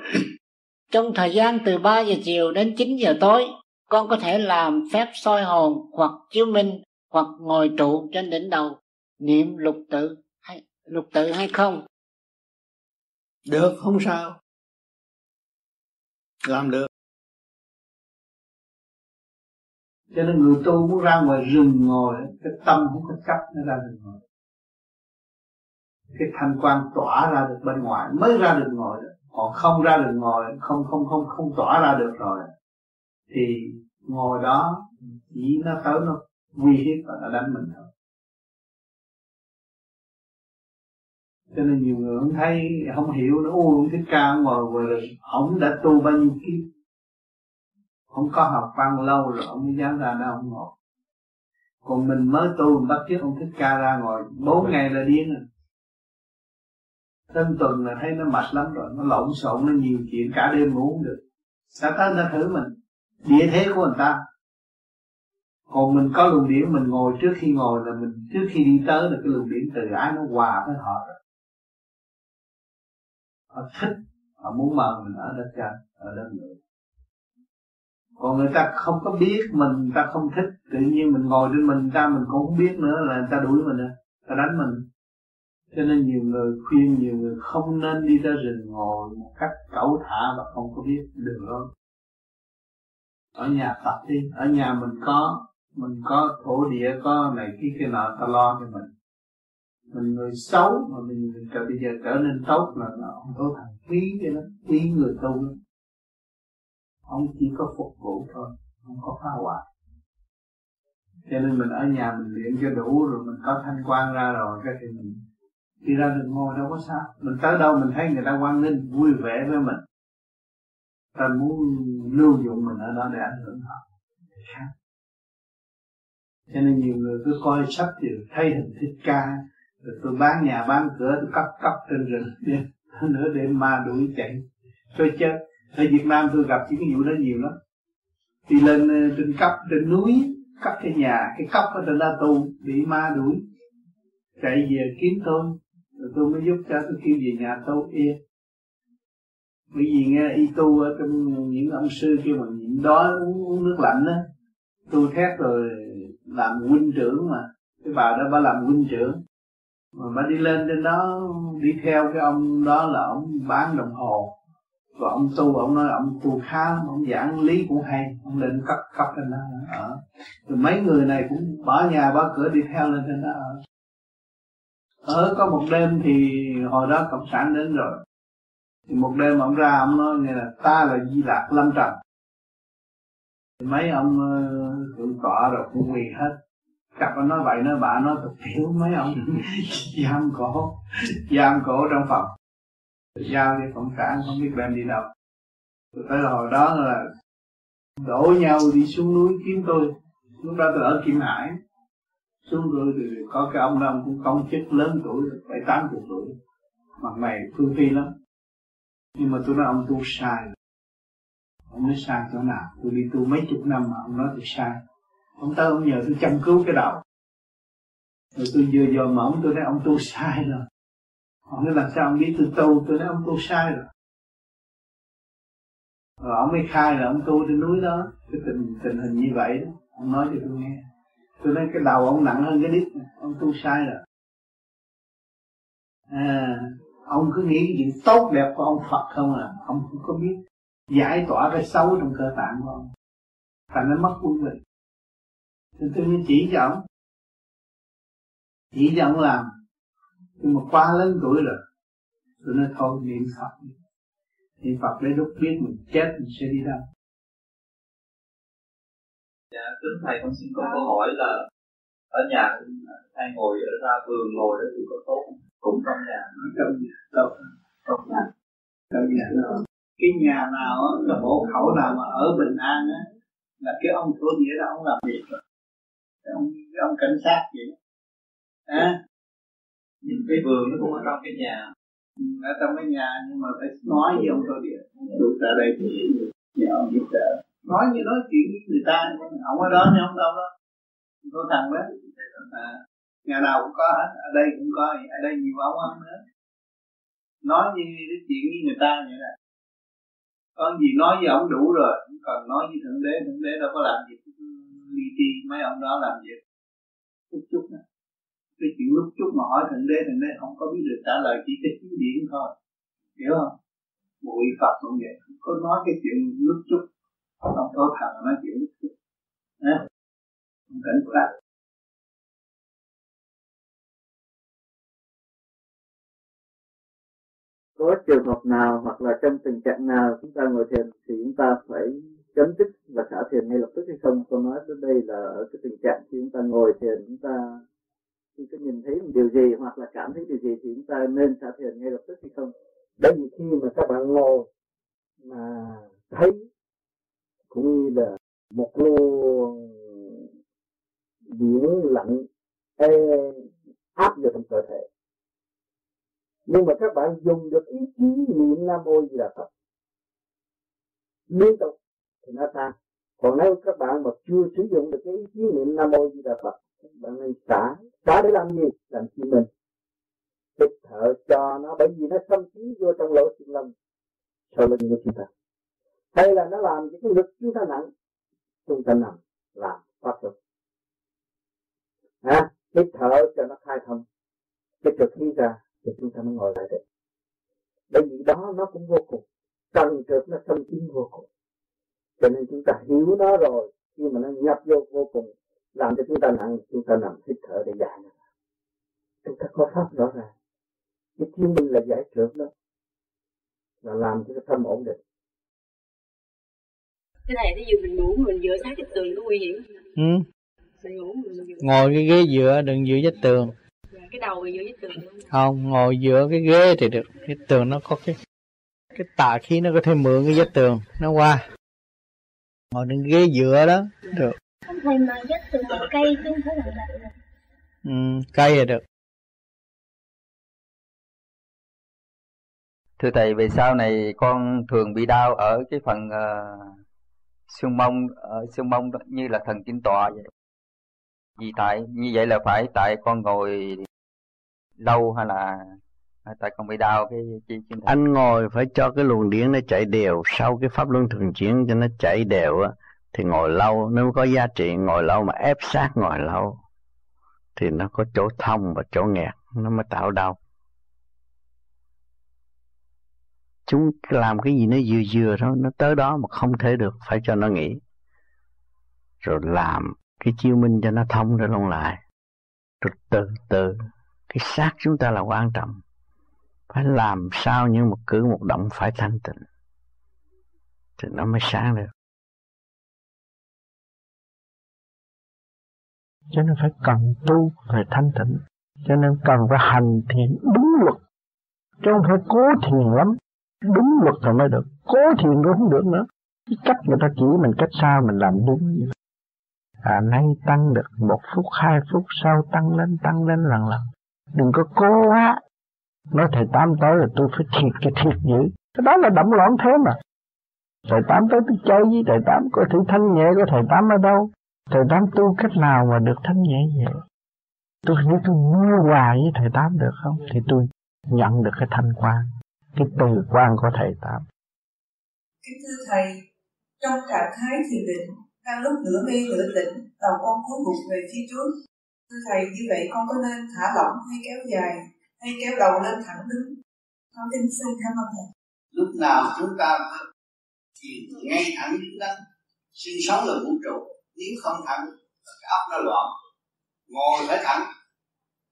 Trong thời gian từ 3 giờ chiều đến 9 giờ tối con có thể làm phép soi hồn hoặc chiếu minh hoặc ngồi trụ trên đỉnh đầu niệm lục tự hay lục tự hay không? Được không sao. Làm được. Cho nên người tu muốn ra ngoài rừng ngồi cái tâm không có chấp nó ra rừng ngồi cái thanh quan tỏa ra được bên ngoài mới ra được ngồi đó. Còn không ra được ngồi không không không không tỏa ra được rồi thì ngồi đó chỉ nó tới nó uy hiếp và nó đánh mình thôi. Cho nên nhiều người không thấy không hiểu nó u không thích ca ngồi ngồi rồi ông đã tu bao nhiêu kiếp? Không có học văn lâu rồi ông mới dám ra đó ông ngồi. Còn mình mới tu bắt chước ông thích ca ra ngồi bốn ngày là điên rồi Tên tuần là thấy nó mệt lắm rồi Nó lộn xộn, nó nhiều chuyện cả đêm ngủ không được. Sao ta người ta thử mình? Địa thế của người ta. Còn mình có luồng điển Mình ngồi trước khi ngồi là mình Trước khi đi tới là cái luồng điển từ ái nó hòa với họ rồi. Họ thích Họ muốn mời mình ở đất trên Ở đất người còn người ta không có biết mình người ta không thích. Tự nhiên mình ngồi trên mình ta mình cũng không biết nữa là người ta đuổi mình à, nữa ta đánh mình cho nên nhiều người khuyên nhiều người không nên đi ra rừng ngồi một cách cẩu thả và không có biết đường lối. Ở nhà tập đi ở nhà mình có mình có thổ địa có này kia kia nọ ta lo cho mình. Mình người xấu mà mình, mình trở bây giờ trở nên tốt là nó không có thằng quý cho nó quý người tu lắm ông chỉ có phục vụ thôi không có phá hoại. Cho nên mình ở nhà mình luyện cho đủ rồi mình có thanh quan ra rồi cái thì mình đi ra đường ngồi đâu có sao. Mình tới đâu mình thấy người ta quan nghênh vui vẻ với mình. Ta muốn lưu dụng mình ở đó để ảnh hưởng họ. Khác cho nên nhiều người cứ coi sách thì thấy hình thích ca. Rồi tôi bán nhà, bán cửa, tôi cấp cấp trên rừng. *laughs* Nữa để ma đuổi chạy. Tôi chết. Ở Việt Nam tôi gặp những cái vụ đó nhiều lắm. Đi lên ờ, trên cấp trên núi cấp cái nhà, cái cấp ở trên đó tu, bị ma đuổi. Chạy về kiếm tôi rồi tôi mới giúp cho tôi kêu về nhà tu yên bởi vì nghe y tu ở trong những ông sư kêu mà nhịn đói uống, uống nước lạnh á tu thét rồi làm huynh trưởng mà. Cái bà đó bà làm huynh trưởng. Mà bà đi lên trên đó đi theo cái ông đó là ông bán đồng hồ. Và ông tu ông nói ông tu khá ông giảng lý cũng hay. Ông lên cấp cấp lên đó ở. Rồi mấy người này cũng bỏ nhà bỏ cửa đi theo lên trên đó ở ở có một đêm thì hồi đó cộng sản đến rồi. Thì một đêm ông ra ông nói, nghe là ta là di lạc lâm trần. Thì mấy ông cũng thượng tọa rồi cũng quỳ hết. Cặp ông nói vậy nói bà, nói thật thiếu mấy ông. *laughs* Giam cổ giam cổ trong phòng. Giao cho cộng sản, không biết đem đi đâu. Rồi tới hồi đó là đổ nhau đi xuống núi kiếm tôi. Lúc đó tôi ở kim hải xuống rồi thì có cái ông năm cũng công chức lớn tuổi, bảy, tám chục tuổi. Mặt mày phương phi lắm. Nhưng mà tôi nói, ông tu sai. Ông nói, sai chỗ nào? Tôi đi tu mấy chục năm mà ông nói tôi sai. Ông tới ông nhờ tôi chăm cứu cái đầu. Rồi tôi vừa vừa mà ông tôi nói, ông tu sai rồi. Ông nói, làm sao ông biết tôi tu? Tôi nói, ông tu sai rồi. Rồi ông mới khai là ông tu trên núi đó. Cái tình tình hình như vậy đó. Ông nói cho tôi nghe tôi nói cái đầu ông nặng hơn cái đít ông tu sai rồi. À ông cứ nghĩ cái chuyện tốt đẹp của ông Phật không à? Ông không có biết giải tỏa cái xấu trong cơ tạng của ông. Thành nó mất quân bình thì tôi mới chỉ cho ông. Chỉ cho ông làm. Nhưng mà quá lớn tuổi rồi, tôi nói thôi, niệm Phật niệm Phật để lúc biết mình chết mình sẽ đi đâu kính thầy con xin có câu hỏi là ở nhà hay ngồi ở ra vườn ngồi đó thì có tốt cũng trong nhà. Trong nhà đâu? Trong nhà. Trong nhà đâu cái nhà nào là bộ khẩu nào mà ở bình an á là cái ông thua nghĩa là ông làm việc rồi. Cái ông cái ông cảnh sát vậy à nhìn cái vườn nó cũng ở trong cái nhà. Ở trong cái nhà nhưng mà phải nói với ông thua địa tôi tại đây thì nhờ ông giúp đỡ nói như nói chuyện với người ta ông ở đó nhưng ông đâu đó. Có thằng đó à, nhà nào cũng có hết ở đây cũng có ở đây nhiều ông ăn nữa. Nói như cái chuyện với người ta vậy nè. Có gì nói với ông đủ rồi không cần nói với thượng đế thượng đế đâu có làm gì ly ti mấy ông đó làm việc. Chút chút đó cái chuyện lúc chút mà hỏi thượng đế thượng đế không có biết được trả lời chỉ cái chính điển thôi. Hiểu không? Bụi phật cũng vậy không có nói cái chuyện lúc chút ông có thần nói chuyện lúc chút Nè. cảnh sát có trường hợp nào hoặc là trong tình trạng nào chúng ta ngồi thiền thì chúng ta phải chấm dứt và xả thiền ngay lập tức hay không? Tôi nói đến đây là ở cái tình trạng khi chúng ta ngồi thiền chúng ta khi có nhìn thấy một điều gì hoặc là cảm thấy điều gì thì chúng ta nên xả thiền ngay lập tức hay không? Bởi vì khi mà các bạn ngồi mà thấy cũng như là một luồng biển lạnh ê, áp vào trong cơ thể. Nhưng mà các bạn dùng được ý chí niệm nam mô di đà phật. Liên tục thì nó tan. Còn nếu các bạn mà chưa sử dụng được cái ý chí niệm nam mô di đà phật các bạn nên xả. Xả để làm gì? Làm chi mình. Hít thở cho nó bởi vì nó xâm chiếm vô trong lỗ chân lông sau lưng của chúng ta hay là nó làm cho cái lực chúng ta nặng. Chúng ta nằm làm phát luật. À, hít thở cho nó khai thông. Cái cực khí ra thì chúng ta mới ngồi lại được. Bởi vì đó nó cũng vô cùng. Trần trượt nó xâm chiếm vô cùng. Cho nên chúng ta hiểu nó rồi. Khi mà nó nhập vô vô cùng làm cho chúng ta nặng chúng ta nằm hít thở để giải nó. Chúng ta có pháp rõ ràng. Cái thiên minh là giải trượt đó là làm cho cái tâm ổn định cái này ví dụ mình ngủ mình dựa sát cái tường có nguy hiểm. Ừ. mình ngủ mình dựa ngồi cái ghế dựa đừng dựa vách tường. Cái đầu dựa vách tường không? Ngồi dựa cái ghế thì được. Cái tường nó có cái cái tà khí nó có thể mượn cái vách tường nó qua. Ngồi trên ghế dựa đó được. Thầy mà vách tường bằng cây chứ không phải bằng gạch ừ, cây là được. Thưa thầy về sau này con thường bị đau ở cái phần uh, xương mông ở xương mông đó, như là thần kinh tọa vậy vì tại như vậy là phải tại con ngồi lâu hay là à, tại con bị đau cái chi chân anh ngồi phải cho cái luồng điển nó chạy đều sau cái pháp luân thường chuyển cho nó chạy đều á thì ngồi lâu nếu có giá trị ngồi lâu mà ép sát ngồi lâu thì nó có chỗ thông và chỗ nghẹt nó mới tạo đau. Chúng làm cái gì nó vừa vừa thôi, nó tới đó mà không thể được, phải cho nó nghỉ. Rồi làm cái chiêu minh cho nó thông rồi luôn lại. Rồi từ từ, cái xác chúng ta là quan trọng. Phải làm sao những một cử một động phải thanh tịnh, thì nó mới sáng được. Cho nên phải cần tu phải thanh tịnh. Cho nên cần phải hành thiện đúng luật. Chứ không phải cố thiền lắm đúng luật rồi mới được. Cố thiền cũng không được nữa. Cái cách người ta chỉ mình, cách sao mình làm đúng à nay tăng được một phút, hai phút, sau tăng lên tăng lên lần lần. Đừng có cố quá. Nói thầy tám tới là tôi phải thiệt cái thiệt dữ. Cái đó là động loạn thế mà. Thầy tám tới tôi chơi với thầy tám, có thử thanh nhẹ của thầy tám ở đâu? Thầy tám tu cách nào mà được thanh nhẹ vậy? Tôi nghĩ tôi mua quà với thầy tám được không? Thì tôi nhận được cái thanh quan cái từ quan của thầy tám. Kính thưa thầy trong trạng thái thiền định đang lúc nửa mê nửa tỉnh đầu con cúi gục về phía trước. Thưa thầy như vậy con có nên thả lỏng hay kéo dài hay kéo đầu lên thẳng đứng? Con tin xin cảm ơn thầy. Lúc nào chúng ta thì ngay thẳng đứng đắn sinh sống là vũ trụ nếu không thẳng cái óc nó loạn. Ngồi phải thẳng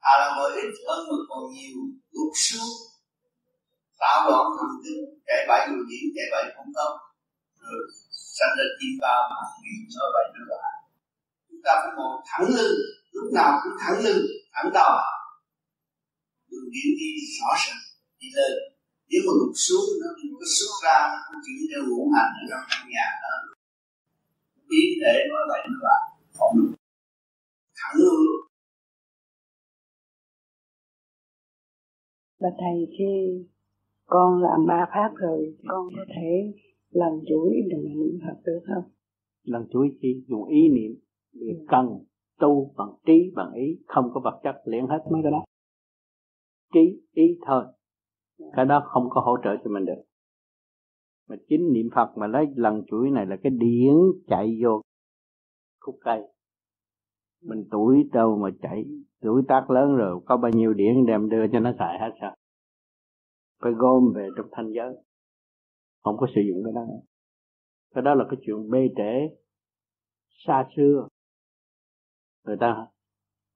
à là ngồi ít hơn mà còn nhiều gục xuống tạo loạn thần kinh chạy bậy người diễn chạy bậy không. Tốt rồi, sanh ra chim bao mà nghĩ nói bậy nói bạ chúng ta phải ngồi thẳng lưng, lúc nào cũng thẳng lưng, thẳng đầu. Đường điện đi rõ ràng đi lên. Nếu mà gục xuống, nó không có xuất ra, nó không chuyển theo ngũ hành ở trong căn nhà đó. Biến để nói bậy nói bạ không được thẳng lưng là thầy, khi con làm ba pháp rồi con có thể làm chuỗi đừng niệm Phật được không? Làm chuỗi chi? Dùng ý niệm. Việc ừ. cần tu bằng trí, bằng ý. Không có vật chất luyện hết mấy cái đó. Trí, ý thôi. Cái đó không có hỗ trợ cho mình được. Mà chính niệm Phật mà lấy lần chuỗi này là cái điển chạy vô khúc cây. Mình tuổi đâu mà chạy, tuổi tác lớn rồi, có bao nhiêu điển đem đưa cho nó xài hết sao? Phải gom về trong thanh giới. Không có sử dụng cái đó. Cái đó là cái chuyện bê trễ, xa xưa. Người ta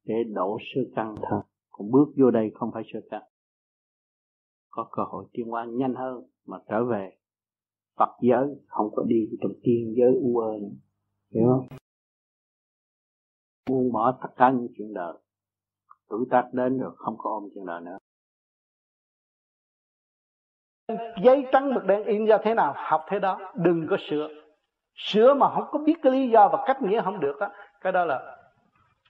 để đổ sơ căn thôi còn bước vô đây không phải sơ căn. Có cơ hội tiến hóa nhanh hơn mà trở về Phật giới. Không có đi trong tiên giới u ơ hiểu không? Buông bỏ tất cả những chuyện đời. Tuổi tác đến rồi không có ôm chuyện đời nữa giấy trắng mực đen in ra thế nào, học thế đó. Đừng có sửa. Sửa mà không có biết cái lý do và cách nghĩa không được đó cái đó là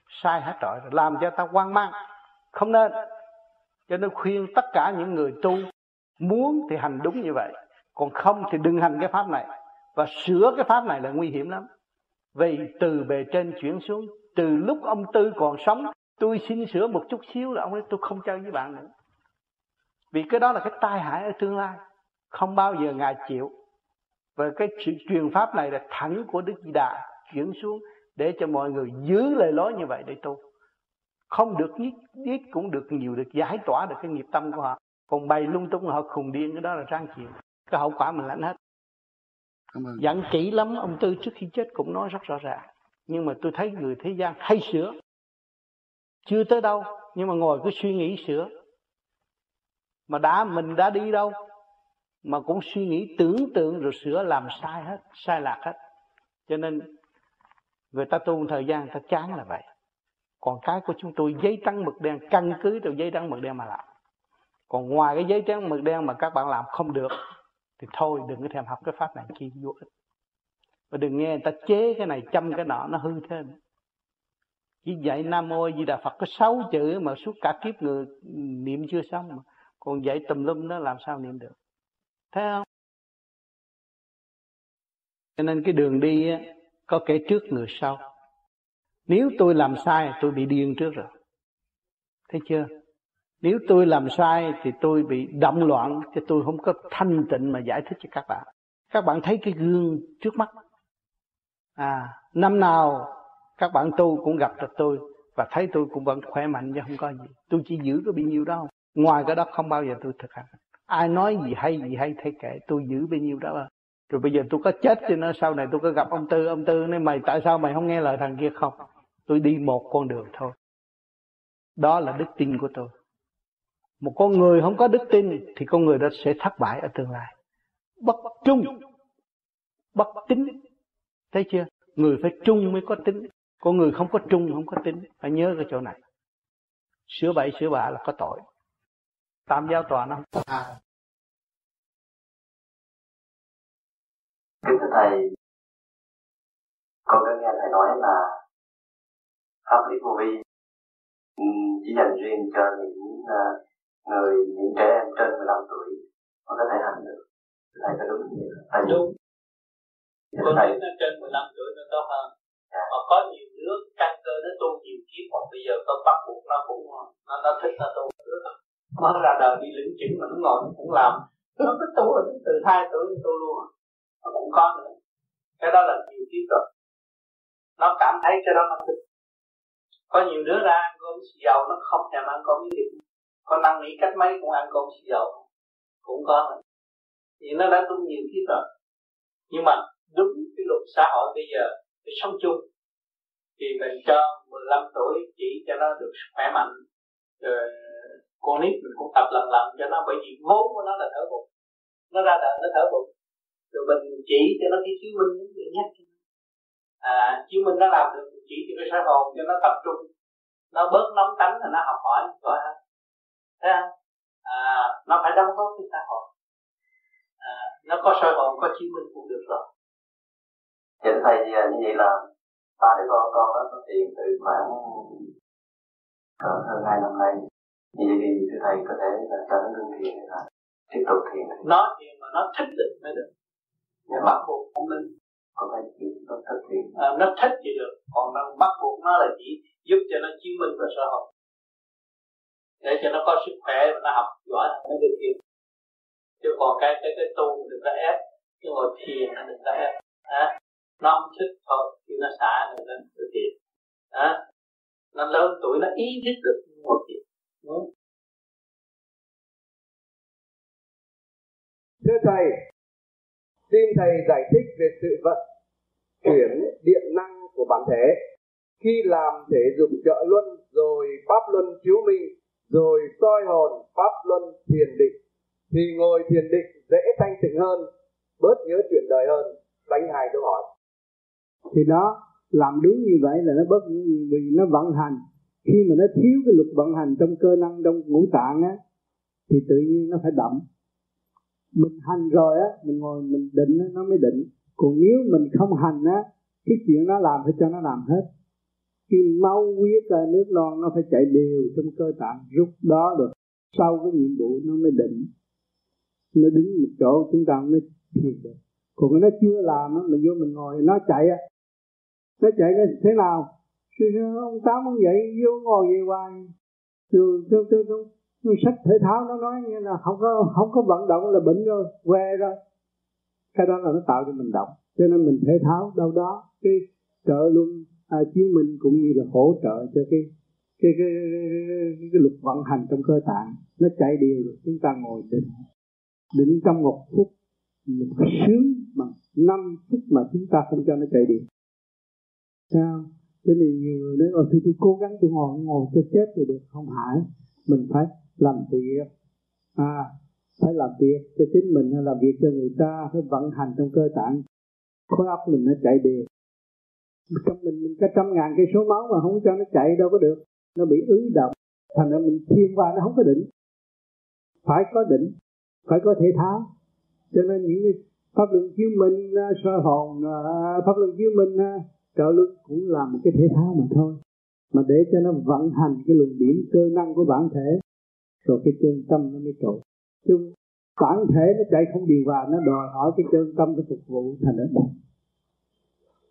sai hết trọi làm cho ta hoang mang. Không nên. Cho nên khuyên tất cả những người tu, muốn thì hành đúng như vậy, còn không thì đừng hành cái pháp này. Và sửa cái pháp này là nguy hiểm lắm. Vì từ bề trên chuyển xuống, từ lúc ông tư còn sống, tôi xin sửa một chút xíu là ông ấy, tôi không chơi với bạn nữa vì cái đó là cái tai hại ở tương lai. Không bao giờ ngài chịu. Và cái truyền pháp này là thẳng của đức di đà chuyển xuống để cho mọi người giữ lời lối như vậy để tu. Không được ít, ít cũng được nhiều được giải tỏa được cái nghiệp tâm của họ. Còn bày lung tung họ khùng điên cái đó là răng chịu. Cái hậu quả mình lãnh hết. Dặn kỹ lắm ông tư trước khi chết cũng nói rất rõ ràng. Nhưng mà tôi thấy người thế gian hay sửa. Chưa tới đâu nhưng mà ngồi cứ suy nghĩ sửa mà đã, mình đã đi đâu? Mà cũng suy nghĩ, tưởng tượng rồi sửa làm sai hết, sai lạc hết. Cho nên, người ta tu một thời gian, người ta chán là vậy. Còn cái của chúng tôi giấy trắng mực đen, căn cứ từ giấy trắng mực đen mà làm. Còn ngoài cái giấy trắng mực đen mà các bạn làm không được, thì thôi, đừng có thèm học cái pháp này chi vô ích. Và đừng nghe người ta chế cái này, chăm cái nọ, nó hư thêm. Chỉ dạy nam mô di đà phật có sáu chữ mà suốt cả kiếp người niệm chưa xong mà còn dạy tùm lum nó làm sao niệm được? Thấy không? Cho nên cái đường đi á, có kẻ trước người sau. Nếu tôi làm sai tôi bị điên trước rồi. Thấy chưa? Nếu tôi làm sai thì tôi bị động loạn cho tôi không có thanh tịnh mà giải thích cho các bạn. Các bạn thấy cái gương trước mắt. À năm nào các bạn tu cũng gặp được tôi và thấy tôi cũng vẫn khỏe mạnh chứ không có gì. Tôi chỉ giữ có bị nhiêu đâu ngoài cái đó không bao giờ tôi thực hành. Ai nói gì hay gì hay thế kệ, tôi giữ bao nhiêu đó. Rồi bây giờ tôi có chết cho nó sau này tôi có gặp ông tư ông tư nói, mày, tại sao mày không nghe lời thằng kia? Không, tôi đi một con đường thôi. Đó là đức tin của tôi. Một con người không có đức tin thì con người đó sẽ thất bại ở tương lai. Bất trung. Bất tính thấy chưa? Người phải trung mới có tính con người không có trung, không có tính phải nhớ cái chỗ này. Sửa bậy sửa bạ là có tội tam giáo tòa nó không? Có tha thưa thầy con có nghe thầy nói là pháp lý vô vi ừ, chỉ dành riêng cho những à, người những trẻ em trên 15 tuổi có thể hành được. Thầy có đúng như vậy đúng. con thấy nó trên 15 tuổi nó tốt hơn. À. mà có nhiều đứa căn cơ nó tu nhiều kiếp mà bây giờ tôi bắt buộc nó cũng nó nó thích nó tu. nữa mới ra đời đi lĩnh chứng mà nó ngồi nó cũng làm. Nó cứ tu rồi từ hai tuổi tu luôn nó cũng có nữa. Cái đó là nhiều tiếp rồi nó cảm thấy cái đó nó thích. Có nhiều đứa ra ăn cơm xì dầu, nó không thèm ăn cơm với thịt có năn nỉ cách mấy cũng ăn cơm xì dầu. Cũng có nữa. Thì nó đã tu nhiều kiếp rồi nhưng mà đúng cái luật xã hội bây giờ để sống chung. Thì mình cho 15 tuổi chỉ cho nó được khỏe mạnh. Rồi con nít mình cũng tập lần lần cho nó bởi vì vốn của nó là thở bụng. Nó ra đời nó thở bụng. Rồi mình chỉ cho nó cái chứng minh để nhắc cho à chứng minh nó làm được chỉ cho cái xã hồn cho nó tập trung. Nó bớt nóng tánh là nó học hỏi giỏi hơn. Thấy không? À, nó phải đóng góp cái xã hội. À, nó có soi hồn có chứng minh cũng được rồi. Chính thầy à, như vậy là ba đứa con con đó có tiền từ khoảng cỡ hơn hai năm nay vậy thì thưa thầy có thể là cho nó ngưng thiền là tiếp tục thiền nó thiền mà nó thích định mới được. Dạ. bắt buộc không nên. Có phải nó thích thiền? À, nó thích thì được. Còn nó bắt buộc nó là chỉ giúp cho nó chứng minh và sơ học để cho nó có sức khỏe và nó học giỏi nó được thiền chứ còn cái cái cái tu đừng có ép. Cái ngồi thiền nó đừng có ép. À, nó không thích thôi. Thì nó xả rồi nó thực hiện à, nó lớn tuổi nó ý thức được một chuyện thưa thầy, xin thầy giải thích về sự vận chuyển điện năng của bản thể. Khi làm thể dục trợ luân, rồi pháp luân chiếu minh, rồi soi hồn, pháp luân thiền định, thì ngồi thiền định dễ thanh tịnh hơn, bớt nhớ chuyện đời hơn. Đánh hài câu hỏi. Thì đó, làm đúng như vậy là nó bớt vì nó vận hành khi mà nó thiếu cái luật vận hành trong cơ năng trong ngũ tạng á thì tự nhiên nó phải đậm mình hành rồi á mình ngồi mình định á, nó mới định. Còn nếu mình không hành á cái chuyện nó làm phải cho nó làm hết. Khi máu huyết ra nước non nó phải chạy đều trong cơ tạng. Rút đó được sau cái nhiệm vụ nó mới định. Nó đứng một chỗ chúng ta mới thiền được. Còn nó chưa làm á mình vô mình ngồi nó chạy á. Nó chạy cái thế nào? Ông tám ông dậy vô ngồi về hoài. Rồi tôi tôi tôi tôi sách thể thao nó nói như là không có không có vận động là bệnh rồi que rồi. Cái đó là nó tạo cho mình động. Cho nên mình thể thao đâu đó cái trợ luân à, chiếu minh cũng như là hỗ trợ cho cái cái cái, cái, cái, cái luật vận hành trong cơ tạng. Nó chạy đều rồi chúng ta ngồi định định trong một phút một sướng bằng năm phút mà chúng ta không cho nó chạy đều. Sao? Cho nên nhiều người nói ờ thì tôi cố gắng tôi ngồi ngồi cho chết thì được. Không phải, mình phải làm việc. À phải làm việc cho chính mình hay làm việc cho người ta, phải vận hành trong cơ tạng. Khối óc mình nó chạy đều. Trong mình mình có trăm ngàn cây số máu mà không cho nó chạy, đâu có được. Nó bị ứ động. Thành ra mình thiên qua nó không có đỉnh phải có đỉnh phải có thể tháo. Cho nên những cái pháp luận chiếu minh à, soi hồn à, pháp luận chiếu minh à, trợ lực cũng là một cái thể thao mà thôi, mà để cho nó vận hành cái luồng điểm cơ năng của bản thể, rồi cái chân tâm nó mới trụ chứ bản thể nó chạy không điều hòa, nó đòi hỏi cái chân tâm cái phục vụ thành ở động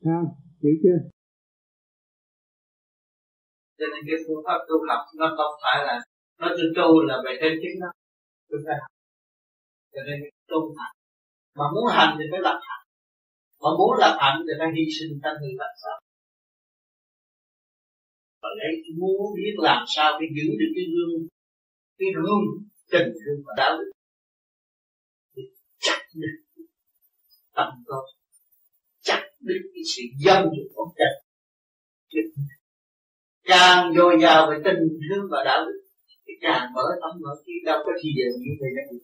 ha, hiểu chưa? Cho nên cái phương pháp tu học nó không phải là, nó tu tu là về trên chính nó chúng ta cho nên tu hành, mà muốn hành thì phải lập hành mà muốn lập hạnh thì phải hy sinh thân người làm sao? Và lấy muốn biết làm sao để giữ được cái gương cái gương tình thương và đạo đức. Thì chắc được tâm con, chắc được cái sự dân dụng của chân càng dồi dào về tình thương và đạo đức thì càng mở tâm mở trí đâu có gì giờ như vậy đâu?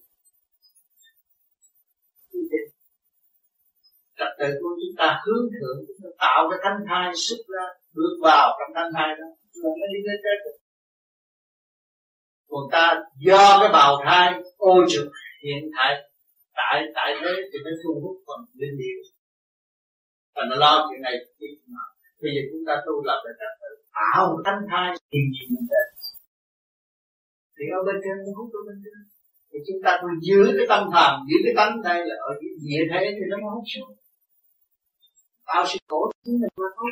Trật tự của chúng ta hướng thượng, chúng ta tạo cái thanh thai xuất ra, bước vào trong thanh thai đó. Chúng ta mới đi lên trên còn ta do cái bào thai ô trực hiện tại tại tại thế thì nó thu hút phần linh điệu và nó lo chuyện này, chuyện nào bây giờ chúng ta tu lập được trật tự, tạo thanh thai thì gì mình đến. Thì ở bên trên cũng hút ở bên trên. Thì chúng ta cứ giữ cái tâm thần, giữ cái tánh đây là ở dưới địa thế thì nó không xuống tạo sự khổ chính mình mà thôi.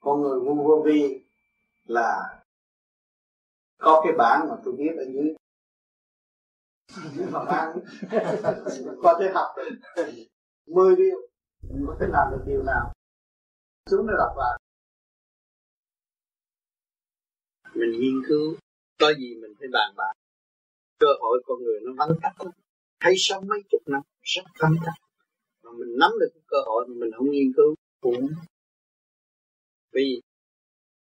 Con người ngu vô vi là có cái bản mà tôi biết ở dưới. *laughs* Có thể học được mười điều có thể làm được điều nào? Xuống nó đọc lại. Mình nghiên cứu có gì mình phải bàn bạc. Cơ hội con người nó vắng tắt thấy sống mấy chục năm rất vắng tắt mình nắm được cơ hội mà mình không nghiên cứu. Cũng vì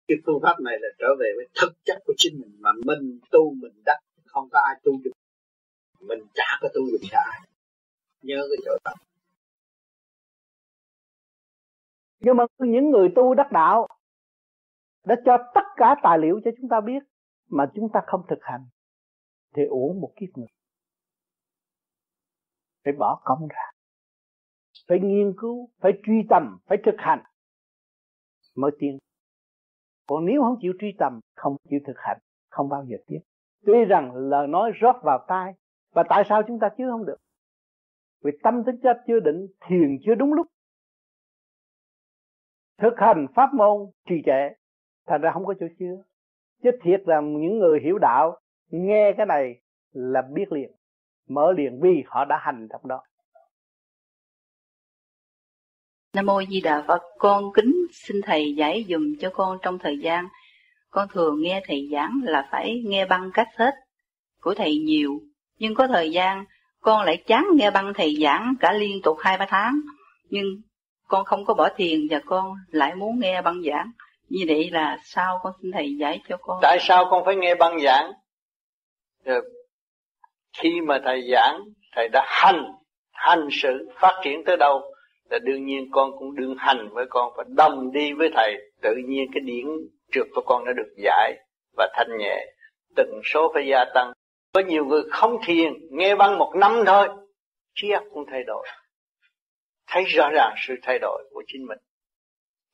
cái phương pháp này là trở về với thực chất của chính mình mà mình tu mình đắc không có ai tu được. Mình chả có tu được cho ai. Nhớ cái chỗ đó. Nhưng mà những người tu đắc đạo đã cho tất cả tài liệu cho chúng ta biết mà chúng ta không thực hành thì uổng một kiếp người phải bỏ công ra phải nghiên cứu, phải truy tầm, phải thực hành mới tiến. Còn nếu không chịu truy tầm, không chịu thực hành, không bao giờ tiến. Tuy rằng lời nói rót vào tai, và tại sao chúng ta chứa không được? Vì tâm tính chất chưa định, thiền chưa đúng lúc. Thực hành pháp môn trì trệ, thành ra không có chỗ chứa. Chứ thiệt là những người hiểu đạo, nghe cái này là biết liền, mở liền vì họ đã hành trong đó. Nam mô Di Đà Phật, con kính xin thầy giải dùm cho con trong thời gian con thường nghe thầy giảng là phải nghe băng cách hết của thầy nhiều, nhưng có thời gian con lại chán nghe băng thầy giảng cả liên tục hai ba tháng, nhưng con không có bỏ thiền và con lại muốn nghe băng giảng. Như vậy là sao con xin thầy giải cho con? Tại sao con phải nghe băng giảng? Được. Khi mà thầy giảng, thầy đã hành, hành sự phát triển tới đâu là đương nhiên con cũng đương hành với con và đồng đi với thầy. Tự nhiên cái điển trượt của con đã được giải và thanh nhẹ. Tần số phải gia tăng. Có nhiều người không thiền, nghe băng một năm thôi trí óc cũng thay đổi. Thấy rõ ràng sự thay đổi của chính mình.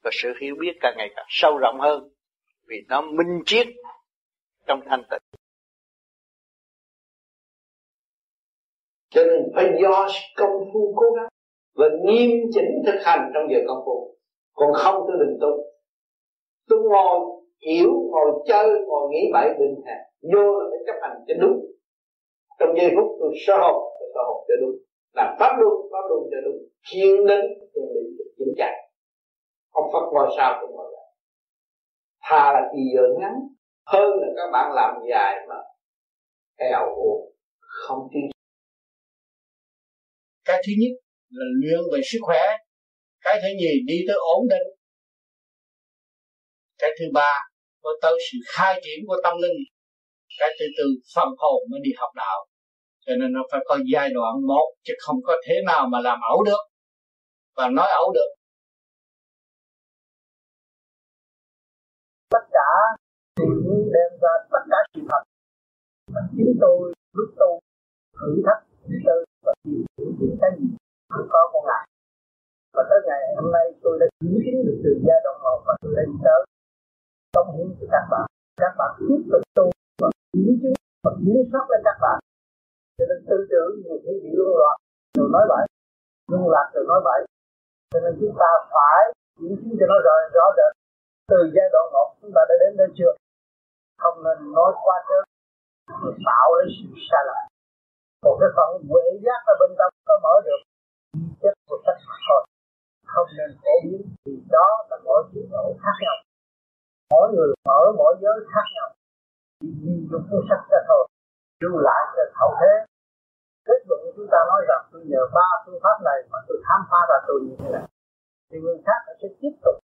Và sự hiểu biết càng ngày càng sâu rộng hơn, vì nó minh triết trong thanh tịnh. Cho nên phải do công phu cố gắng và nghiêm chỉnh thực hành trong giờ công phu. Còn không tôi đừng tu. Tôi ngồi, hiểu, ngồi chơi, ngồi nghĩ bậy, bình hà vô là phải chấp hành cho đúng. Trong giây phút tôi sơ hồn, tôi sơ hồn cho đúng. Làm pháp luôn pháp luôn cho đúng. Thiên đến thiên định chính chặt không phát ngôi sao cũng ngồi lại. Thà là kỳ giờ ngắn, hơn là các bạn làm dài mà. Eo uột không tin cái thứ nhất là luyện về sức khỏe. Cái thứ nhì, đi tới ổn định. Cái thứ ba, có tới sự khai triển của tâm linh. Cái thứ tư, phần hồn mới đi học đạo. Cho nên nó phải có giai đoạn một, chứ không có thế nào mà làm ẩu được. Và nói ẩu được. Tất cả thì đem ra tất cả sự thật. Và chính tôi, lúc tu thử thách tư và tìm hiểu những cái gì không có con ngài và tới ngày hôm nay tôi đã chứng kiến được từ giai đoạn một và tôi đã đi tới. Công hiến cho các bạn. Các bạn tiếp tục tu và chứng kiến và kiểm soát lên các bạn. Cho nên tư tưởng nhiều khi bị luân loạn rồi nói bậy. Luân lạc rồi nói bậy. Cho nên chúng ta phải chứng kiến cho nó rõ rõ rệt. Từ giai đoạn một, chúng ta đã đến đây chưa? Không nên nói qua trớn. Tạo lấy sự sai lầm. Một cái phần quệ giác ở bên trong có mở được chất của tất cả thôi. Không nên phổ biến vì đó là mỗi chuyện độ khác nhau. Mỗi người mở mỗi giới khác nhau. Chỉ ghi dụng cuốn sách ra thôi. Lưu lại cho hậu thế. Kết luận chúng ta nói rằng tôi nhờ ba phương pháp này mà tôi khám phá ra tôi như thế này. Thì người khác họ sẽ tiếp tục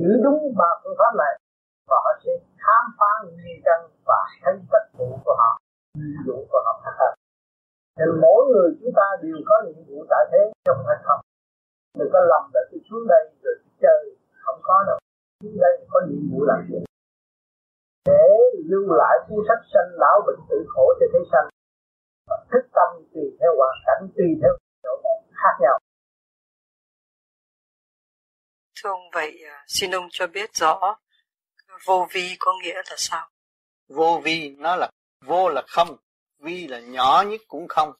giữ đúng ba phương pháp này và họ sẽ khám phá nguyên căn và thấy tất vụ của họ ví dụ của họ khác hơn thì mỗi người chúng ta đều có nhiệm vụ tại thế trong phải không. Đừng có lầm là tôi xuống đây rồi chơi không có đâu. Xuống đây có nhiệm vụ làm việc. Để lưu lại cuốn sách sanh lão bệnh tử khổ cho thế sanh. Và thức tâm tùy theo hoàn cảnh tùy theo chỗ khác nhau. Thưa ông vậy à, xin ông cho biết rõ vô vi có nghĩa là sao? Vô vi nó là vô là không, vi là nhỏ nhất cũng không.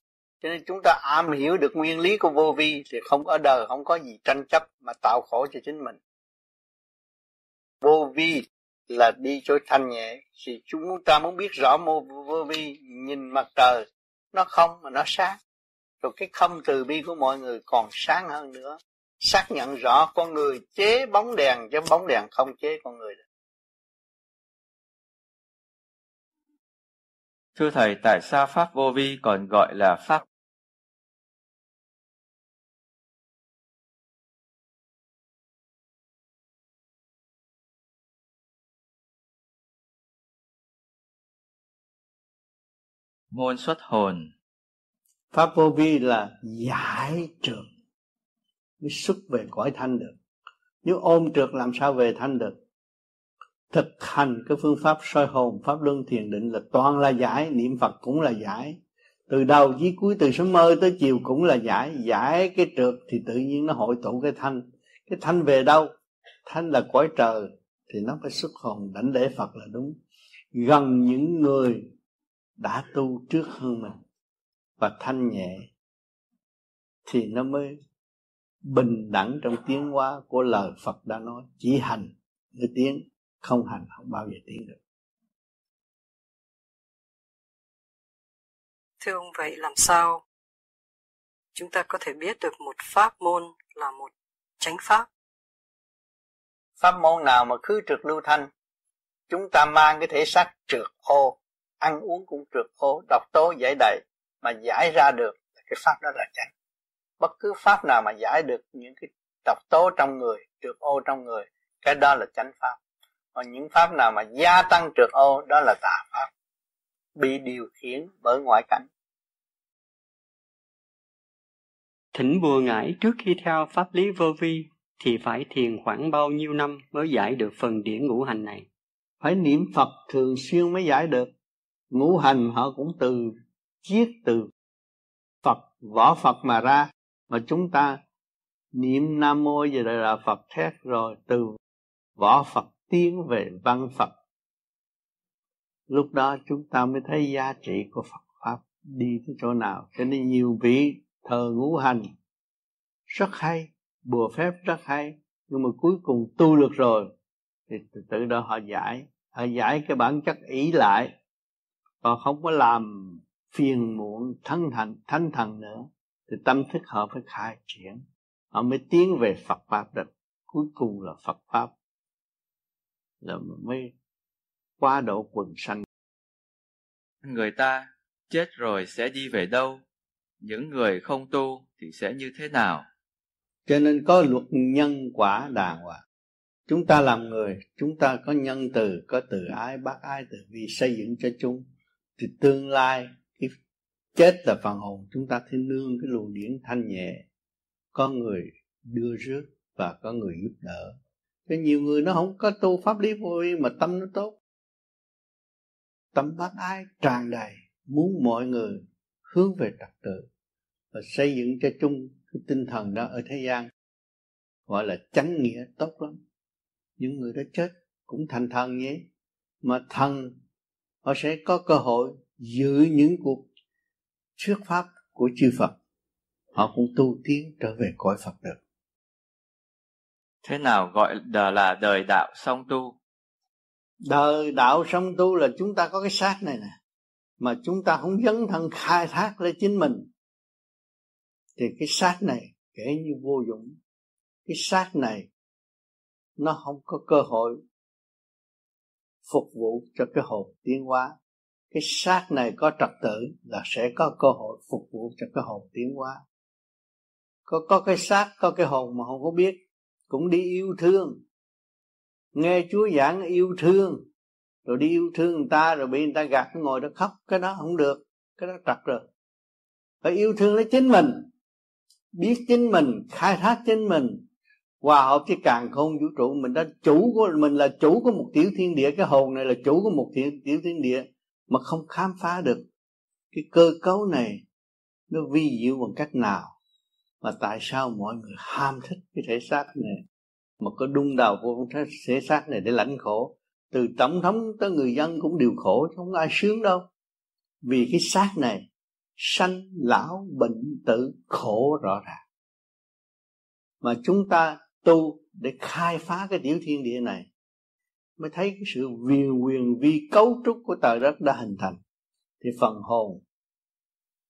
Cho nên chúng ta am hiểu được nguyên lý của vô vi thì không ở đời, không có gì tranh chấp mà tạo khổ cho chính mình. Vô vi là đi chỗ thanh nhẹ thì chúng ta muốn biết rõ mô vô vi, nhìn mặt trời, nó không mà nó sáng rồi cái không từ bi của mọi người còn sáng hơn nữa xác nhận rõ con người chế bóng đèn, chứ bóng đèn không chế con người được. Thưa Thầy, tại sao Pháp vô vi còn gọi là Pháp môn xuất hồn? Pháp vô vi là giải trượt mới xuất về cõi thanh được. Nếu ôm trượt làm sao về thanh được? Thực hành cái phương pháp soi hồn, pháp luân thiền định là toàn là giải, niệm phật cũng là giải. Từ đầu chí cuối, từ sớm mơ tới chiều cũng là giải. Giải cái trượt thì tự nhiên nó hội tụ cái thanh. Cái thanh về đâu? Thanh là cõi trời, thì nó phải xuất hồn đảnh lễ phật là đúng. Gần những người đã tu trước hơn mình và thanh nhẹ thì nó mới bình đẳng trong tiến hóa của lời Phật đã nói. Chỉ hành mới tiếng không hành không bao giờ tiến được. Thưa ông vậy làm sao chúng ta có thể biết được một pháp môn là một chánh pháp? Pháp môn nào mà khứ trượt lưu thanh? Chúng ta mang cái thể xác trượt ô ăn uống cũng trượt ô độc tố giải đầy mà giải ra được cái pháp đó là chánh. Bất cứ pháp nào mà giải được những cái độc tố trong người trượt ô trong người cái đó là chánh pháp còn những pháp nào mà gia tăng trượt ô đó là tà pháp. Bị điều khiển bởi ngoại cảnh. Thỉnh bùa ngải trước khi theo pháp lý vô vi thì phải thiền khoảng bao nhiêu năm mới giải được phần điển ngũ hành này? Phải niệm phật thường xuyên mới giải được. Ngũ hành họ cũng từ chiết từ Phật võ Phật mà ra. Mà chúng ta niệm Nam mô giờ là Phật thét rồi từ võ Phật tiến về văn Phật. Lúc đó chúng ta mới thấy giá trị của Phật pháp đi tới chỗ nào, cho nên nhiều vị thờ ngũ hành. Rất hay, bùa phép rất hay, nhưng mà cuối cùng tu được rồi, thì từ từ đó họ giải họ giải cái bản chất ý lại. Còn không có làm phiền muộn thân thành thanh thần nữa, thì tâm thức họ phải khai triển. Họ mới tiến về Phật pháp được. Cuối cùng là Phật pháp là mới qua độ quần sanh. Người ta chết rồi sẽ đi về đâu? Những người không tu thì sẽ như thế nào? Cho nên có luật nhân quả đàng hoàng. Chúng ta làm người chúng ta có nhân từ có từ ái bác ái từ vì xây dựng cho chúng. Thì tương lai cái chết là phần hồn. Chúng ta thấy nương cái luồng điển thanh nhẹ. Có người đưa rước và có người giúp đỡ cho nhiều người nó không có tu pháp lý vô vi mà tâm nó tốt. Tâm bác ái, tràn đầy, muốn mọi người hướng về trật tự và xây dựng cho chung cái tinh thần đó ở thế gian, gọi là chánh nghĩa tốt lắm. Những người đó chết cũng thành thần nhé. Mà thần, họ sẽ có cơ hội giữ những cuộc thuyết pháp của chư Phật. Họ cũng tu tiến trở về cõi Phật được thế nào gọi là đời đạo song tu? Đời đạo song tu là chúng ta có cái xác này nè, mà chúng ta không dấn thân khai thác lên chính mình. Thì cái xác này kể như vô dụng. Cái xác này nó không có cơ hội phục vụ cho cái hồn tiến hóa. Cái xác này có trật tự là sẽ có cơ hội phục vụ cho cái hồn tiến hóa. Có có cái xác, có cái hồn mà không có biết cũng đi yêu thương. Nghe Chúa giảng yêu thương rồi đi yêu thương người ta rồi bị người ta gạt ngồi đó khóc cái đó không được cái đó trật rồi. Phải yêu thương lấy chính mình biết chính mình khai thác chính mình. Hòa hợp với càng không vũ trụ mình đã chủ của mình là chủ của một tiểu thiên địa cái hồn này là chủ của một tiểu, tiểu thiên địa mà không khám phá được. Cái cơ cấu này nó vi diệu bằng cách nào? Mà tại sao mọi người ham thích cái thể xác này? Mà có đung đầu vô thể xác này để lãnh khổ. Từ tổng thống tới người dân cũng đều khổ, không ai sướng đâu. Vì cái xác này, sanh, lão, bệnh, tử, khổ rõ ràng. Mà chúng ta tu để khai phá cái tiểu thiên địa này, mới thấy cái sự viền quyền vi cấu trúc của trời đất đã hình thành. Thì phần hồn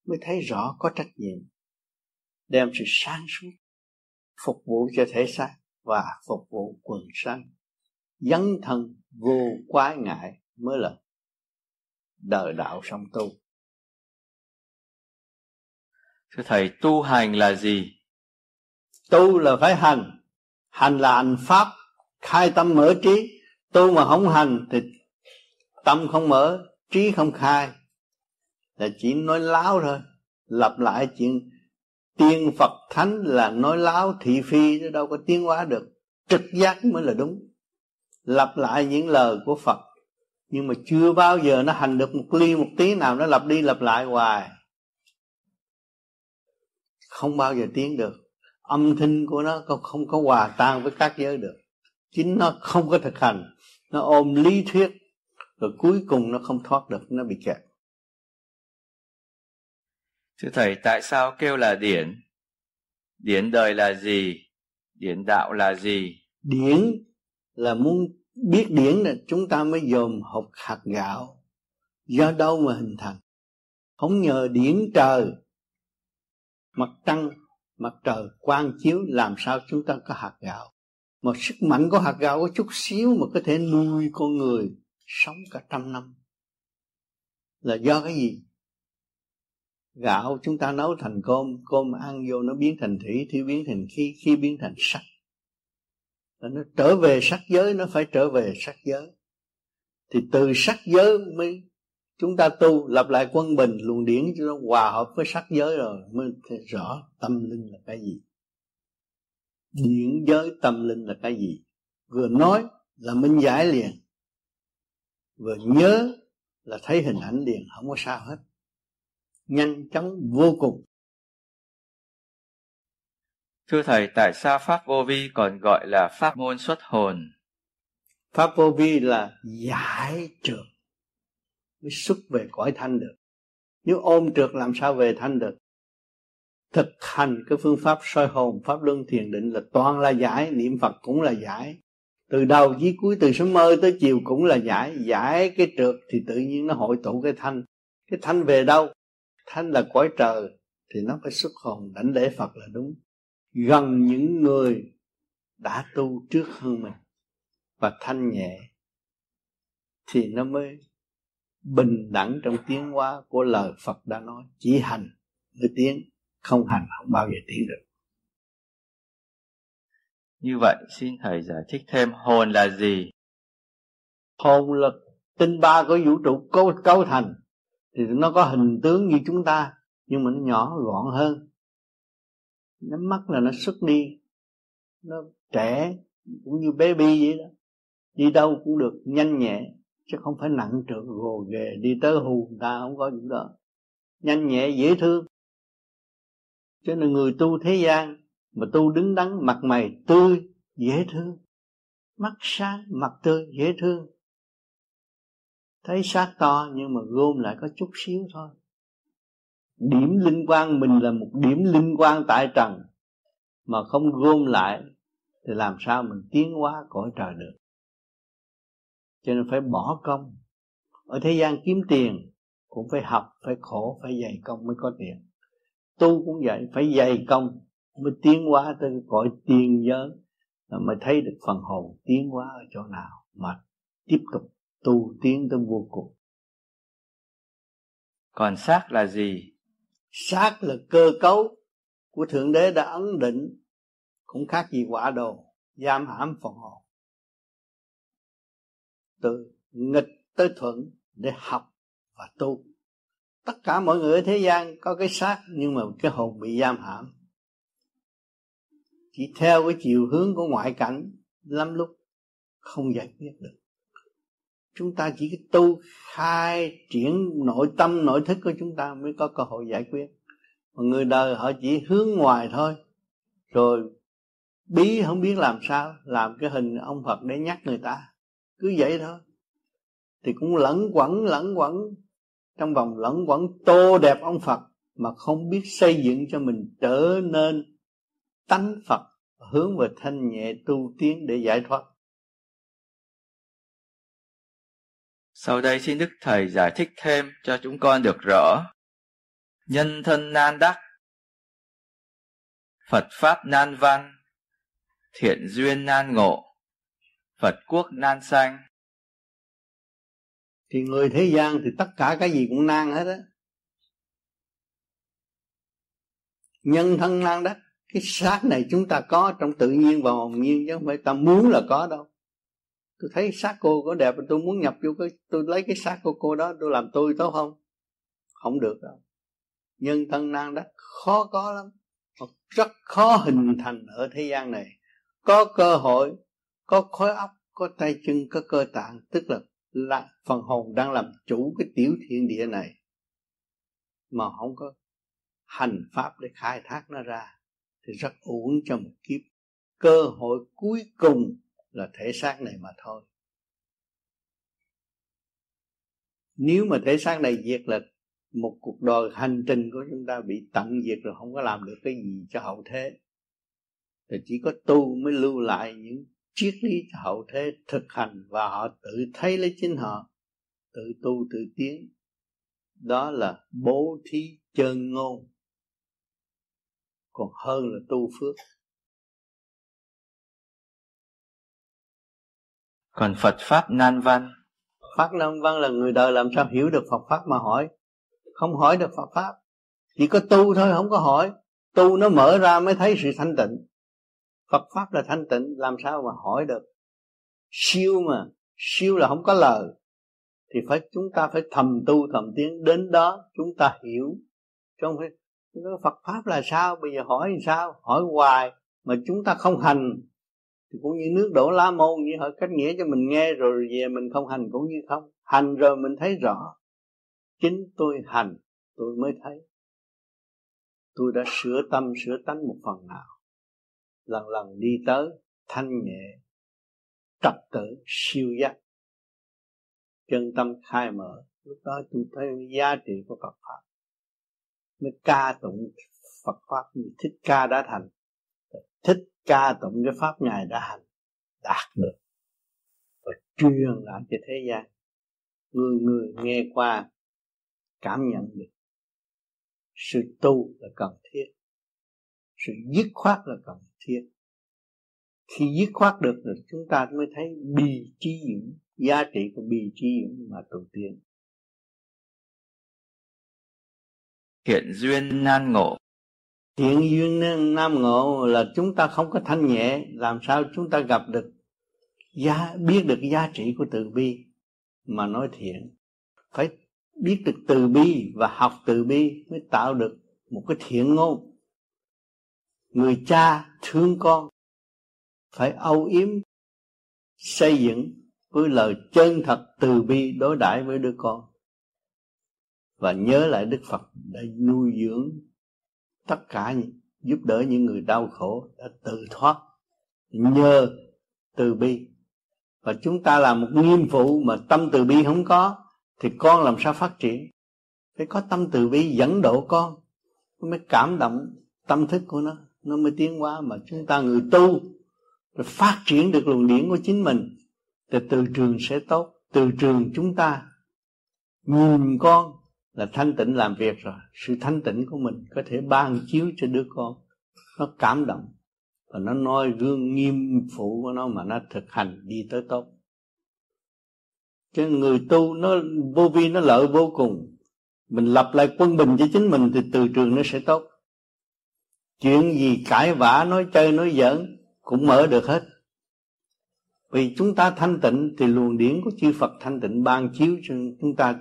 mới thấy rõ có trách nhiệm, đem sự sáng suốt phục vụ cho thể xác và phục vụ quần sanh dấn thân vô quái ngại mới là đời đạo song tu. Thưa thầy tu hành là gì? Tu là phải hành. Hành là hành pháp khai tâm mở trí. Tu mà không hành thì tâm không mở trí không khai. Là chỉ nói láo thôi lặp lại chuyện tiên phật thánh là nói láo thị phi chứ đâu có tiến hóa được. Trực giác mới là đúng. Lặp lại những lời của phật. Nhưng mà chưa bao giờ nó hành được một ly, một tí nào nó lặp đi lặp lại hoài. Không bao giờ tiến được. Âm thanh của nó không có hòa tan với các giới được. Chính nó không có thực hành. Nó ôm lý thuyết. Rồi cuối cùng nó không thoát được, nó bị kẹt thưa thầy, tại sao kêu là điển? Điển đời là gì? Điển đạo là gì? Điển là muốn biết điển là chúng ta mới dòm học hạt gạo. Do đâu mà hình thành? Không nhờ điển trời. Mặt trăng, mặt trời quang chiếu làm sao chúng ta có hạt gạo? Mà sức mạnh của hạt gạo có chút xíu mà có thể nuôi con người sống cả trăm năm. Là do cái gì? Gạo, chúng ta nấu thành cơm cơm ăn vô nó biến thành thủy thủy biến thành khí khí biến thành sắt nó trở về sắc giới, nó phải trở về sắc giới. Thì từ sắc giới mới, chúng ta tu, lập lại quân bình, luồng điển cho nó hòa hợp với sắc giới rồi, mới rõ tâm linh là cái gì. Điển giới tâm linh là cái gì? Vừa nói là minh giải liền, vừa nhớ là thấy hình ảnh liền, không có sao hết nhanh chóng vô cùng. Thưa thầy tại sao pháp vô vi còn gọi là pháp môn xuất hồn? Pháp vô vi là giải trượt mới xuất về cõi thanh được. Nếu ôm trượt làm sao về thanh được? Thực hành cái phương pháp soi hồn pháp luân thiền định là toàn là giải niệm phật cũng là giải. Từ đầu chí cuối từ sớm mơ tới chiều cũng là giải. Giải cái trượt thì tự nhiên nó hội tụ cái thanh. Cái thanh về đâu thanh là cõi trời thì nó phải xuất hồn đảnh lễ phật là đúng. Gần những người đã tu trước hơn mình và thanh nhẹ thì nó mới bình đẳng trong tiến hóa của lời Phật đã nói. Chỉ hành mới tiến không hành không bao giờ tiến được. Như vậy xin thầy giải thích thêm hồn là gì? Hồn là tinh ba của vũ trụ cấu, cấu thành thì nó có hình tướng như chúng ta, nhưng mà nó nhỏ gọn hơn. Nó mắt là nó xuất đi. Nó trẻ cũng như baby vậy đó. Đi đâu cũng được, nhanh nhẹ, chứ không phải nặng trượt gồ ghề. Đi tới hù người ta không có những đó. Nhanh nhẹ, dễ thương. Cho nên người tu thế gian mà tu đứng đắn, mặt mày tươi, dễ thương. Mắt sáng, mặt tươi, dễ thương thấy xác to nhưng mà gom lại có chút xíu thôi. Điểm linh quan mình là một điểm linh quan tại trần, mà không gom lại thì làm sao mình tiến hóa cõi trời được? Cho nên phải bỏ công. Ở thế gian kiếm tiền cũng phải học, phải khổ, phải dày công mới có tiền. Tu cũng vậy, phải dày công mới tiến hóa tới cõi tiền giới mới thấy được phần hồn tiến hóa ở chỗ nào mà tiếp tục tu tiến tới vô cùng. Còn xác là gì? Xác là cơ cấu của thượng đế đã ấn định cũng khác gì quả đồ giam hãm phần hồn. Từ nghịch tới thuận để học và tu. Tất cả mọi người ở thế gian có cái xác nhưng mà cái hồn bị giam hãm. Chỉ theo cái chiều hướng của ngoại cảnh lắm lúc không giải quyết được chúng ta chỉ tu khai triển nội tâm, nội thức của chúng ta mới có cơ hội giải quyết. Mà người đời họ chỉ hướng ngoài thôi. Rồi bí không biết làm sao, làm cái hình ông Phật để nhắc người ta. Cứ vậy thôi. Thì cũng lẫn quẩn lẫn quẩn, trong vòng lẫn quẩn tô đẹp ông Phật mà không biết xây dựng cho mình trở nên tánh Phật, hướng về thanh nhẹ tu tiến để giải thoát. Sau đây xin Đức Thầy giải thích thêm cho chúng con được rõ. Nhân thân nan đắc, Phật Pháp nan văn, thiện duyên nan ngộ, Phật quốc nan sanh. Thì người thế gian thì tất cả cái gì cũng nan hết á. Nhân thân nan đắc, cái xác này chúng ta có trong tự nhiên và hồn nhiên chứ không phải ta muốn là có đâu. Tôi thấy xác cô có đẹp, tôi muốn nhập vô cái, tôi lấy cái xác của cô đó, tôi làm tôi tốt không? Không được đâu. Nhân thân nan đắc, khó có lắm rất khó hình thành ở thế gian này có cơ hội, có khối óc, có tay chân, có cơ tạng, tức là là phần hồn đang làm chủ cái tiểu thiên địa này mà không có hành pháp để khai thác nó ra, thì rất uổng cho một kiếp cơ hội cuối cùng là thể xác này mà thôi. Nếu mà thể xác này diệt là một cuộc đời hành trình của chúng ta bị tận diệt rồi không có làm được cái gì cho hậu thế, thì chỉ có tu mới lưu lại những triết lý cho hậu thế thực hành và họ tự thấy lấy chính họ, tự tu tự tiến. Đó là bố thí chân ngôn. Còn hơn là tu phước. Còn Phật pháp nan văn. Pháp nan văn là người đời làm sao hiểu được Phật pháp mà hỏi? Không hỏi được Phật pháp. Chỉ có tu thôi, không có hỏi. Tu nó mở ra mới thấy sự thanh tịnh. Phật pháp là thanh tịnh, làm sao mà hỏi được? Siêu mà, siêu là không có lời. Thì phải, chúng ta phải thầm tu, thầm tiến. Đến đó chúng ta hiểu. Chứ không phải Phật pháp là sao? Bây giờ hỏi thì sao? Hỏi hoài mà chúng ta không hành thì cũng như nước đổ lá môn như họ cách nghĩa cho mình nghe rồi về mình không hành cũng như không. Hành rồi mình thấy rõ, chính tôi hành, tôi mới thấy. Tôi đã sửa tâm, sửa tánh một phần nào. Lần lần đi tới thanh nhẹ, trật tự, siêu giác. Chân tâm khai mở, lúc đó tôi thấy giá trị của Phật pháp. Mới ca tụng Phật pháp như thích ca đã thành thích ca tụng cái pháp ngài đã hành, đạt được, và truyền lại cho thế gian. Người người nghe qua, cảm nhận được. Sự tu là cần thiết, sự dứt khoát là cần thiết. Khi dứt khoát được rồi, chúng ta mới thấy bì trí dũng, giá trị của bì trí dũng mà tu tiên hiện duyên nan ngộ thiện duyên nam ngộ là chúng ta không có thanh nhẹ, làm sao chúng ta gặp được giá, biết được giá trị của từ bi mà nói thiện? Phải biết được từ bi và học từ bi mới tạo được một cái thiện ngôn. Người cha thương con phải âu yếm, xây dựng với lời chân thật từ bi đối đãi với đứa con. Và nhớ lại Đức Phật đã nuôi dưỡng tất cả giúp đỡ những người đau khổ đã tự thoát, nhờ từ bi. Và chúng ta là một nghiêm phụ mà tâm từ bi không có, thì con làm sao phát triển? Phải có tâm từ bi dẫn độ con, nó mới cảm động tâm thức của nó nó mới tiến hóa mà chúng ta người tu rồi phát triển được luồng điển của chính mình, thì từ trường sẽ tốt. Từ trường chúng ta nhìn con là thanh tịnh làm việc rồi. Sự thanh tịnh của mình có thể ban chiếu cho đứa con. Nó cảm động và nó noi gương nghiêm phụ của nó mà nó thực hành đi tới tốt. Cho người tu nó, vô vi nó lợi vô cùng. Mình lập lại quân bình cho chính mình thì từ trường nó sẽ tốt. Chuyện gì cãi vã, nói chơi, nói giỡn cũng mở được hết. Vì chúng ta thanh tịnh thì luồng điển của chư Phật thanh tịnh ban chiếu cho chúng ta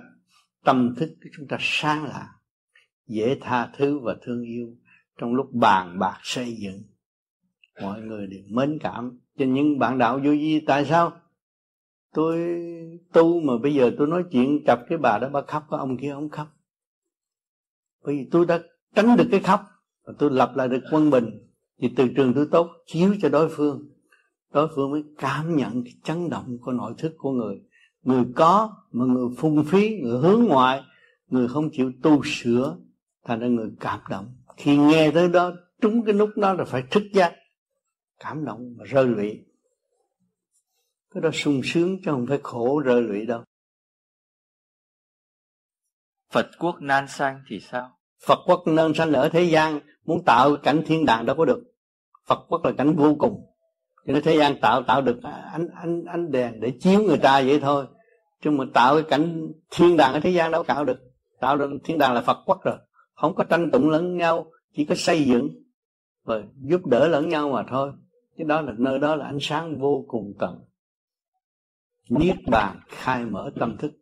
tâm thức của chúng ta sáng lạ, dễ tha thứ và thương yêu trong lúc bàn bạc xây dựng. Mọi người đều mến cảm. Cho những bạn đạo vô vi, tại sao? Tôi tu mà bây giờ tôi nói chuyện chập cái bà đó, bà khóc cái ông kia ông khóc. Bởi vì tôi đã tránh được cái khóc và tôi lập lại được quân bình. Thì từ trường tôi tốt, chiếu cho đối phương. Đối phương mới cảm nhận cái chấn động của nội thức của người người có mà người phung phí người hướng ngoại người không chịu tu sửa thành ra người cảm động khi nghe tới đó trúng cái nút đó là phải thức giác cảm động và rơi lụy cái đó sung sướng chứ không phải khổ rơi lụy đâu Phật quốc nan sanh thì sao? Phật quốc nan sanh ở thế gian muốn tạo cảnh thiên đàng đâu có được. Phật quốc là cảnh vô cùng. Cho nên thế gian tạo tạo được ánh ánh ánh đèn để chiếu người ta vậy thôi. Chứ mà tạo cái cảnh thiên đàng ở thế gian đâu tạo được. Tạo được thiên đàng là Phật quốc rồi. Không có tranh tụng lẫn nhau, chỉ có xây dựng và giúp đỡ lẫn nhau mà thôi. Cái đó là nơi đó là ánh sáng vô cùng tận. Niết bàn khai mở tâm thức